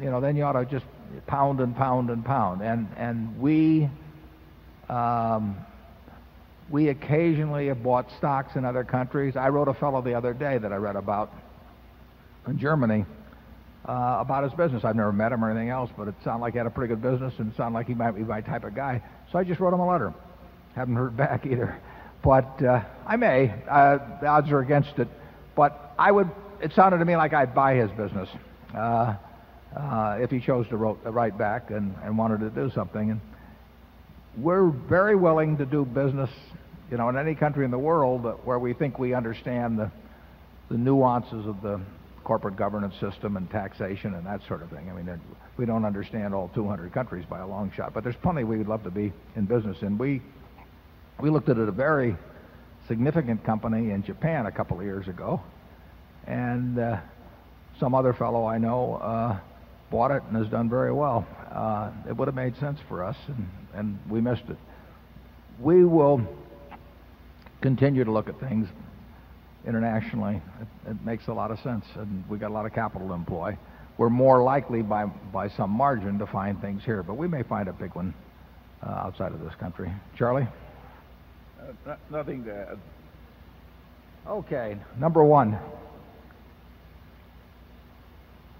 you know, then you ought to just pound and pound and pound. And and we um, we occasionally have bought stocks in other countries. I wrote a fellow the other day that I read about in Germany uh, about his business. I've never met him or anything else, but it sounded like he had a pretty good business and sounded like he might be my type of guy. So I just wrote him a letter. Haven't heard back either. But uh, I may. Uh, the odds are against it. But I would. It sounded to me like I'd buy his business uh, uh, if he chose to wrote, write back and, and wanted to do something. And we're very willing to do business you know, in any country in the world where we think we understand the, the nuances of the corporate governance system and taxation and that sort of thing. I mean, we don't understand all 200 countries by a long shot, but there's plenty we would love to be in business in. We, we looked at a very significant company in Japan a couple of years ago, and uh, some other fellow I know uh, bought it and has done very well. Uh, it would have made sense for us, and, and we missed it. We will continue to look at things internationally. It, it, makes a lot of sense, and we got a lot of capital to employ. We're more likely by by some margin to find things here, but we may find a big one uh, outside of this country. Charlie, uh, nothing to add. Okay, number one.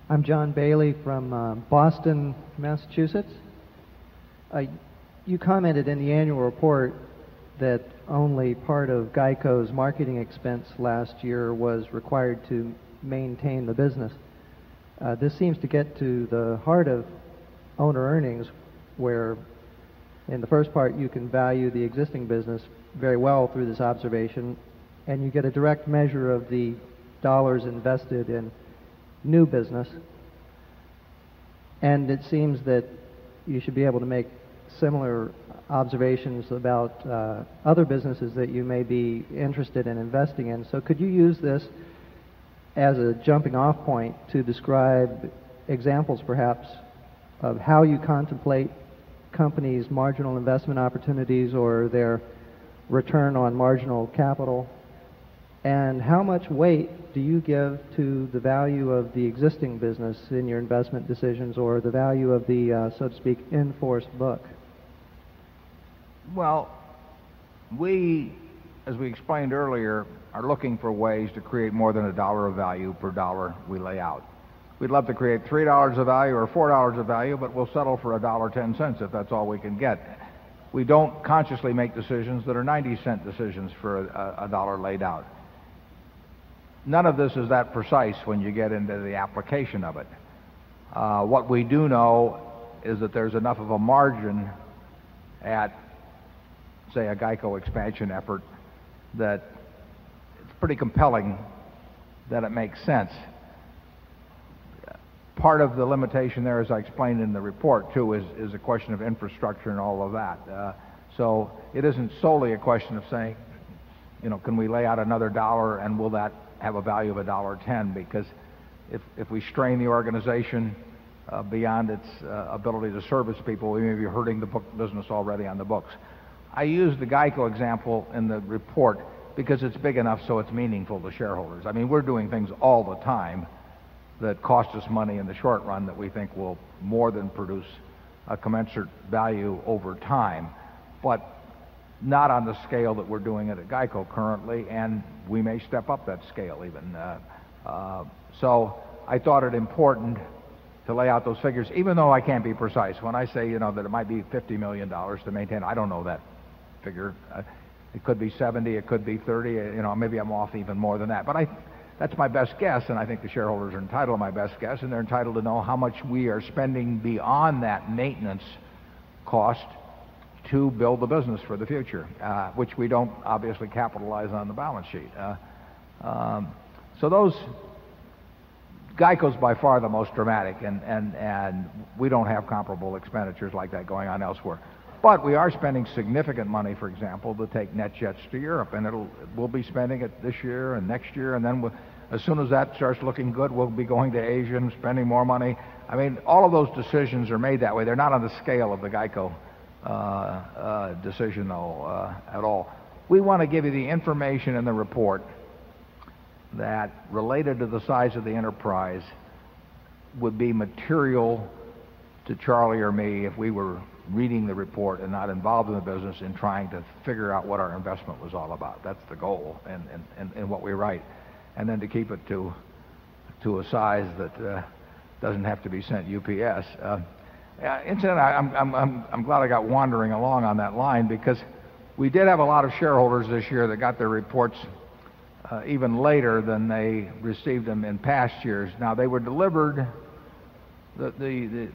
I'm John Bailey from uh, Boston, Massachusetts. Uh, you commented in the annual report that only part of Geico's marketing expense last year was required to maintain the business. Uh, this seems to get to the heart of owner earnings, where in the first part you can value the existing business very well through this observation, and you get a direct measure of the dollars invested in new business. And it seems that you should be able to make similar observations about uh, other businesses that you may be interested in investing in. So, could you use this as a jumping off point to describe examples, perhaps, of how you contemplate companies' marginal investment opportunities or their return on marginal capital? And how much weight do you give to the value of the existing business in your investment decisions or the value of the, uh, so to speak, in force book? Well, we, as we explained earlier, are looking for ways to create more than a dollar of value per dollar we lay out. We'd love to create $3 of value or $4 of value, but we'll settle for a dollar 10 cents if that's all we can get. We don't consciously make decisions that are 90 cent decisions for a, a dollar laid out. None of this is that precise when you get into the application of it. Uh, what we do know is that there's enough of a margin at say, a GEICO expansion effort that it's pretty compelling that it makes sense. Part of the limitation there, as I explained in the report, too, is, a question of infrastructure and all of that. Uh, so it isn't solely a question of saying, you know, can we lay out another dollar and will that have a value of a dollar ten? Because if, if we strain the organization uh, beyond its uh, ability to service people, we may be hurting the book business already on the books. I use the GEICO example in the report because it's big enough so it's meaningful to shareholders. I mean, we're doing things all the time that cost us money in the short run that we think will more than produce a commensurate value over time, but not on the scale that we're doing it at GEICO currently, and we may step up that scale even. Uh, uh, so I thought it important to lay out those figures, even though I can't be precise. When I say, you know, that it might be $50 million to maintain, I don't know that figure. Uh, it could be 70, it could be 30, uh, you know, maybe I'm off even more than that. But I, that's my best guess, and I think the shareholders are entitled to my best guess, and they're entitled to know how much we are spending beyond that maintenance cost to build the business for the future, uh, which we don't obviously capitalize on the balance sheet. Uh, um, so those Geico's by far the most dramatic, and, and, and we don't have comparable expenditures like that going on elsewhere. But we are spending significant money, for example, to take NetJets to Europe, and it'll we'll be spending it this year and next year, and then we'll, as soon as that starts looking good, we'll be going to Asia and spending more money. I mean, all of those decisions are made that way. They're not on the scale of the Geico uh, uh, decision, though, uh, at all. We want to give you the information in the report that, related to the size of the enterprise, would be material to Charlie or me if we were reading the report and not involved in the business in trying to figure out what our investment was all about. That's the goal and, and, and, what we write. And then to keep it to, to a size that uh, doesn't have to be sent UPS. Uh, incidentally, I'm glad I got wandering along on that line because we did have a lot of shareholders this year that got their reports uh, even later than they received them in past years. Now, they were delivered the, the,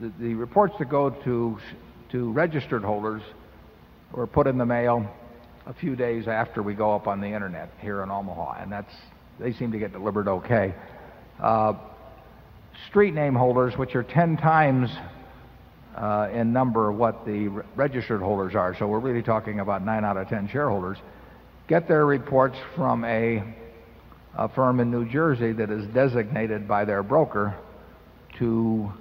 the, the, reports that go to, to registered holders were put in the mail a few days after we go up on the internet here in Omaha, and that's they seem to get delivered okay. Uh, street name holders, which are 10 times uh, in number what the re- registered holders are, so we're really talking about 9 out of 10 shareholders, get their reports from a, a firm in New Jersey that is designated by their broker to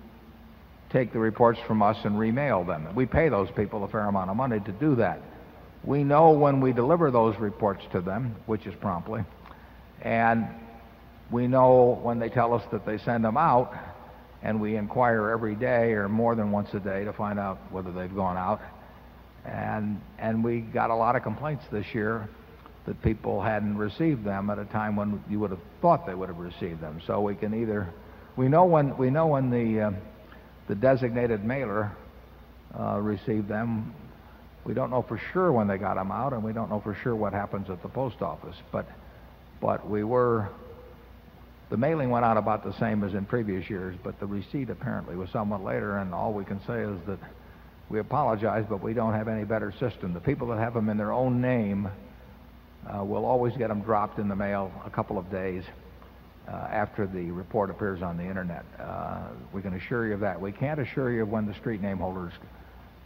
take the reports from us and remail them. We pay those people a fair amount of money to do that. We know when we deliver those reports to them, which is promptly, and we know when they tell us that they send them out, and we inquire every day or more than once a day to find out whether they've gone out. And, and we got a lot of complaints this year that people hadn't received them at a time when you would have thought they would have received them. So we can either we know when we know when the uh, the designated mailer uh, received them. We don't know for sure when they got them out, and we don't know for sure what happens at the post office. But but we were the mailing went out about the same as in previous years, but the receipt apparently was somewhat later, and all we can say is that we apologize, but we don't have any better system. The people that have them in their own name uh, will always get them dropped in the mail a couple of days after the report appears on the internet. Uh, we can assure you of that. We can't assure you of when the street name holders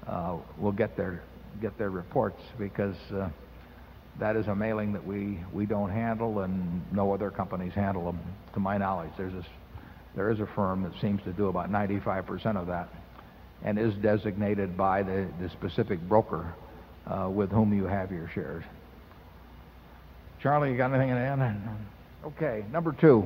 uh, will get their get their reports because uh, that is a mailing that we we don't handle and no other companies handle them. To my knowledge, there's a, there is a firm that seems to do about 95% of that and is designated by the, the specific broker uh, with whom you have your shares. Charlie, you got anything to add? Okay, number two.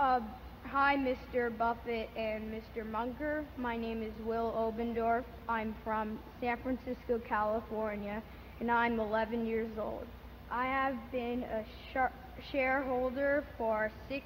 Uh, hi, Mr. Buffett and Mr. Munger. My name is Will Obendorf. I'm from San Francisco, California, and I'm 11 years old. I have been a shar- shareholder for six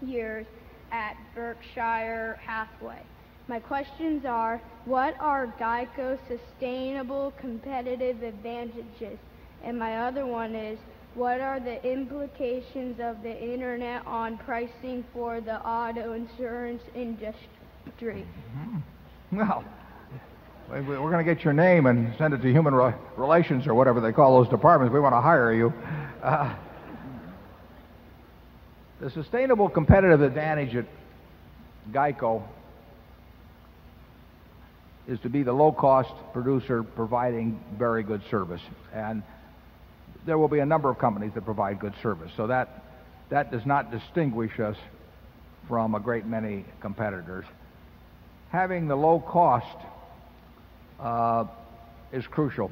years at Berkshire Hathaway. My questions are what are Geico's sustainable competitive advantages? And my other one is what are the implications of the internet on pricing for the auto insurance industry? Well, we- we- we're going to get your name and send it to Human Relations or whatever they call those departments. We want to hire you. Uh, the sustainable competitive advantage at Geico is to be the low cost producer providing very good service. And there will be a number of companies that provide good service. So that, that does not distinguish us from a great many competitors. Having the low cost uh, is crucial.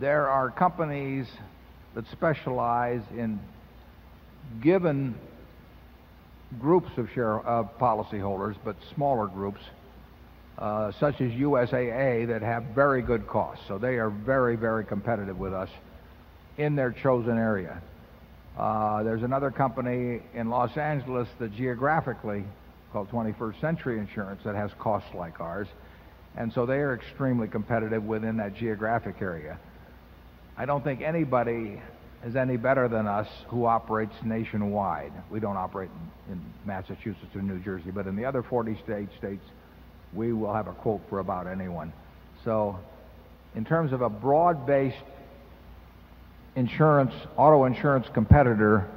There are companies that specialize in given groups of share of policyholders, but smaller groups, uh, such as USAA, that have very good costs. So they are very, very competitive with us in their chosen area. Uh, there's another company in Los Angeles that geographically, called 21st Century Insurance, that has costs like ours. And so they are extremely competitive within that geographic area. I don't think anybody is any better than us who operates nationwide. We don't operate in, in Massachusetts or New Jersey, but in the other 40 state states, we will have a quote for about anyone. So, in terms of a broad based insurance, auto insurance competitor,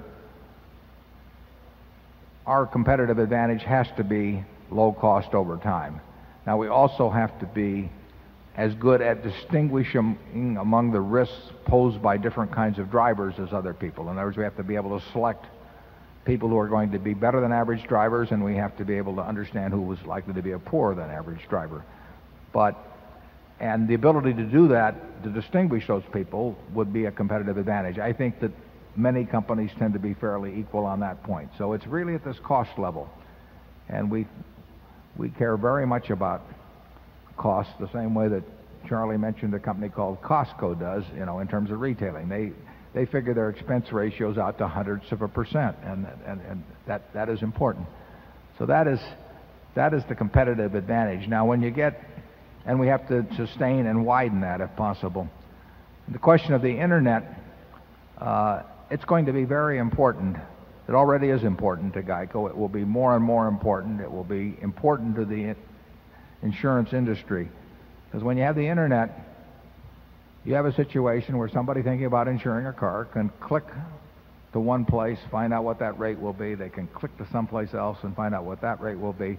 our competitive advantage has to be low cost over time. Now, we also have to be as good at distinguishing among the risks posed by different kinds of drivers as other people. In other words, we have to be able to select people who are going to be better than average drivers, and we have to be able to understand who was likely to be a poorer than average driver. But, and the ability to do that, to distinguish those people, would be a competitive advantage. I think that many companies tend to be fairly equal on that point. So it's really at this cost level. And we, we care very much about costs the same way that Charlie mentioned a company called Costco does, you know, in terms of retailing. They, they figure their expense ratios out to hundredths of a percent, and, and, and that, that is important. So that is, that is the competitive advantage. Now, when you get, and we have to sustain and widen that if possible. The question of the internet, uh, it's going to be very important. It already is important to Geico. It will be more and more important. It will be important to the insurance industry. Because when you have the internet, you have a situation where somebody thinking about insuring a car can click to one place, find out what that rate will be. They can click to someplace else and find out what that rate will be.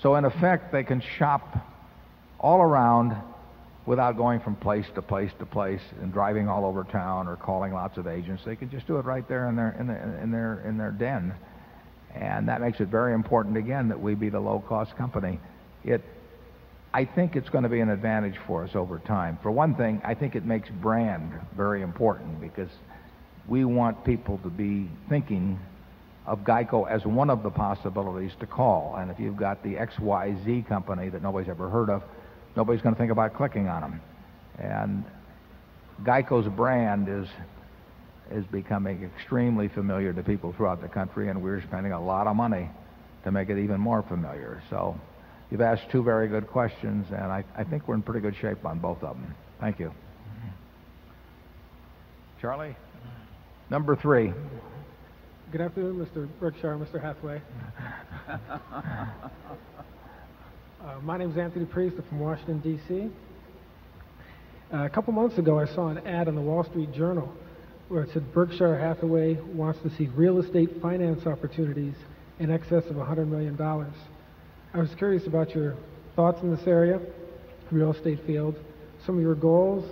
So, in effect, they can shop all around without going from place to place to place and driving all over town or calling lots of agents. They can just do it right there in their in their in their in their den, and that makes it very important again that we be the low cost company. It I think it's going to be an advantage for us over time. For one thing, I think it makes brand very important because we want people to be thinking of Geico as one of the possibilities to call. And if you've got the XYZ company that nobody's ever heard of, nobody's going to think about clicking on them. And Geico's brand is is becoming extremely familiar to people throughout the country, and we're spending a lot of money to make it even more familiar. So You've asked two very good questions, and I, I think we're in pretty good shape on both of them. Thank you. Charlie? Number three. Good afternoon, Mr. Berkshire, Mr. Hathaway. Uh, my name is Anthony Priest. I'm from Washington, D.C. Uh, a couple months ago, I saw an ad in the Wall Street Journal where it said Berkshire Hathaway wants to see real estate finance opportunities in excess of $100 million. I was curious about your thoughts in this area, real estate field, some of your goals,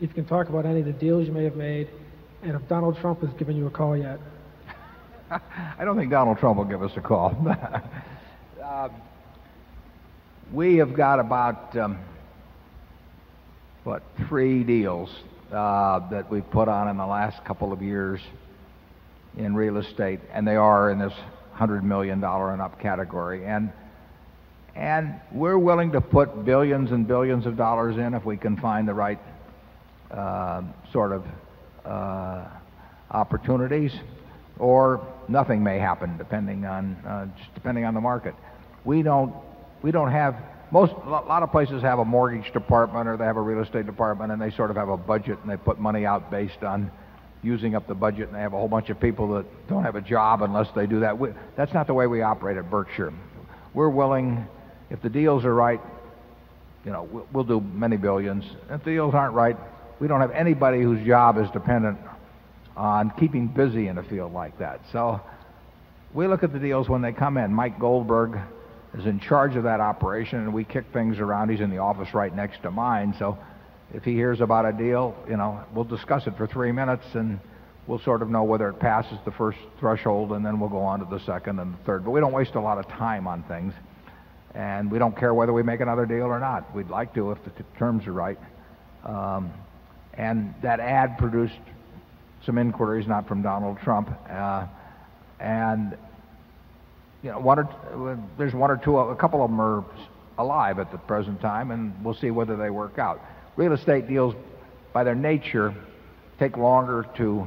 if you can talk about any of the deals you may have made, and if Donald Trump has given you a call yet. I don't think Donald Trump will give us a call. uh, we have got about, um, what, three deals uh, that we've put on in the last couple of years in real estate, and they are in this $100 million and up category. And, and we're willing to put billions and billions of dollars in if we can find the right uh, sort of uh, opportunities, or nothing may happen depending on uh, depending on the market. We don't we don't have most a lot of places have a mortgage department or they have a real estate department and they sort of have a budget and they put money out based on using up the budget and they have a whole bunch of people that don't have a job unless they do that. We, that's not the way we operate at Berkshire. We're willing, if the deals are right, you know, we'll, we'll do many billions. If the deals aren't right, we don't have anybody whose job is dependent on keeping busy in a field like that. So we look at the deals when they come in. Mike Goldberg is in charge of that operation, and we kick things around. He's in the office right next to mine, so if he hears about a deal, you know, we'll discuss it for three minutes, and we'll sort of know whether it passes the first threshold, and then we'll go on to the second and the third. But we don't waste a lot of time on things, and we don't care whether we make another deal or not. We'd like to if the terms are right. Um, and that ad produced some inquiries, not from Donald Trump, uh, and you know, one or there's one or two, a couple of them are alive at the present time, and we'll see whether they work out. Real estate deals, by their nature, take longer to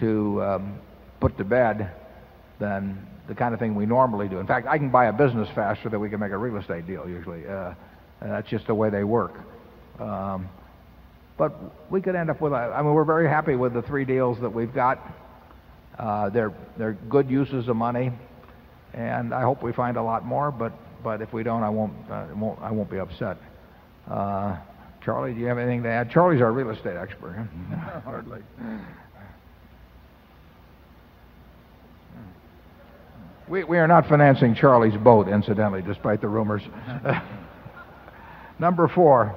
to um, put to bed than the kind of thing we normally do. In fact, I can buy a business faster than we can make a real estate deal usually. Uh, that's just the way they work. Um, but we could end up with, a, I mean, we're very happy with the three deals that we've got. Uh, they're, they're good uses of money, and I hope we find a lot more, but, but if we don't, I won't, uh, won't, I won't be upset. Uh, Charlie, do you have anything to add? Charlie's our real estate expert. Huh? Hardly. We, we are not financing Charlie's boat, incidentally, despite the rumors. Number four.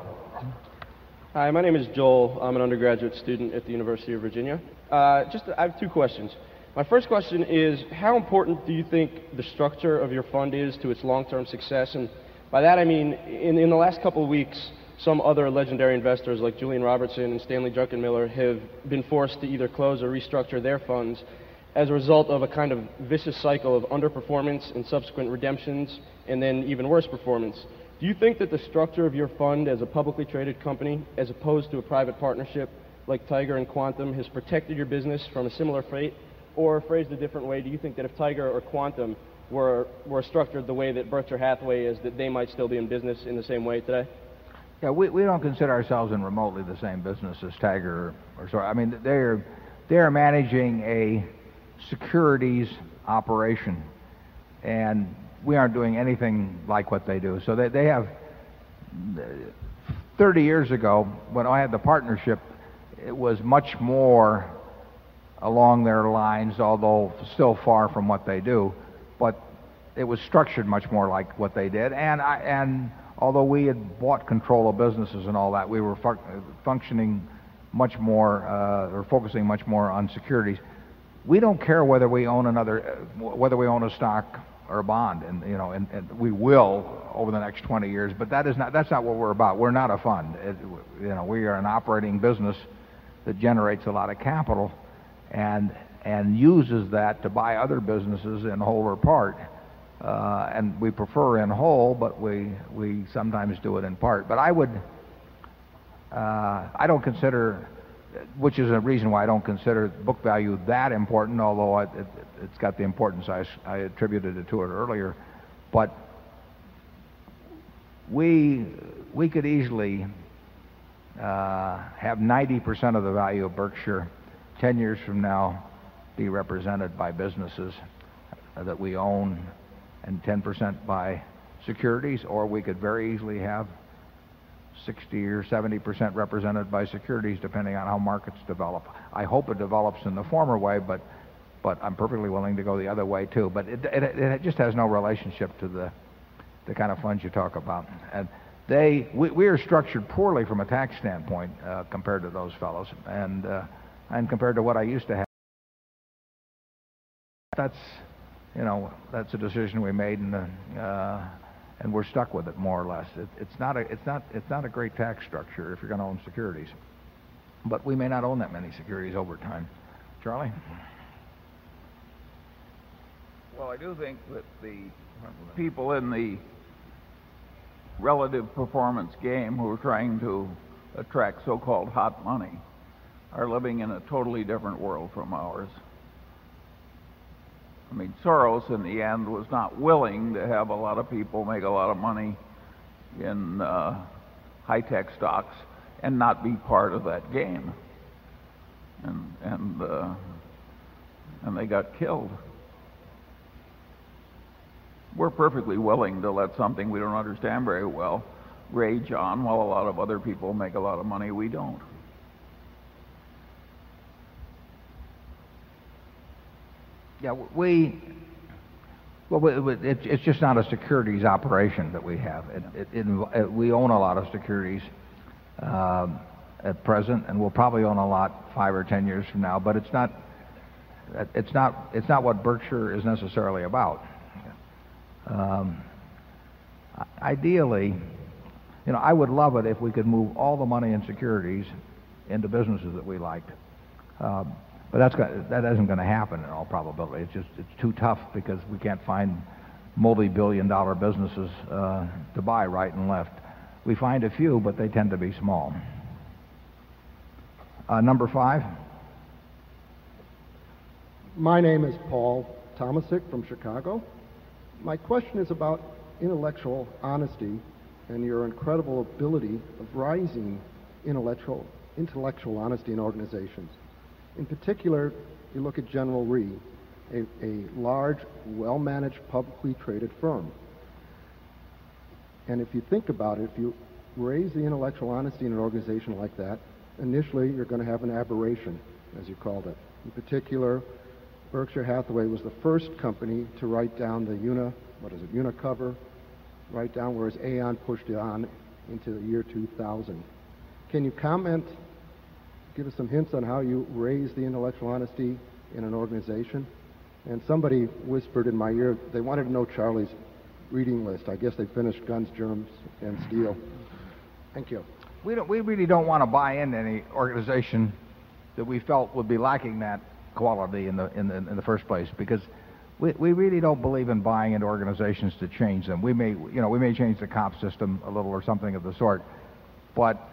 Hi, my name is Joel. I'm an undergraduate student at the University of Virginia. Uh, just, I have two questions. My first question is, how important do you think the structure of your fund is to its long-term success? And by that I mean, in, in the last couple of weeks, some other legendary investors like Julian Robertson and Stanley Druckenmiller have been forced to either close or restructure their funds as a result of a kind of vicious cycle of underperformance and subsequent redemptions, and then even worse performance. Do you think that the structure of your fund as a publicly traded company, as opposed to a private partnership like Tiger and Quantum, has protected your business from a similar fate? Or phrased a different way, do you think that if Tiger or Quantum were, were structured the way that Berkshire Hathaway is, that they might still be in business in the same way today? Yeah, we, we don't consider ourselves in remotely the same business as Tiger or, so. I mean, they're, they're managing a securities operation. And we aren't doing anything like what they do. So they, they have 30 years ago, when I had the partnership, it was much more along their lines, although still far from what they do. But it was structured much more like what they did. And, I, and although we had bought control of businesses and all that, we were fu- functioning much more, uh, or focusing much more on securities. We don't care whether we own another, uh, whether we own a stock or a bond, and you know, and, and we will over the next 20 years. But that is not that's not what we're about. We're not a fund. It, you know, we are an operating business that generates a lot of capital, and and uses that to buy other businesses in whole or part. Uh, and we prefer in whole, but we we sometimes do it in part. But I would. Uh, I don't consider which is a reason why I don't consider book value that important, although it, it, it's got the importance I, I attributed it to it earlier. But we, we could easily uh, have 90% of the value of Berkshire 10 years from now be represented by businesses that we own and 10% by securities, or we could very easily have 60 or 70% represented by securities depending on how markets develop. I hope it develops in the former way, but, but I'm perfectly willing to go the other way too. But it, it, it just has no relationship to the, the kind of funds you talk about. And they, we, we are structured poorly from a tax standpoint uh, compared to those fellows and, uh, and compared to what I used to have. That's, you know, that's a decision we made and, uh, and we're stuck with it more or less. It, it's, not a, it's, not, it's not a great tax structure if you're going to own securities. But we may not own that many securities over time. Charlie? Well, I do think that the people in the relative performance game who are trying to attract so-called hot money are living in a totally different world from ours. I mean, Soros in the end was not willing to have a lot of people make a lot of money in uh, high-tech stocks and not be part of that game. And and uh, and they got killed. We're perfectly willing to let something we don't understand very well rage on while a lot of other people make a lot of money we don't. Yeah, we, well, we, it, it's just not a securities operation that we have. It, it, it, we own a lot of securities um, at present, and we'll probably own a lot five or ten years from now. But it's not, it's not, it's not what Berkshire is necessarily about. Um, ideally, you know, I would love it if we could move all the money in securities into businesses that we liked. Um, but that's got, that isn't going to happen in all probability. It's just it's too tough because we can't find multi-billion dollar businesses uh, to buy right and left. We find a few, but they tend to be small. Uh, number five. My name is Paul Tomasic from Chicago. My question is about intellectual honesty and your incredible ability of rising intellectual, intellectual honesty in organizations. In particular, you look at General Re, a, a large, well-managed, publicly traded firm. And if you think about it, if you raise the intellectual honesty in an organization like that, initially you're going to have an aberration, as you called it. In particular, Berkshire Hathaway was the first company to write down the UNA, what is it, Unicover, write down, whereas Aon pushed it on into the year 2000. Can you comment give us some hints on how you raise the intellectual honesty in an organization? And somebody whispered in my ear they wanted to know Charlie's reading list. I guess they finished Guns, Germs, and Steel. Thank you. We, don't, we really don't want to buy into any organization that we felt would be lacking that quality in the, in the, in the first place because we, we really don't believe in buying into organizations to change them. We may, you know, we may change the comp system a little or something of the sort, but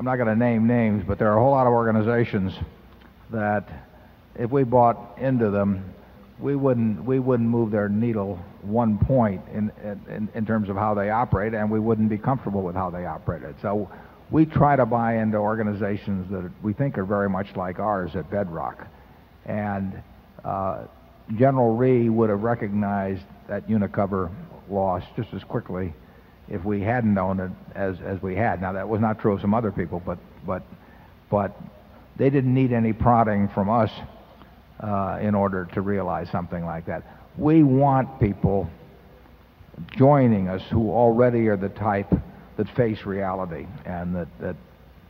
I'm not going to name names, but there are a whole lot of organizations that if we bought into them, we wouldn't we wouldn't move their needle one point in, in in terms of how they operate, and we wouldn't be comfortable with how they operated. So we try to buy into organizations that we think are very much like ours at Bedrock, and uh, General Re would have recognized that Unicover loss just as quickly if we hadn't owned it as as we had. Now that was not true of some other people, but but but they didn't need any prodding from us uh, in order to realize something like that. We want people joining us who already are the type that face reality and that that,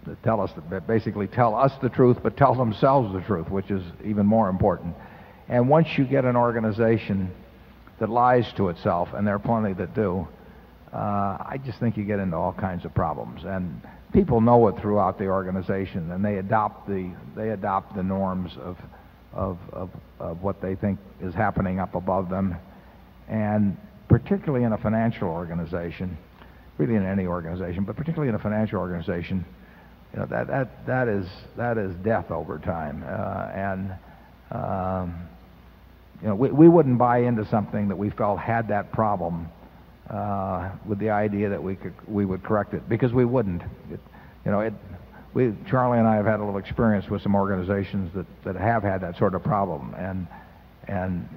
that tell us that basically tell us the truth, but tell themselves the truth, which is even more important. And once you get an organization that lies to itself, and there are plenty that do, I just think you get into all kinds of problems. And people know it throughout the organization, and they adopt the they adopt the norms of of of, of what they think is happening up above them, and particularly in a financial organization, really in any organization, but particularly in a financial organization, you know that that that is that is death over time, uh, and um, you know we we wouldn't buy into something that we felt had that problem uh, with the idea that we could we would correct it because we wouldn't. It, you know, it, we, Charlie and I have had a little experience with some organizations that, that have had that sort of problem, and and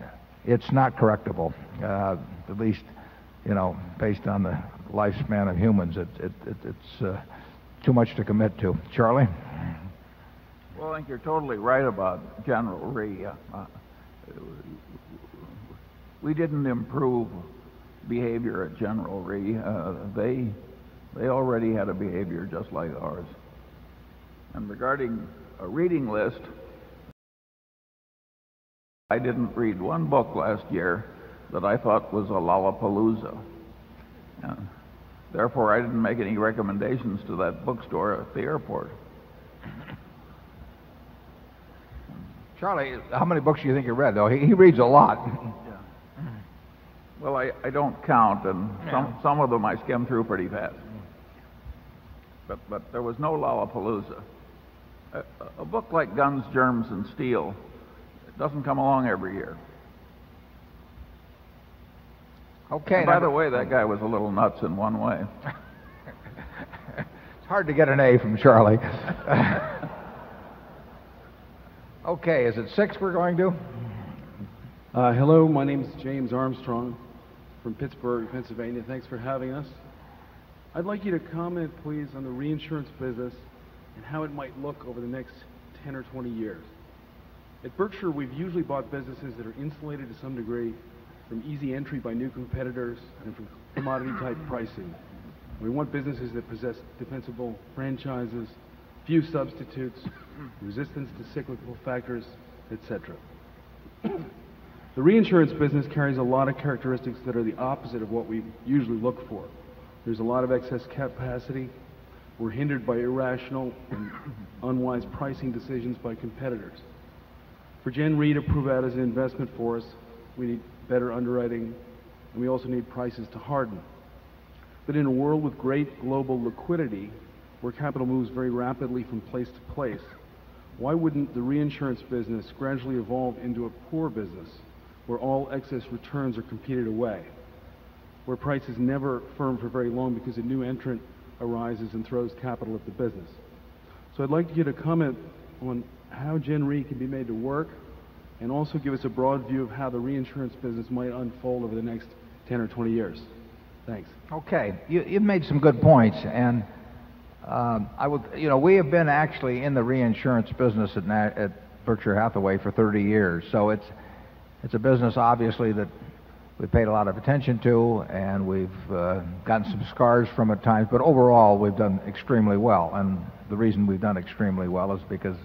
it's not correctable, uh, at least, you know, based on the lifespan of humans. It, it, it it's uh, too much to commit to. Charlie. Well, I think you're totally right about General Re. Uh, uh, we didn't improve behavior at General Re. Uh, they they already had a behavior just like ours. And regarding a reading list, I didn't read one book last year that I thought was a lollapalooza. And therefore, I didn't make any recommendations to that bookstore at the airport. Charlie, how many books do you think you read, though? He, he reads a lot. Well, I, I don't count, and some, some of them I skim through pretty fast. But, but there was no Lollapalooza. A, a book like Guns, Germs, and Steel doesn't come along every year. Okay. And by the way, that guy was a little nuts in one way. it's hard to get an A from Charlie. okay, is it six we're going to? Uh, hello, my name is James Armstrong from Pittsburgh, Pennsylvania. Thanks for having us. I'd like you to comment, please, on the reinsurance business and how it might look over the next 10 or 20 years. At Berkshire, we've usually bought businesses that are insulated to some degree from easy entry by new competitors and from commodity type pricing. We want businesses that possess defensible franchises, few substitutes, resistance to cyclical factors, etc. The reinsurance business carries a lot of characteristics that are the opposite of what we usually look for. There's a lot of excess capacity. We're hindered by irrational and unwise pricing decisions by competitors. For Gen Re to prove out as an investment for us, we need better underwriting, and we also need prices to harden. But in a world with great global liquidity, where capital moves very rapidly from place to place, why wouldn't the reinsurance business gradually evolve into a poor business where all excess returns are competed away, where prices never firm for very long because a new entrant arises and throws capital at the business. So I'd like to get a comment on how Gen Re can be made to work and also give us a broad view of how the reinsurance business might unfold over the next 10 or 20 years. Thanks. Okay, you, you've made some good points, and um, I would, you know, we have been actually in the reinsurance business at, at Berkshire Hathaway for 30 years, so it's it's a business, obviously, that we've paid a lot of attention to, and we've uh, gotten some scars from at times, but overall, we've done extremely well. And the reason we've done extremely well is because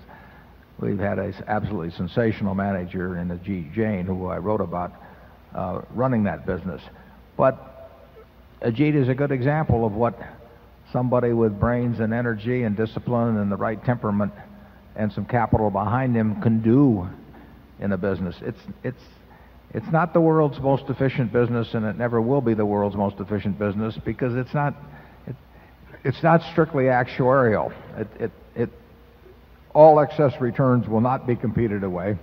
we've had an absolutely sensational manager in Ajit Jain, who I wrote about, uh, running that business. But Ajit is a good example of what somebody with brains and energy and discipline and the right temperament and some capital behind him can do in a business. It's, it's, it's not the world's most efficient business, and it never will be the world's most efficient business because it's not, it, it's not strictly actuarial. It, it, it, all excess returns will not be competed away.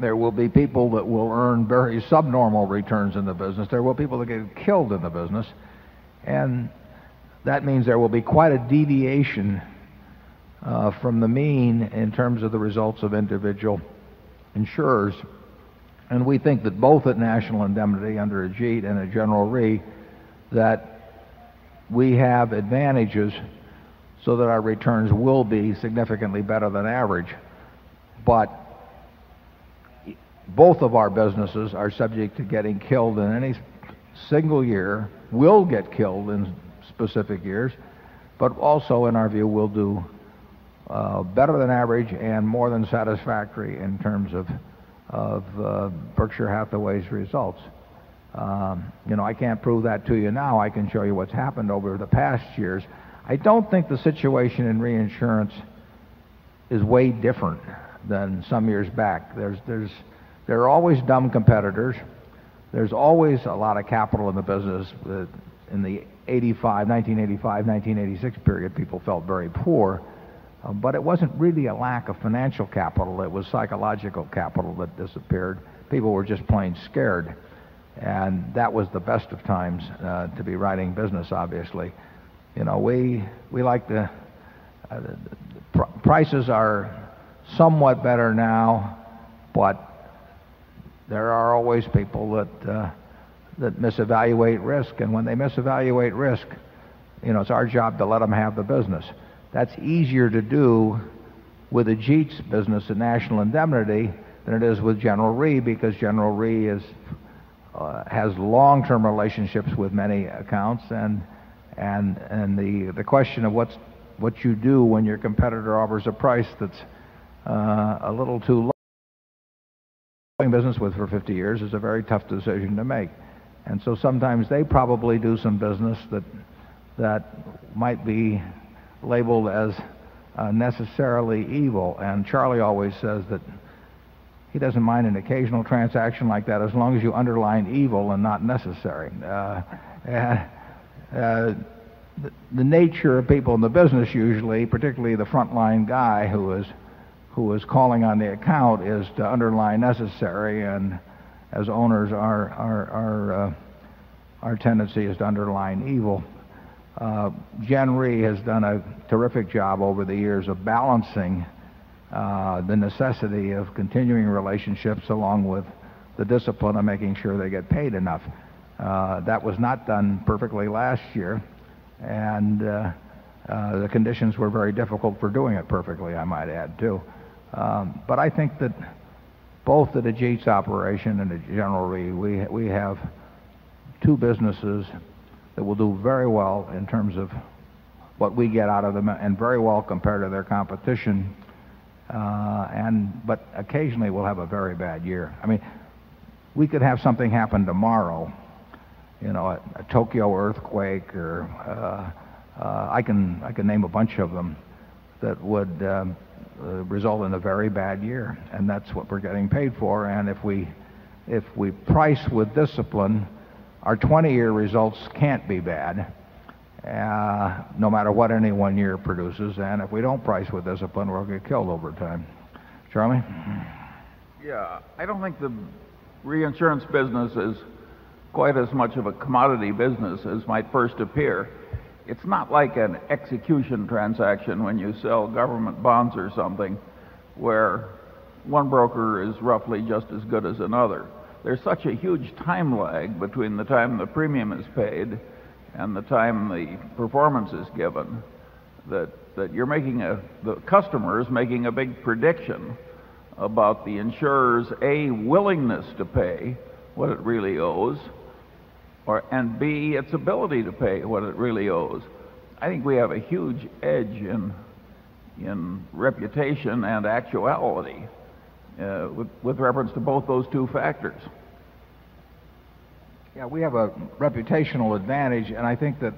There will be people that will earn very subnormal returns in the business. There will be people that get killed in the business. And that means there will be quite a deviation uh, from the mean in terms of the results of individual insurers. And we think that both at National Indemnity under Ajit and at General Re that we have advantages so that our returns will be significantly better than average. But both of our businesses are subject to getting killed in any single year, will get killed in specific years, but also, in our view, will do better than average and more than satisfactory in terms of, of uh, Berkshire Hathaway's results. Um, you know, I can't prove that to you now. I can show you what's happened over the past years. I don't think the situation in reinsurance is way different than some years back. There's, there's, there are always dumb competitors. There's always a lot of capital in the business. In the 85, 1985, 1986 period, people felt very poor. Uh, but it wasn't really a lack of financial capital. It was psychological capital that disappeared. People were just plain scared. And that was the best of times uh, to be writing business, obviously. You know, we, we like the, uh, pr- prices are somewhat better now, but there are always people that uh, that misevaluate risk, and when they misevaluate risk, you know, it's our job to let them have the business. That's easier to do with a Ajit's business at National Indemnity than it is with General Re because General Re is uh, has long-term relationships with many accounts and and and the the question of what's what you do when your competitor offers a price that's uh, a little too low doing business with for 50 years is a very tough decision to make. And so sometimes they probably do some business that that might be labeled as uh, necessarily evil. And Charlie always says that he doesn't mind an occasional transaction like that as long as you underline evil and not necessary. Uh, uh, the, the nature of people in the business usually, particularly the frontline guy who is who is calling on the account, is to underline necessary, and as owners, our our our uh, our tendency is to underline evil. Uh, Gen Re has done a terrific job over the years of balancing uh, the necessity of continuing relationships along with the discipline of making sure they get paid enough. Uh, that was not done perfectly last year, and uh, uh, the conditions were very difficult for doing it perfectly, I might add, too. Um, but I think that both at the Ajit's operation and at General Re, we, we have two businesses that will do very well in terms of what we get out of them and very well compared to their competition. Uh, and but occasionally we'll have a very bad year. I mean, we could have something happen tomorrow, you know, a, Tokyo earthquake, or uh, uh, I can I can name a bunch of them that would um, result in a very bad year, and that's what we're getting paid for. And if we if we price with discipline, our 20-year results can't be bad, uh, no matter what any one year produces. And if we don't price with discipline, we'll get killed over time. Charlie? Yeah, I don't think the reinsurance business is quite as much of a commodity business as might first appear. It's not like an execution transaction when you sell government bonds or something, where one broker is roughly just as good as another there's such a huge time lag between the time the premium is paid and the time the performance is given that that you're making a the customer is making a big prediction about the insurer's a willingness to pay what it really owes or and b its ability to pay what it really owes. I think we have a huge edge in in reputation and actuality uh, with, with reference to both those two factors. Yeah, we have a reputational advantage, and I think that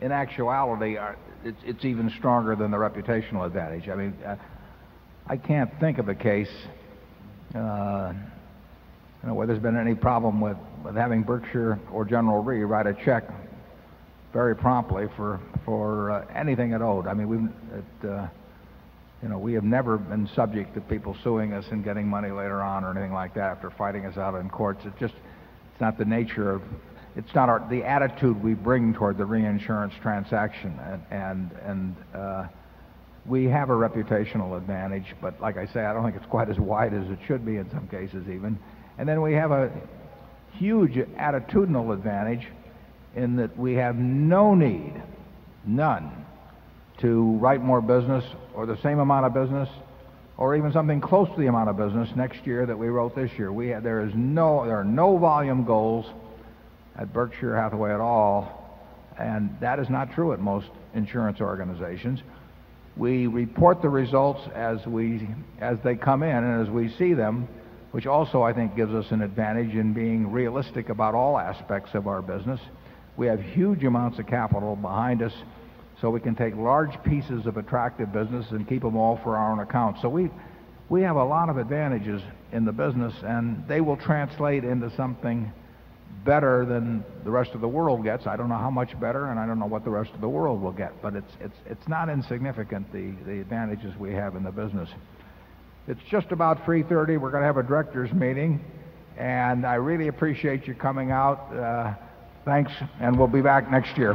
in actuality, our, it's, it's even stronger than the reputational advantage. I mean, uh, I can't think of a case uh, you know, where there's been any problem with, with having Berkshire or General Re write a check very promptly for for uh, anything it owed. I mean, we've it, uh, you know, we have never been subject to people suing us and getting money later on or anything like that after fighting us out in courts. It just, it's not the nature of, it's not our, the attitude we bring toward the reinsurance transaction. And, and, and uh, we have a reputational advantage, but like I say, I don't think it's quite as wide as it should be in some cases even. And then we have a huge attitudinal advantage in that we have no need, none, to write more business or the same amount of business or even something close to the amount of business next year that we wrote this year. We there is no there are no volume goals at Berkshire Hathaway at all, and that is not true at most insurance organizations. We report the results as we as they come in and as we see them, which also I think gives us an advantage in being realistic about all aspects of our business. We have huge amounts of capital behind us so we can take large pieces of attractive business and keep them all for our own account. So we we have a lot of advantages in the business, and they will translate into something better than the rest of the world gets. I don't know how much better, and I don't know what the rest of the world will get, but it's it's it's not insignificant the the advantages we have in the business. It's just about 3:30. We're going to have a directors meeting, and I really appreciate you coming out. Uh, thanks, and we'll be back next year.